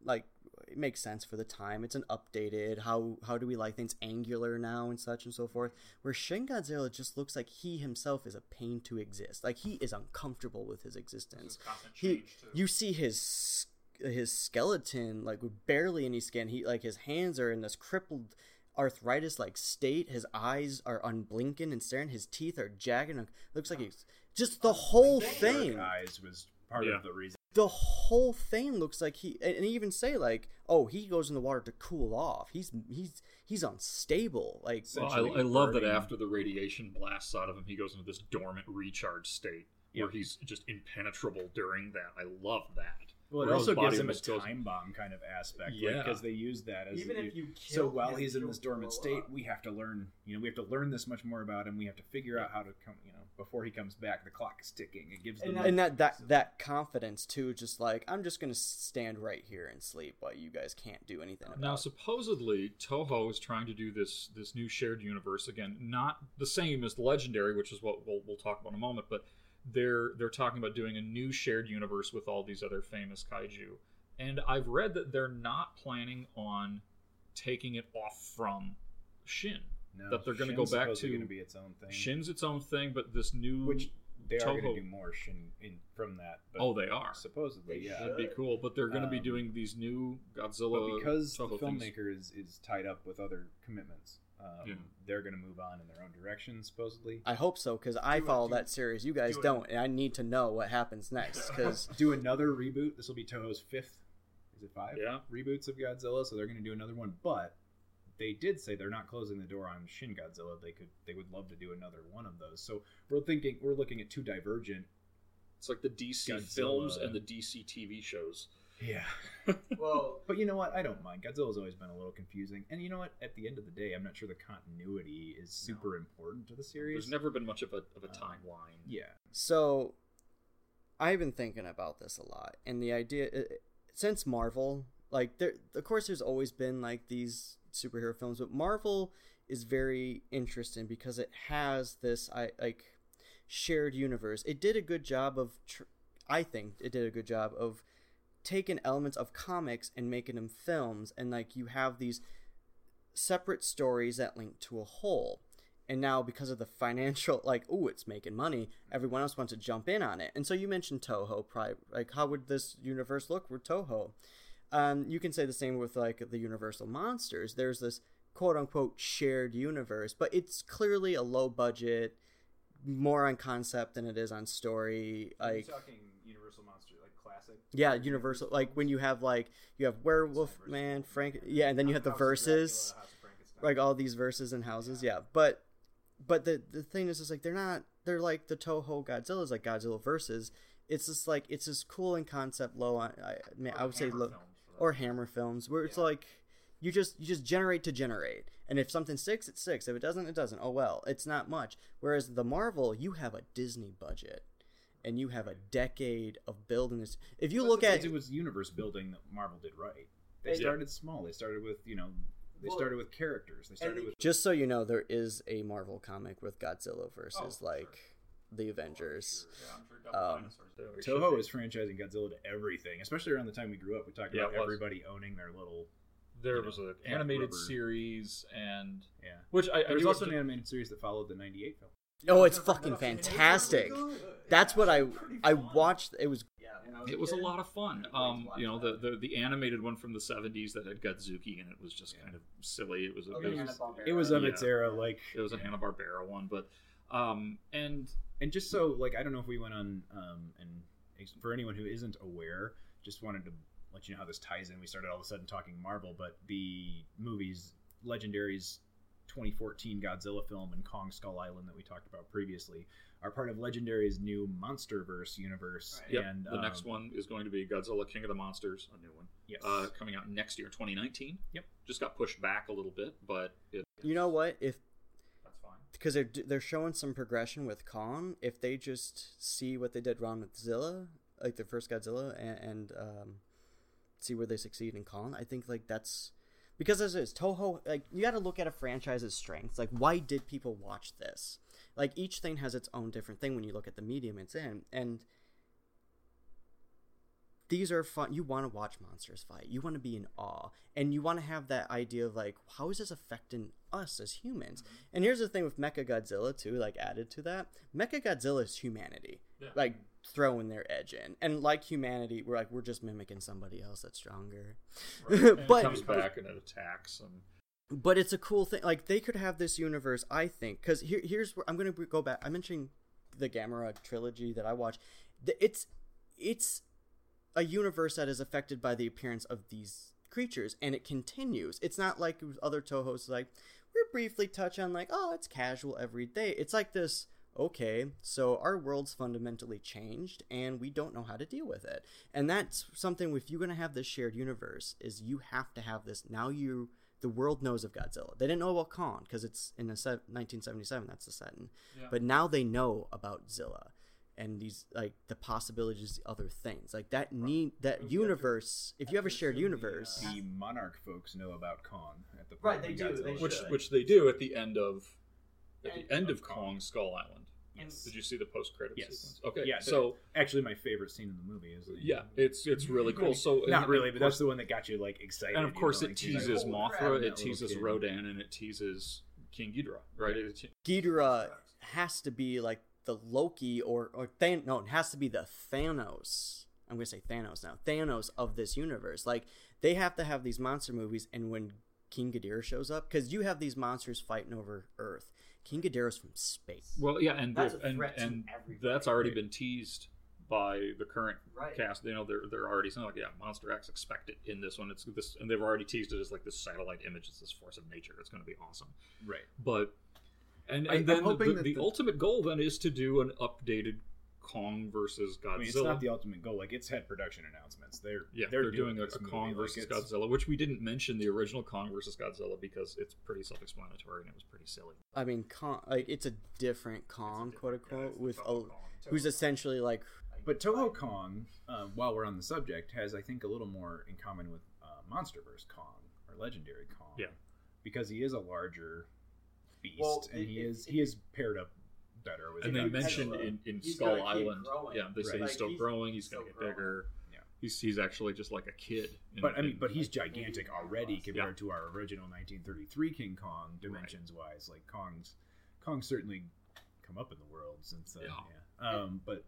Speaker 7: like it makes sense for the time. It's an updated how how do we like things angular now and such and so forth. Where Shin Godzilla just looks like he himself is a pain to exist. Like he is uncomfortable with his existence. He you see his his skeleton like with barely any skin. He like his hands are in this crippled arthritis like state. His eyes are unblinking and staring. His teeth are jagged. And looks like he's just the whole thing.
Speaker 1: Eyes was part
Speaker 2: Yeah.
Speaker 1: of the reason
Speaker 7: the whole thing looks like he and they even say like oh he goes in the water to cool off. He's he's he's unstable like
Speaker 2: well, I, I love that after the radiation blasts out of him he goes into this dormant recharge state where
Speaker 1: Yep.
Speaker 2: he's just impenetrable during that. I love that
Speaker 1: Well, it also gives him a
Speaker 2: almost goes-
Speaker 1: time bomb kind of aspect,
Speaker 2: Yeah.
Speaker 1: because they use that as
Speaker 7: Even if you
Speaker 1: so while
Speaker 7: him,
Speaker 1: he's in this dormant state,
Speaker 7: up.
Speaker 1: we have to learn. You know, we have to learn this much more about him. We have to figure out how to come. You know, before he comes back, the clock is ticking. It gives them
Speaker 7: and that that that confidence too just like i'm just gonna stand right here and sleep while you guys can't do anything about
Speaker 2: Now,
Speaker 7: it.
Speaker 2: supposedly, Toho is trying to do this this new shared universe again, not the same as the Legendary, which is what we'll, we'll talk about in a moment, but they're they're talking about doing a new shared universe with all these other famous kaiju. And I've read that they're not planning on taking it off from Shin.
Speaker 1: No,
Speaker 2: that they're going to go
Speaker 1: Shin's
Speaker 2: back to
Speaker 1: gonna be its own thing.
Speaker 2: Shin's its own thing, but this new
Speaker 1: which they are going to do more Shin in from that. But
Speaker 2: Oh, they are.
Speaker 1: supposedly. yeah,
Speaker 2: That'd be cool, but they're going to be
Speaker 1: Um,
Speaker 2: doing these new Godzilla.
Speaker 1: But because the
Speaker 2: Toho things.
Speaker 1: filmmaker is, is tied up with other commitments, um,
Speaker 2: Yeah.
Speaker 1: they're going to move on in their own direction, supposedly.
Speaker 7: i hope so because i
Speaker 1: Do it,
Speaker 7: follow
Speaker 1: do-
Speaker 7: that series you guys
Speaker 1: do
Speaker 7: don't, and i need to know what happens next [LAUGHS] because
Speaker 1: do another reboot. This will be Toho's fifth. Is it five?
Speaker 2: Yeah.
Speaker 1: Reboots of Godzilla, so they're going to do another one. But they did say they're not closing the door on Shin Godzilla. They could, they would love to do another one of those. So we're thinking, we're looking at two divergent.
Speaker 2: It's like the DC
Speaker 1: Godzilla-
Speaker 2: films and the DC TV shows.
Speaker 1: Yeah. [LAUGHS] [LAUGHS]
Speaker 7: well
Speaker 1: But you know what? I don't mind. Godzilla's always been a little confusing. And you know what? At the end of the day, I'm not sure the continuity is super important to the series.
Speaker 2: There's never been much of a of a timeline.
Speaker 1: Yeah.
Speaker 7: So, I've been thinking about this a lot, and the idea uh, since Marvel, like there, of course, there's always been like these superhero films, but Marvel is very interesting because it has this I like shared universe. It did a good job of, tr- I think, it did a good job of taking elements of comics and making them films, and like you have these separate stories that link to a whole. And now because of the financial [LAUGHS] like oh it's making money everyone else wants to jump in on it. And so you mentioned toho pri- like how would this universe look with toho? Um, you can say the same with like the universal monsters. There's this quote unquote shared universe but it's clearly a low budget more on concept than it is on story like
Speaker 1: talking Universal Monster, like classic.
Speaker 7: yeah universal like when you have like you have werewolf man frank yeah and then you have the verses. Like all these verses and houses yeah. but but the the thing is is like they're not they're like the toho godzilla's like godzilla verses. it's just like it's just cool in concept low on i, mean, I would say low or hammer films where it's like you just you just generate to generate. And if something sticks it sticks. If it doesn't it doesn't. Oh well it's not much. Whereas the marvel you have a disney budget and you have a decade of building this if you
Speaker 1: That's
Speaker 7: look at
Speaker 1: it was universe building that Marvel did right. They
Speaker 7: Yeah.
Speaker 1: started small. They started with you know, they started with characters. They started with
Speaker 7: Just so you know, there is a Marvel comic with Godzilla versus
Speaker 1: Oh,
Speaker 7: like the Avengers. Um,
Speaker 1: Toho is franchising Godzilla to everything, especially around the time we grew up. We talked
Speaker 2: Yeah,
Speaker 1: about everybody owning their little.
Speaker 2: There
Speaker 1: you know,
Speaker 2: was an animated
Speaker 1: rubber-
Speaker 2: series, and
Speaker 1: Yeah,
Speaker 2: which I, I
Speaker 1: there was also an animated series that followed the '98 film.
Speaker 7: Oh, it's fucking fantastic. That's what I I watched. It was
Speaker 2: It was a lot of fun. Um, you know, the, the the animated one from the '70s that had Godzuki in it was just kind of silly. It was a, it was,
Speaker 1: It was of
Speaker 2: yeah.
Speaker 1: its era, like
Speaker 2: it was a Hanna Barbera one, but um, and
Speaker 1: and just so like I don't know if we went on um and for anyone who isn't aware, just wanted to let you know how this ties in. We started all of a sudden talking Marvel, but the movies Legendary's 2014 Godzilla film and Kong Skull Island that we talked about previously are part of Legendary's new MonsterVerse universe.
Speaker 2: Yep,
Speaker 1: And
Speaker 2: the next
Speaker 1: um,
Speaker 2: one is going to be Godzilla King of the Monsters, a new one.
Speaker 1: Yes.
Speaker 2: Uh, coming out next year, 2019.
Speaker 1: Yep.
Speaker 2: Just got pushed back a little bit, but it,
Speaker 7: you know what if
Speaker 2: that's fine.
Speaker 7: because they're they're showing some progression with Kong. If they just see what they did wrong with Zilla, like the first Godzilla, and, and um, see where they succeed in Kong, I think like that's because as it is Toho. Like you got to look at a franchise's strengths. Like why did people watch this? Like each thing has its own different thing when you look at the medium it's in, and these are fun. You want to watch monsters fight. You want to be in awe, and you want to have that idea of like, how is this affecting us as humans? Mm-hmm. And here's the thing with Mecha Godzilla too. Like added to that, Mecha Godzilla is humanity.
Speaker 2: Yeah.
Speaker 7: Like throwing their edge in, and like humanity, we're like we're just mimicking somebody else that's stronger. [LAUGHS]
Speaker 2: And
Speaker 7: but
Speaker 2: it comes back and it attacks and
Speaker 7: but it's a cool thing. Like they could have this universe, I think, because here, here's where I'm going to go back. I mentioned the Gamera trilogy that I watched. The- It's it's a universe that is affected by the appearance of these creatures and it continues. It's not like other Toho's like we briefly touch on like oh it's casual every day. It's like this okay, so our world's fundamentally changed and we don't know how to deal with it. And that's something if you're going to have this shared universe is you have to have this now you the world knows of Godzilla. They didn't know about Kong because it's in the se- 1977 that's the setting.
Speaker 2: Yeah.
Speaker 7: But now they know about Zilla and these like the possibilities of other things. Like that need that universe if you have a shared uh, universe
Speaker 1: The Monarch folks know about Kong at the point
Speaker 7: Right, they
Speaker 1: when
Speaker 7: do, they
Speaker 2: which
Speaker 1: up.
Speaker 2: which they do at the end of at the end of Kong Skull Island.
Speaker 1: Yes.
Speaker 2: Did you see the post credit
Speaker 1: Yes.
Speaker 2: sequence? Okay.
Speaker 1: Yeah.
Speaker 2: So
Speaker 1: actually, my favorite scene in the movie is
Speaker 2: yeah, it's it's really cool. So [LAUGHS]
Speaker 1: not
Speaker 2: and
Speaker 1: really, but
Speaker 2: course-
Speaker 1: that's the one that got you like excited.
Speaker 2: and of
Speaker 1: you
Speaker 2: course
Speaker 1: know,
Speaker 2: it
Speaker 1: like, you're like,
Speaker 2: teases Mothra, it teases
Speaker 1: kid.
Speaker 2: Rodan, and it teases King Ghidorah. Right? It-
Speaker 7: Ghidorah has to be like the Loki or or Than- no, it has to be the Thanos. I'm gonna say Thanos now. Thanos of this universe. Like they have to have these monster movies, and when King Ghidorah shows up, because you have these monsters fighting over Earth. King Ghidorah's from space.
Speaker 2: Well, yeah, and
Speaker 7: That's
Speaker 2: the-
Speaker 7: a
Speaker 2: and
Speaker 7: threat to
Speaker 2: and that's already been teased by the current
Speaker 7: Right.
Speaker 2: cast. You know, they're they're already saying like, yeah, Monster X expect it in this one. It's this, and they've already teased it as like this satellite image. It's this force of nature. It's going to be awesome.
Speaker 1: Right.
Speaker 2: But and and then
Speaker 1: I'm
Speaker 2: the, the, the
Speaker 1: the-
Speaker 2: ultimate goal then is to do an updated Kong versus Godzilla.
Speaker 1: I mean, it's not the ultimate goal. Like it's had production announcements. They're
Speaker 2: yeah,
Speaker 1: they're,
Speaker 2: they're, doing, a, a. Kong
Speaker 1: Like,
Speaker 2: versus
Speaker 1: it's-
Speaker 2: Godzilla, which we didn't mention the original Kong versus Godzilla because it's pretty self-explanatory and it was pretty silly.
Speaker 7: I mean, Kong, like it's a different Kong, quote unquote, with a, who's essentially like
Speaker 1: But Toho Kong, uh, while we're on the subject, has I think a little more in common with uh, MonsterVerse Kong or Legendary Kong.
Speaker 2: Yeah.
Speaker 1: because he is a larger beast,
Speaker 7: Well,
Speaker 1: and he
Speaker 7: it-
Speaker 1: is he is paired up better with.
Speaker 2: and they
Speaker 1: Godzilla.
Speaker 2: mentioned in, in
Speaker 7: He's
Speaker 2: Skull Island,
Speaker 7: growing.
Speaker 2: yeah, they say
Speaker 1: Right.
Speaker 2: he's still
Speaker 7: he's
Speaker 2: growing. He's
Speaker 7: still
Speaker 2: going to get
Speaker 7: growing.
Speaker 2: bigger.
Speaker 1: Yeah.
Speaker 2: He's he's actually just like a kid. in-
Speaker 1: But I mean,
Speaker 2: in-
Speaker 1: but he's gigantic already compared to our original 1933 King Kong dimensions wise. Like Kong's, Kong's certainly come up in the world since then.
Speaker 2: Yeah.
Speaker 1: Yeah. Um, but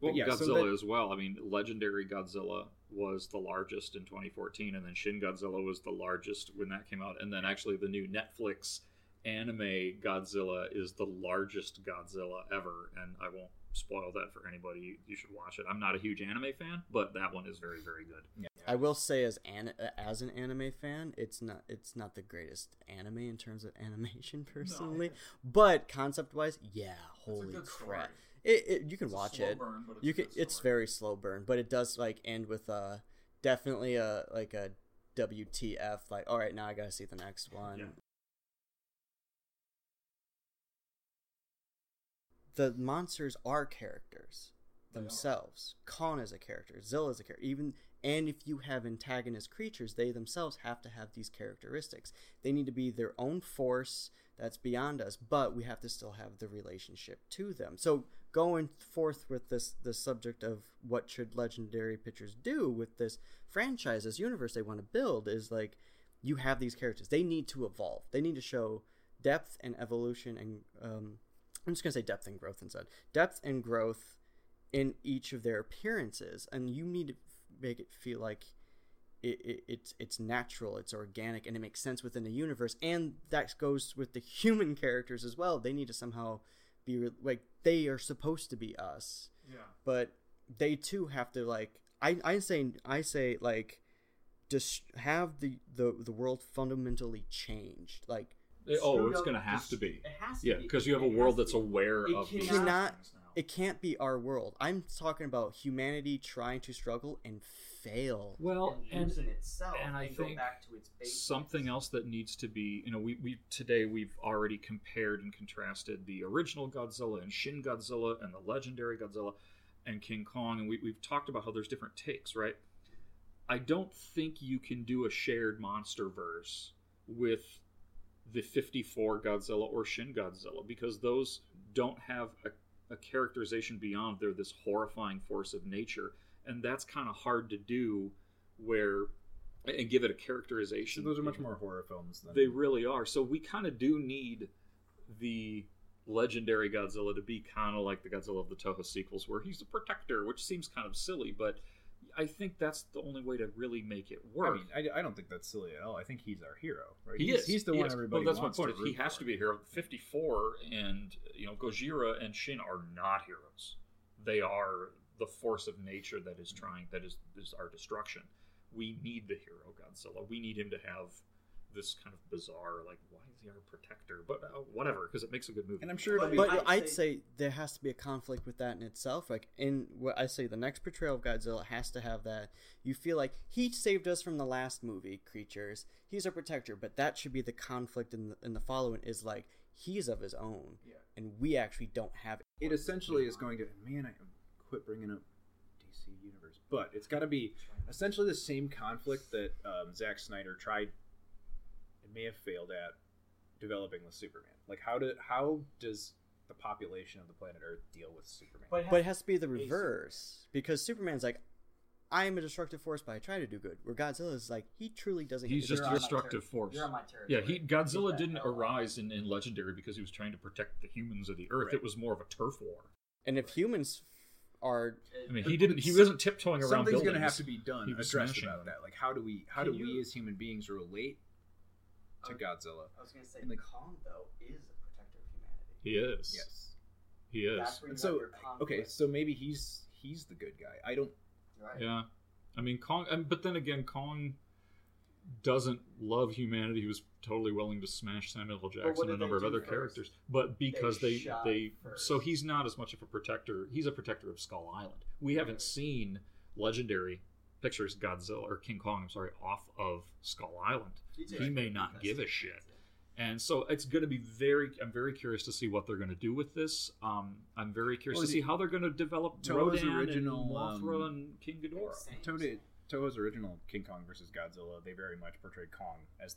Speaker 2: well,
Speaker 1: yeah, so
Speaker 2: Godzilla
Speaker 1: that-
Speaker 2: as well. I mean, Legendary Godzilla was the largest in 2014, and then Shin Godzilla was the largest when that came out, and then actually the new Netflix anime Godzilla is the largest Godzilla ever, and I won't spoil that for anybody. You should watch it. I'm not a huge anime fan, but that one is very very good.
Speaker 7: I will say as an as an anime fan, it's not it's not the greatest anime in terms of animation personally, but concept wise, yeah, holy crap. It, it you can
Speaker 2: It's a
Speaker 7: watch
Speaker 2: slow
Speaker 7: it.
Speaker 2: burn, but it's
Speaker 7: you
Speaker 2: a
Speaker 7: can
Speaker 2: good
Speaker 7: it's
Speaker 2: story.
Speaker 7: very slow burn, but it does like end with a definitely a like a WTF like all right, now I got to see the next one.
Speaker 2: Yeah.
Speaker 7: The monsters are characters themselves. Kong is a character. Zilla is a character. Even and if you have antagonist creatures, they themselves have to have these characteristics. They need to be their own force that's beyond us, but we have to still have the relationship to them. So going forth with this the subject of what should legendary pictures do with this franchise, this universe they want to build is like you have these characters. They need to evolve. They need to show depth and evolution and um, I'm just gonna say depth and growth instead. Depth and growth in each of their appearances, and you need to make it feel like it, it, it's it's natural, it's organic, and it makes sense within the universe. And that goes with the [LAUGHS] human characters as well. They need to somehow be re- like they are supposed to be us,
Speaker 2: Yeah.
Speaker 7: but they too have to like. I I say I say like just have the the the world fundamentally changed like
Speaker 2: oh, it's going to have to be.
Speaker 7: it has to
Speaker 2: yeah,
Speaker 7: be.
Speaker 2: because you have a
Speaker 7: It has
Speaker 2: world that's aware
Speaker 7: it
Speaker 2: of these
Speaker 7: cannot
Speaker 2: things now.
Speaker 7: it can't be our world i'm talking about humanity trying to struggle and fail
Speaker 2: Well, and
Speaker 7: lose in itself
Speaker 2: and I
Speaker 7: go
Speaker 2: think
Speaker 7: back to its
Speaker 2: something else that needs to be, you know, we, we today we've already compared and contrasted the original Godzilla and Shin Godzilla and the legendary Godzilla and King Kong, and we, we've talked about how there's different takes, right? I don't think you can do a shared monster verse with the 54 Godzilla or Shin Godzilla because those don't have a, a characterization beyond they're this horrifying force of nature, and that's kind of hard to do where and give it a
Speaker 1: So
Speaker 2: characterization.
Speaker 1: those are much more horror films than
Speaker 2: They really are. So we kind of do need the legendary Godzilla to be kind of like the Godzilla of the Toho sequels, where he's a protector, which seems kind of silly, but I think that's the only way to really make it work.
Speaker 1: I mean, I, I don't think that's silly at all. I think he's our hero, right?
Speaker 2: he
Speaker 1: he's,
Speaker 2: is.
Speaker 1: He's the
Speaker 2: He
Speaker 1: one
Speaker 2: is.
Speaker 1: everybody
Speaker 2: Well, that's
Speaker 1: wants
Speaker 2: my point.
Speaker 1: to
Speaker 2: he has
Speaker 1: for.
Speaker 2: to be a hero. Fifty-four and you know Gojira and Shin are not heroes. They are the force of nature that is trying that is is our destruction. We need the hero Godzilla. We need him to have this kind of bizarre like why is he our protector? But uh, whatever, because it makes a good movie.
Speaker 1: And I'm sure it'll be.
Speaker 7: But I'd say there has to be a conflict with that in itself. Like in what I say, the next portrayal of Godzilla has to have that. You feel like he saved us from the last movie, creatures. He's our protector, but that should be the conflict in the, in the following. Is like he's of his own, and we actually don't have it.
Speaker 1: it essentially is going to man i quit bringing up dc universe but it's got to be essentially the same conflict that um, Zack snyder tried and may have failed at developing with superman like how did how does the population of the planet earth deal with superman
Speaker 7: But it has to be the reverse because Superman's like, I am a destructive force, but I try to do good. Where Godzilla is like, he truly doesn't.
Speaker 2: He's just a destructive
Speaker 7: ter-
Speaker 2: force.
Speaker 7: You're on my
Speaker 2: Yeah, he Godzilla didn't arise in, in Legendary because he was trying to protect the humans of the Earth. It was more of a turf war.
Speaker 7: And if humans are,
Speaker 2: I mean, he didn't. He wasn't tiptoeing around.
Speaker 1: something's
Speaker 2: going
Speaker 1: to have to be done
Speaker 2: He was
Speaker 1: addressed
Speaker 2: smashing
Speaker 1: about that like how do we how
Speaker 7: Can
Speaker 1: do
Speaker 7: you-
Speaker 1: we as human beings relate to godzilla
Speaker 7: I was gonna say,
Speaker 1: And the-
Speaker 7: Kong though is a protector of humanity.
Speaker 2: He is.
Speaker 1: yes
Speaker 2: He is.
Speaker 7: That's
Speaker 1: and so okay so maybe he's he's the good guy i don't
Speaker 7: Right.
Speaker 2: Yeah, I mean Kong, and, but then again, Kong doesn't love humanity. He was totally willing to smash Samuel L. Jackson and a number of other
Speaker 7: first?
Speaker 2: characters, but because
Speaker 7: They
Speaker 2: they they, so he's not as much of a protector. He's a protector of Skull Island. We haven't seen legendary pictures Godzilla or King Kong. I'm sorry, off of Skull Island. He may not give a shit. And so it's going to be very. I'm very curious to see what they're going to do with this. Um, I'm very curious
Speaker 1: Well,
Speaker 2: to see how they're going to develop
Speaker 1: Toho's
Speaker 2: Rodan
Speaker 1: original,
Speaker 2: and Mothra
Speaker 1: um,
Speaker 2: and King Ghidorah.
Speaker 1: Toho, Toho's original King Kong versus Godzilla, they very much portrayed Kong as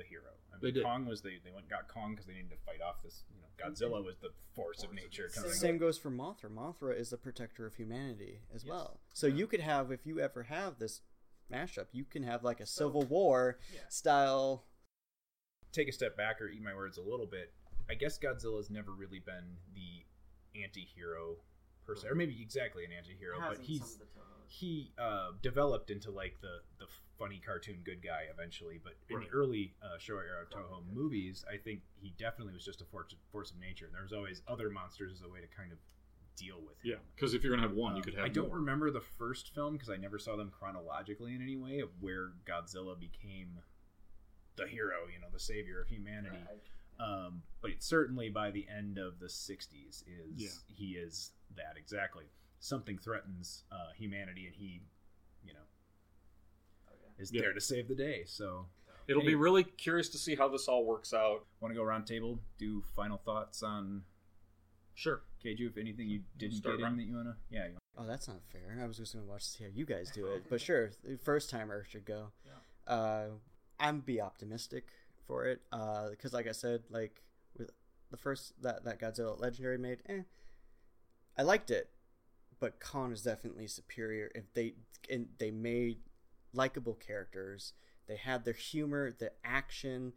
Speaker 1: the, the hero. I mean,
Speaker 2: They did.
Speaker 1: Kong was they they went and got Kong because they needed to fight off this. You know, Godzilla was the force of nature. Kind of
Speaker 7: Same goes for Mothra. Mothra is the protector of humanity as well. So you could have, if you ever have this mashup, you can have like a Civil War style.
Speaker 1: take a step back or eat my words a little bit. I guess Godzilla's never really been the anti-hero per se, or maybe exactly an anti-hero, but he's
Speaker 7: of the Tohos.
Speaker 1: he uh, developed into like the the funny cartoon good guy eventually. But in
Speaker 2: Right.
Speaker 1: the early uh, Showa era Toho movies, I think he definitely was just a force force of nature. And there was always other monsters as a way to kind of deal with him.
Speaker 2: Yeah, because if you're going to have one, you
Speaker 1: Um,
Speaker 2: could have.
Speaker 1: I don't
Speaker 2: more.
Speaker 1: remember the first film because I never saw them chronologically in any way of where Godzilla became the hero, you know, the savior of humanity. Um, but certainly by the end of the '60s, is
Speaker 2: Yeah.
Speaker 1: he is that exactly? Something threatens uh, humanity, and he, you know, is
Speaker 2: Yeah.
Speaker 1: there to save the day. So
Speaker 2: It'll be really curious to see how this all works out.
Speaker 1: want to go round table? Do final thoughts on
Speaker 2: Sure.
Speaker 1: kaiju? If anything you didn't
Speaker 2: start,
Speaker 1: get in that you wanna, yeah. you-
Speaker 7: Oh, that's not fair. I was just gonna watch to see how you guys do it, but [LAUGHS] sure, the first timer should go. Uh, I'm be optimistic for it, because like I said, like with the first that that Godzilla Legendary made, eh, I liked it, but Kong is definitely superior. If they and they made likable characters, they had their humor, the action,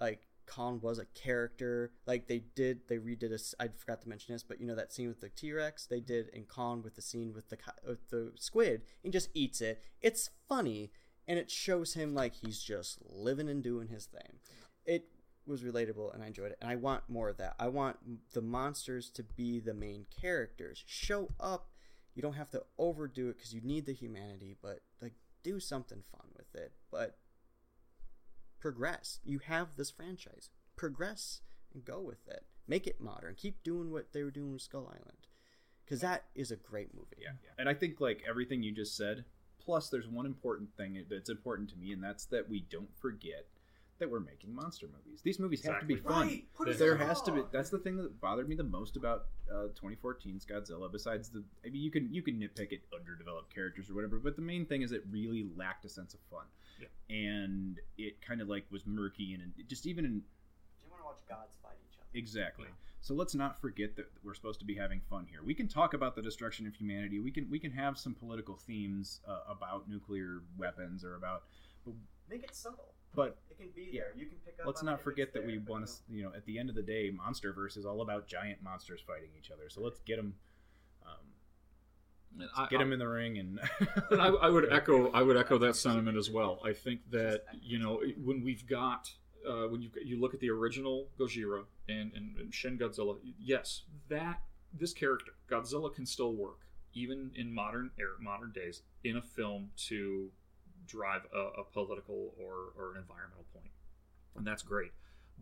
Speaker 7: like Kong was a character. Like they did, they redid a. I forgot to mention this, but you know that scene with the T Rex they did in Kong with the scene with the with the squid and just eats it. It's funny and it shows him like he's just living and doing his thing. It was relatable and I enjoyed it. And I want more of that. I want the monsters to be the main characters. Show up. You don't have to overdo it because you need the humanity, but like do something fun with it. But progress. You have this franchise. Progress and go with it. Make it modern. Keep doing what they were doing with Skull Island. Because that is a great movie.
Speaker 1: Yeah, yeah. And I think like everything you just said, plus there's one important thing that's important to me, and that's that we don't forget that we're making monster movies. These movies have to be
Speaker 2: Exactly.
Speaker 1: fun.
Speaker 7: Right, put
Speaker 1: there
Speaker 7: in
Speaker 1: has to be. That's the thing that bothered me the most about uh, 2014's Godzilla. Besides the, I mean, you can you can nitpick at underdeveloped characters or whatever, but the main thing is it really lacked a sense of fun,
Speaker 2: Yeah.
Speaker 1: and it kind of like was murky and it just even in Do
Speaker 7: You want to watch gods fight each other.
Speaker 1: Exactly. So let's not forget that we're supposed to be having fun here. We can talk about the destruction of humanity. We can we can have some political themes uh, about nuclear weapons or about, but,
Speaker 7: Make it subtle.
Speaker 1: But
Speaker 7: It can be
Speaker 1: Yeah.
Speaker 7: there. You can pick up.
Speaker 1: let's not forget that we
Speaker 7: there, but
Speaker 1: want to. You know, at the end of the day, MonsterVerse is all about giant monsters fighting each other. So let's get them, um,
Speaker 2: And I-
Speaker 1: get them in the ring, and [LAUGHS]
Speaker 2: And I, I would echo I would echo that sentiment as well. I think that you know when we've got uh, when you you look at the original Gojira and, and, and Shin Godzilla, yes, that this character Godzilla can still work even in modern era, modern days, in a film to drive a, a political or, or an environmental point, and that's great.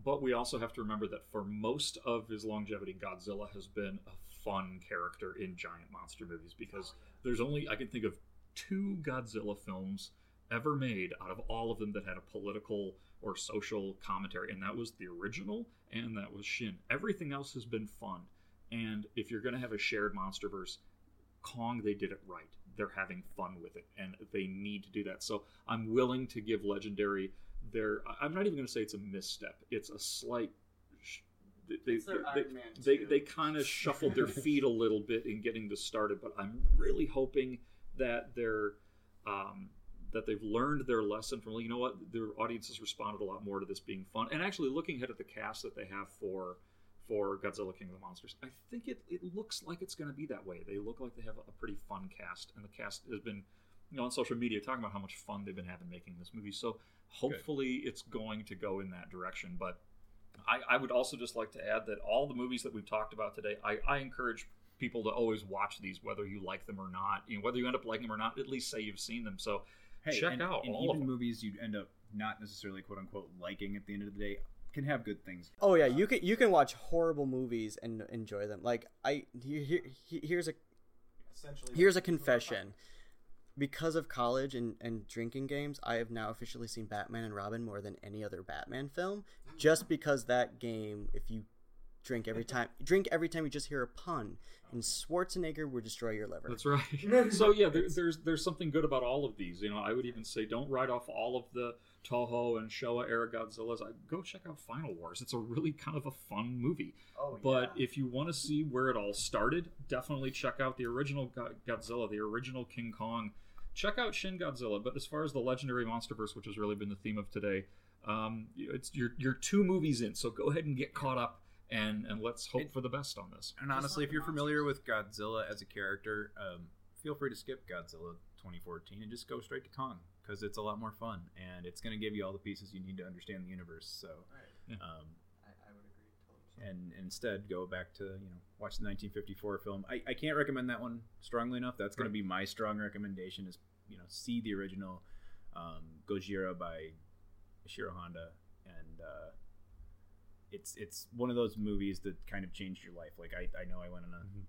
Speaker 2: But we also have to remember that for most of his longevity, Godzilla has been a fun character in giant monster movies because there's only I can think of two Godzilla films ever made out of all of them that had a political or social commentary, and that was the original and that was Shin. Everything else has been fun. And if you're going to have a shared monsterverse, Kong, they did it right. They're having fun with it, and they need to do that. So I'm willing to give Legendary their. I'm not even going to say it's a misstep. It's a slight. They they, they, they, they kind of shuffled their feet a little bit in getting this started, but I'm really hoping that they're um, that they've learned their lesson from. You know what? Their audiences responded a lot more to this being fun, and actually looking ahead at the cast that they have for for Godzilla King of the Monsters. I think it, it looks like it's going to be that way. They look like they have a pretty fun cast, and the cast has been, you know, on social media talking about how much fun they've been having making this movie. So hopefully Good. it's going to go in that direction. But I, I, would also just like to add that all the movies that we've talked about today, I, I encourage people to always watch these, whether you like them or not. You know, whether you end up liking them or not, at least say you've seen them. So
Speaker 1: hey,
Speaker 2: check
Speaker 1: and,
Speaker 2: out
Speaker 1: and
Speaker 2: all
Speaker 1: even movies you'd end up not necessarily quote unquote liking at the end of the day can have good things.
Speaker 7: Oh yeah, you can you can watch horrible movies and enjoy them. Like I here, here's a here's a confession. Because of college and, and drinking games, I have now officially seen Batman and Robin more than any other Batman film. Just because that game, if you drink every [LAUGHS] time drink every time you just hear a pun and schwarzenegger will destroy your liver
Speaker 2: that's right [LAUGHS] so yeah there, there's there's something good about all of these you know i would even say don't write off all of the toho and showa era godzillas I, go check out final wars it's a really kind of a fun movie
Speaker 7: oh,
Speaker 2: but yeah. if you want to see where it all started definitely check out the original godzilla the original king kong check out shin godzilla but as far as the legendary monsterverse which has really been the theme of today um, it's you're, you're two movies in so go ahead and get caught up and and let's hope it, for the best on this.
Speaker 1: And honestly, if you're familiar with Godzilla as a character, um, feel free to skip Godzilla 2014 and just go straight to Kong because it's a lot more fun and it's going to give you all the pieces you need to understand the universe. So,
Speaker 7: right. um, I, I, would agree
Speaker 1: totally. And instead, go back to you know watch the 1954 film. I, I can't recommend that one strongly enough. That's going to be my strong recommendation. Is you know see the original um, Gojira by Ishiro Honda and. Uh, it's it's one of those movies that kind of changed your life. Like I, I know I went on a mm-hmm.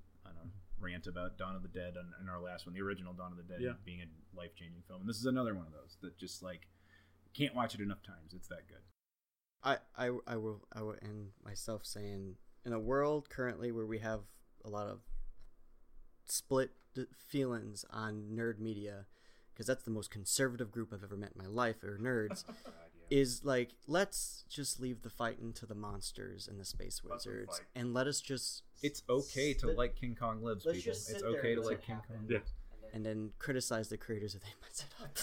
Speaker 1: On a rant about Dawn of the Dead on, in our last one, the original Dawn of the Dead
Speaker 2: yeah.
Speaker 1: being a life changing film. And this is another one of those that just like can't watch it enough times. It's that good.
Speaker 7: I, I, I will I will end myself saying in a world currently where we have a lot of split feelings on nerd media because that's the most conservative group I've ever met in my life are nerds [LAUGHS] is like let's just leave the fighting to the monsters and the space wizards and let us just
Speaker 1: it's okay to like king kong lives people it's okay to like king kong
Speaker 2: yeah.
Speaker 7: and then criticize the creators if they mess it up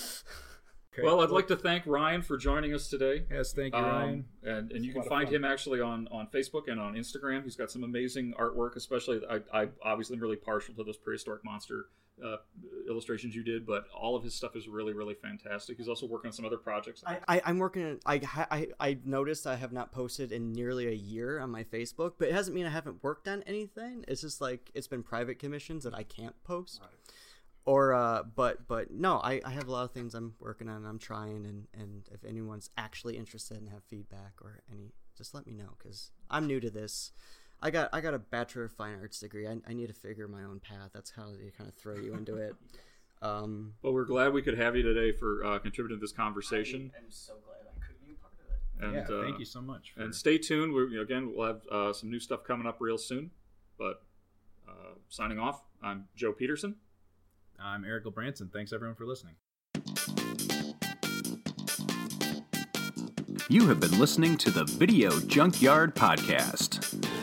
Speaker 2: Okay. Well, I'd like to thank Ryan for joining us today.
Speaker 1: Yes, thank you, um, Ryan.
Speaker 2: And and you can find him actually on, on Facebook and on Instagram. He's got some amazing artwork. Especially, I I obviously am really partial to those prehistoric monster uh, illustrations you did, but all of his stuff is really, really fantastic. He's also working on some other projects.
Speaker 7: I, I am working. I, I I noticed I have not posted in nearly a year on my Facebook, but it doesn't mean I haven't worked on anything. It's just like it's been private commissions that I can't post. Right. Or uh, but but no, I, I have a lot of things I'm working on. I'm trying, and and if anyone's actually interested and have feedback or any, just let me know because I'm new to this. I got I got a bachelor of fine arts degree. I, I need to figure my own path. That's how they kind of throw you into it. [LAUGHS] Um,
Speaker 2: well, we're glad we could have you today for uh, contributing to this conversation.
Speaker 7: I, am so glad I could be a part of it.
Speaker 2: And,
Speaker 1: yeah,
Speaker 2: uh,
Speaker 1: thank you so much.
Speaker 2: For... And stay tuned. We again we'll have uh, some new stuff coming up real soon. But uh, signing off, I'm Joe Peterson.
Speaker 1: I'm Erik Branson. Thanks everyone for listening.
Speaker 12: You have been listening to the Video Junkyard Podcast.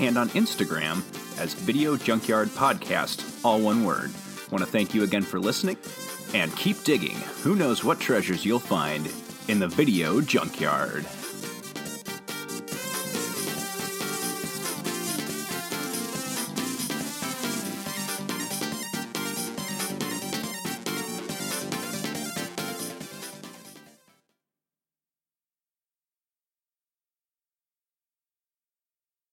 Speaker 12: and on Instagram as Video Junkyard Podcast, all one word.
Speaker 1: Want to thank you again for listening, and keep digging. Who knows what treasures you'll find in the video junkyard.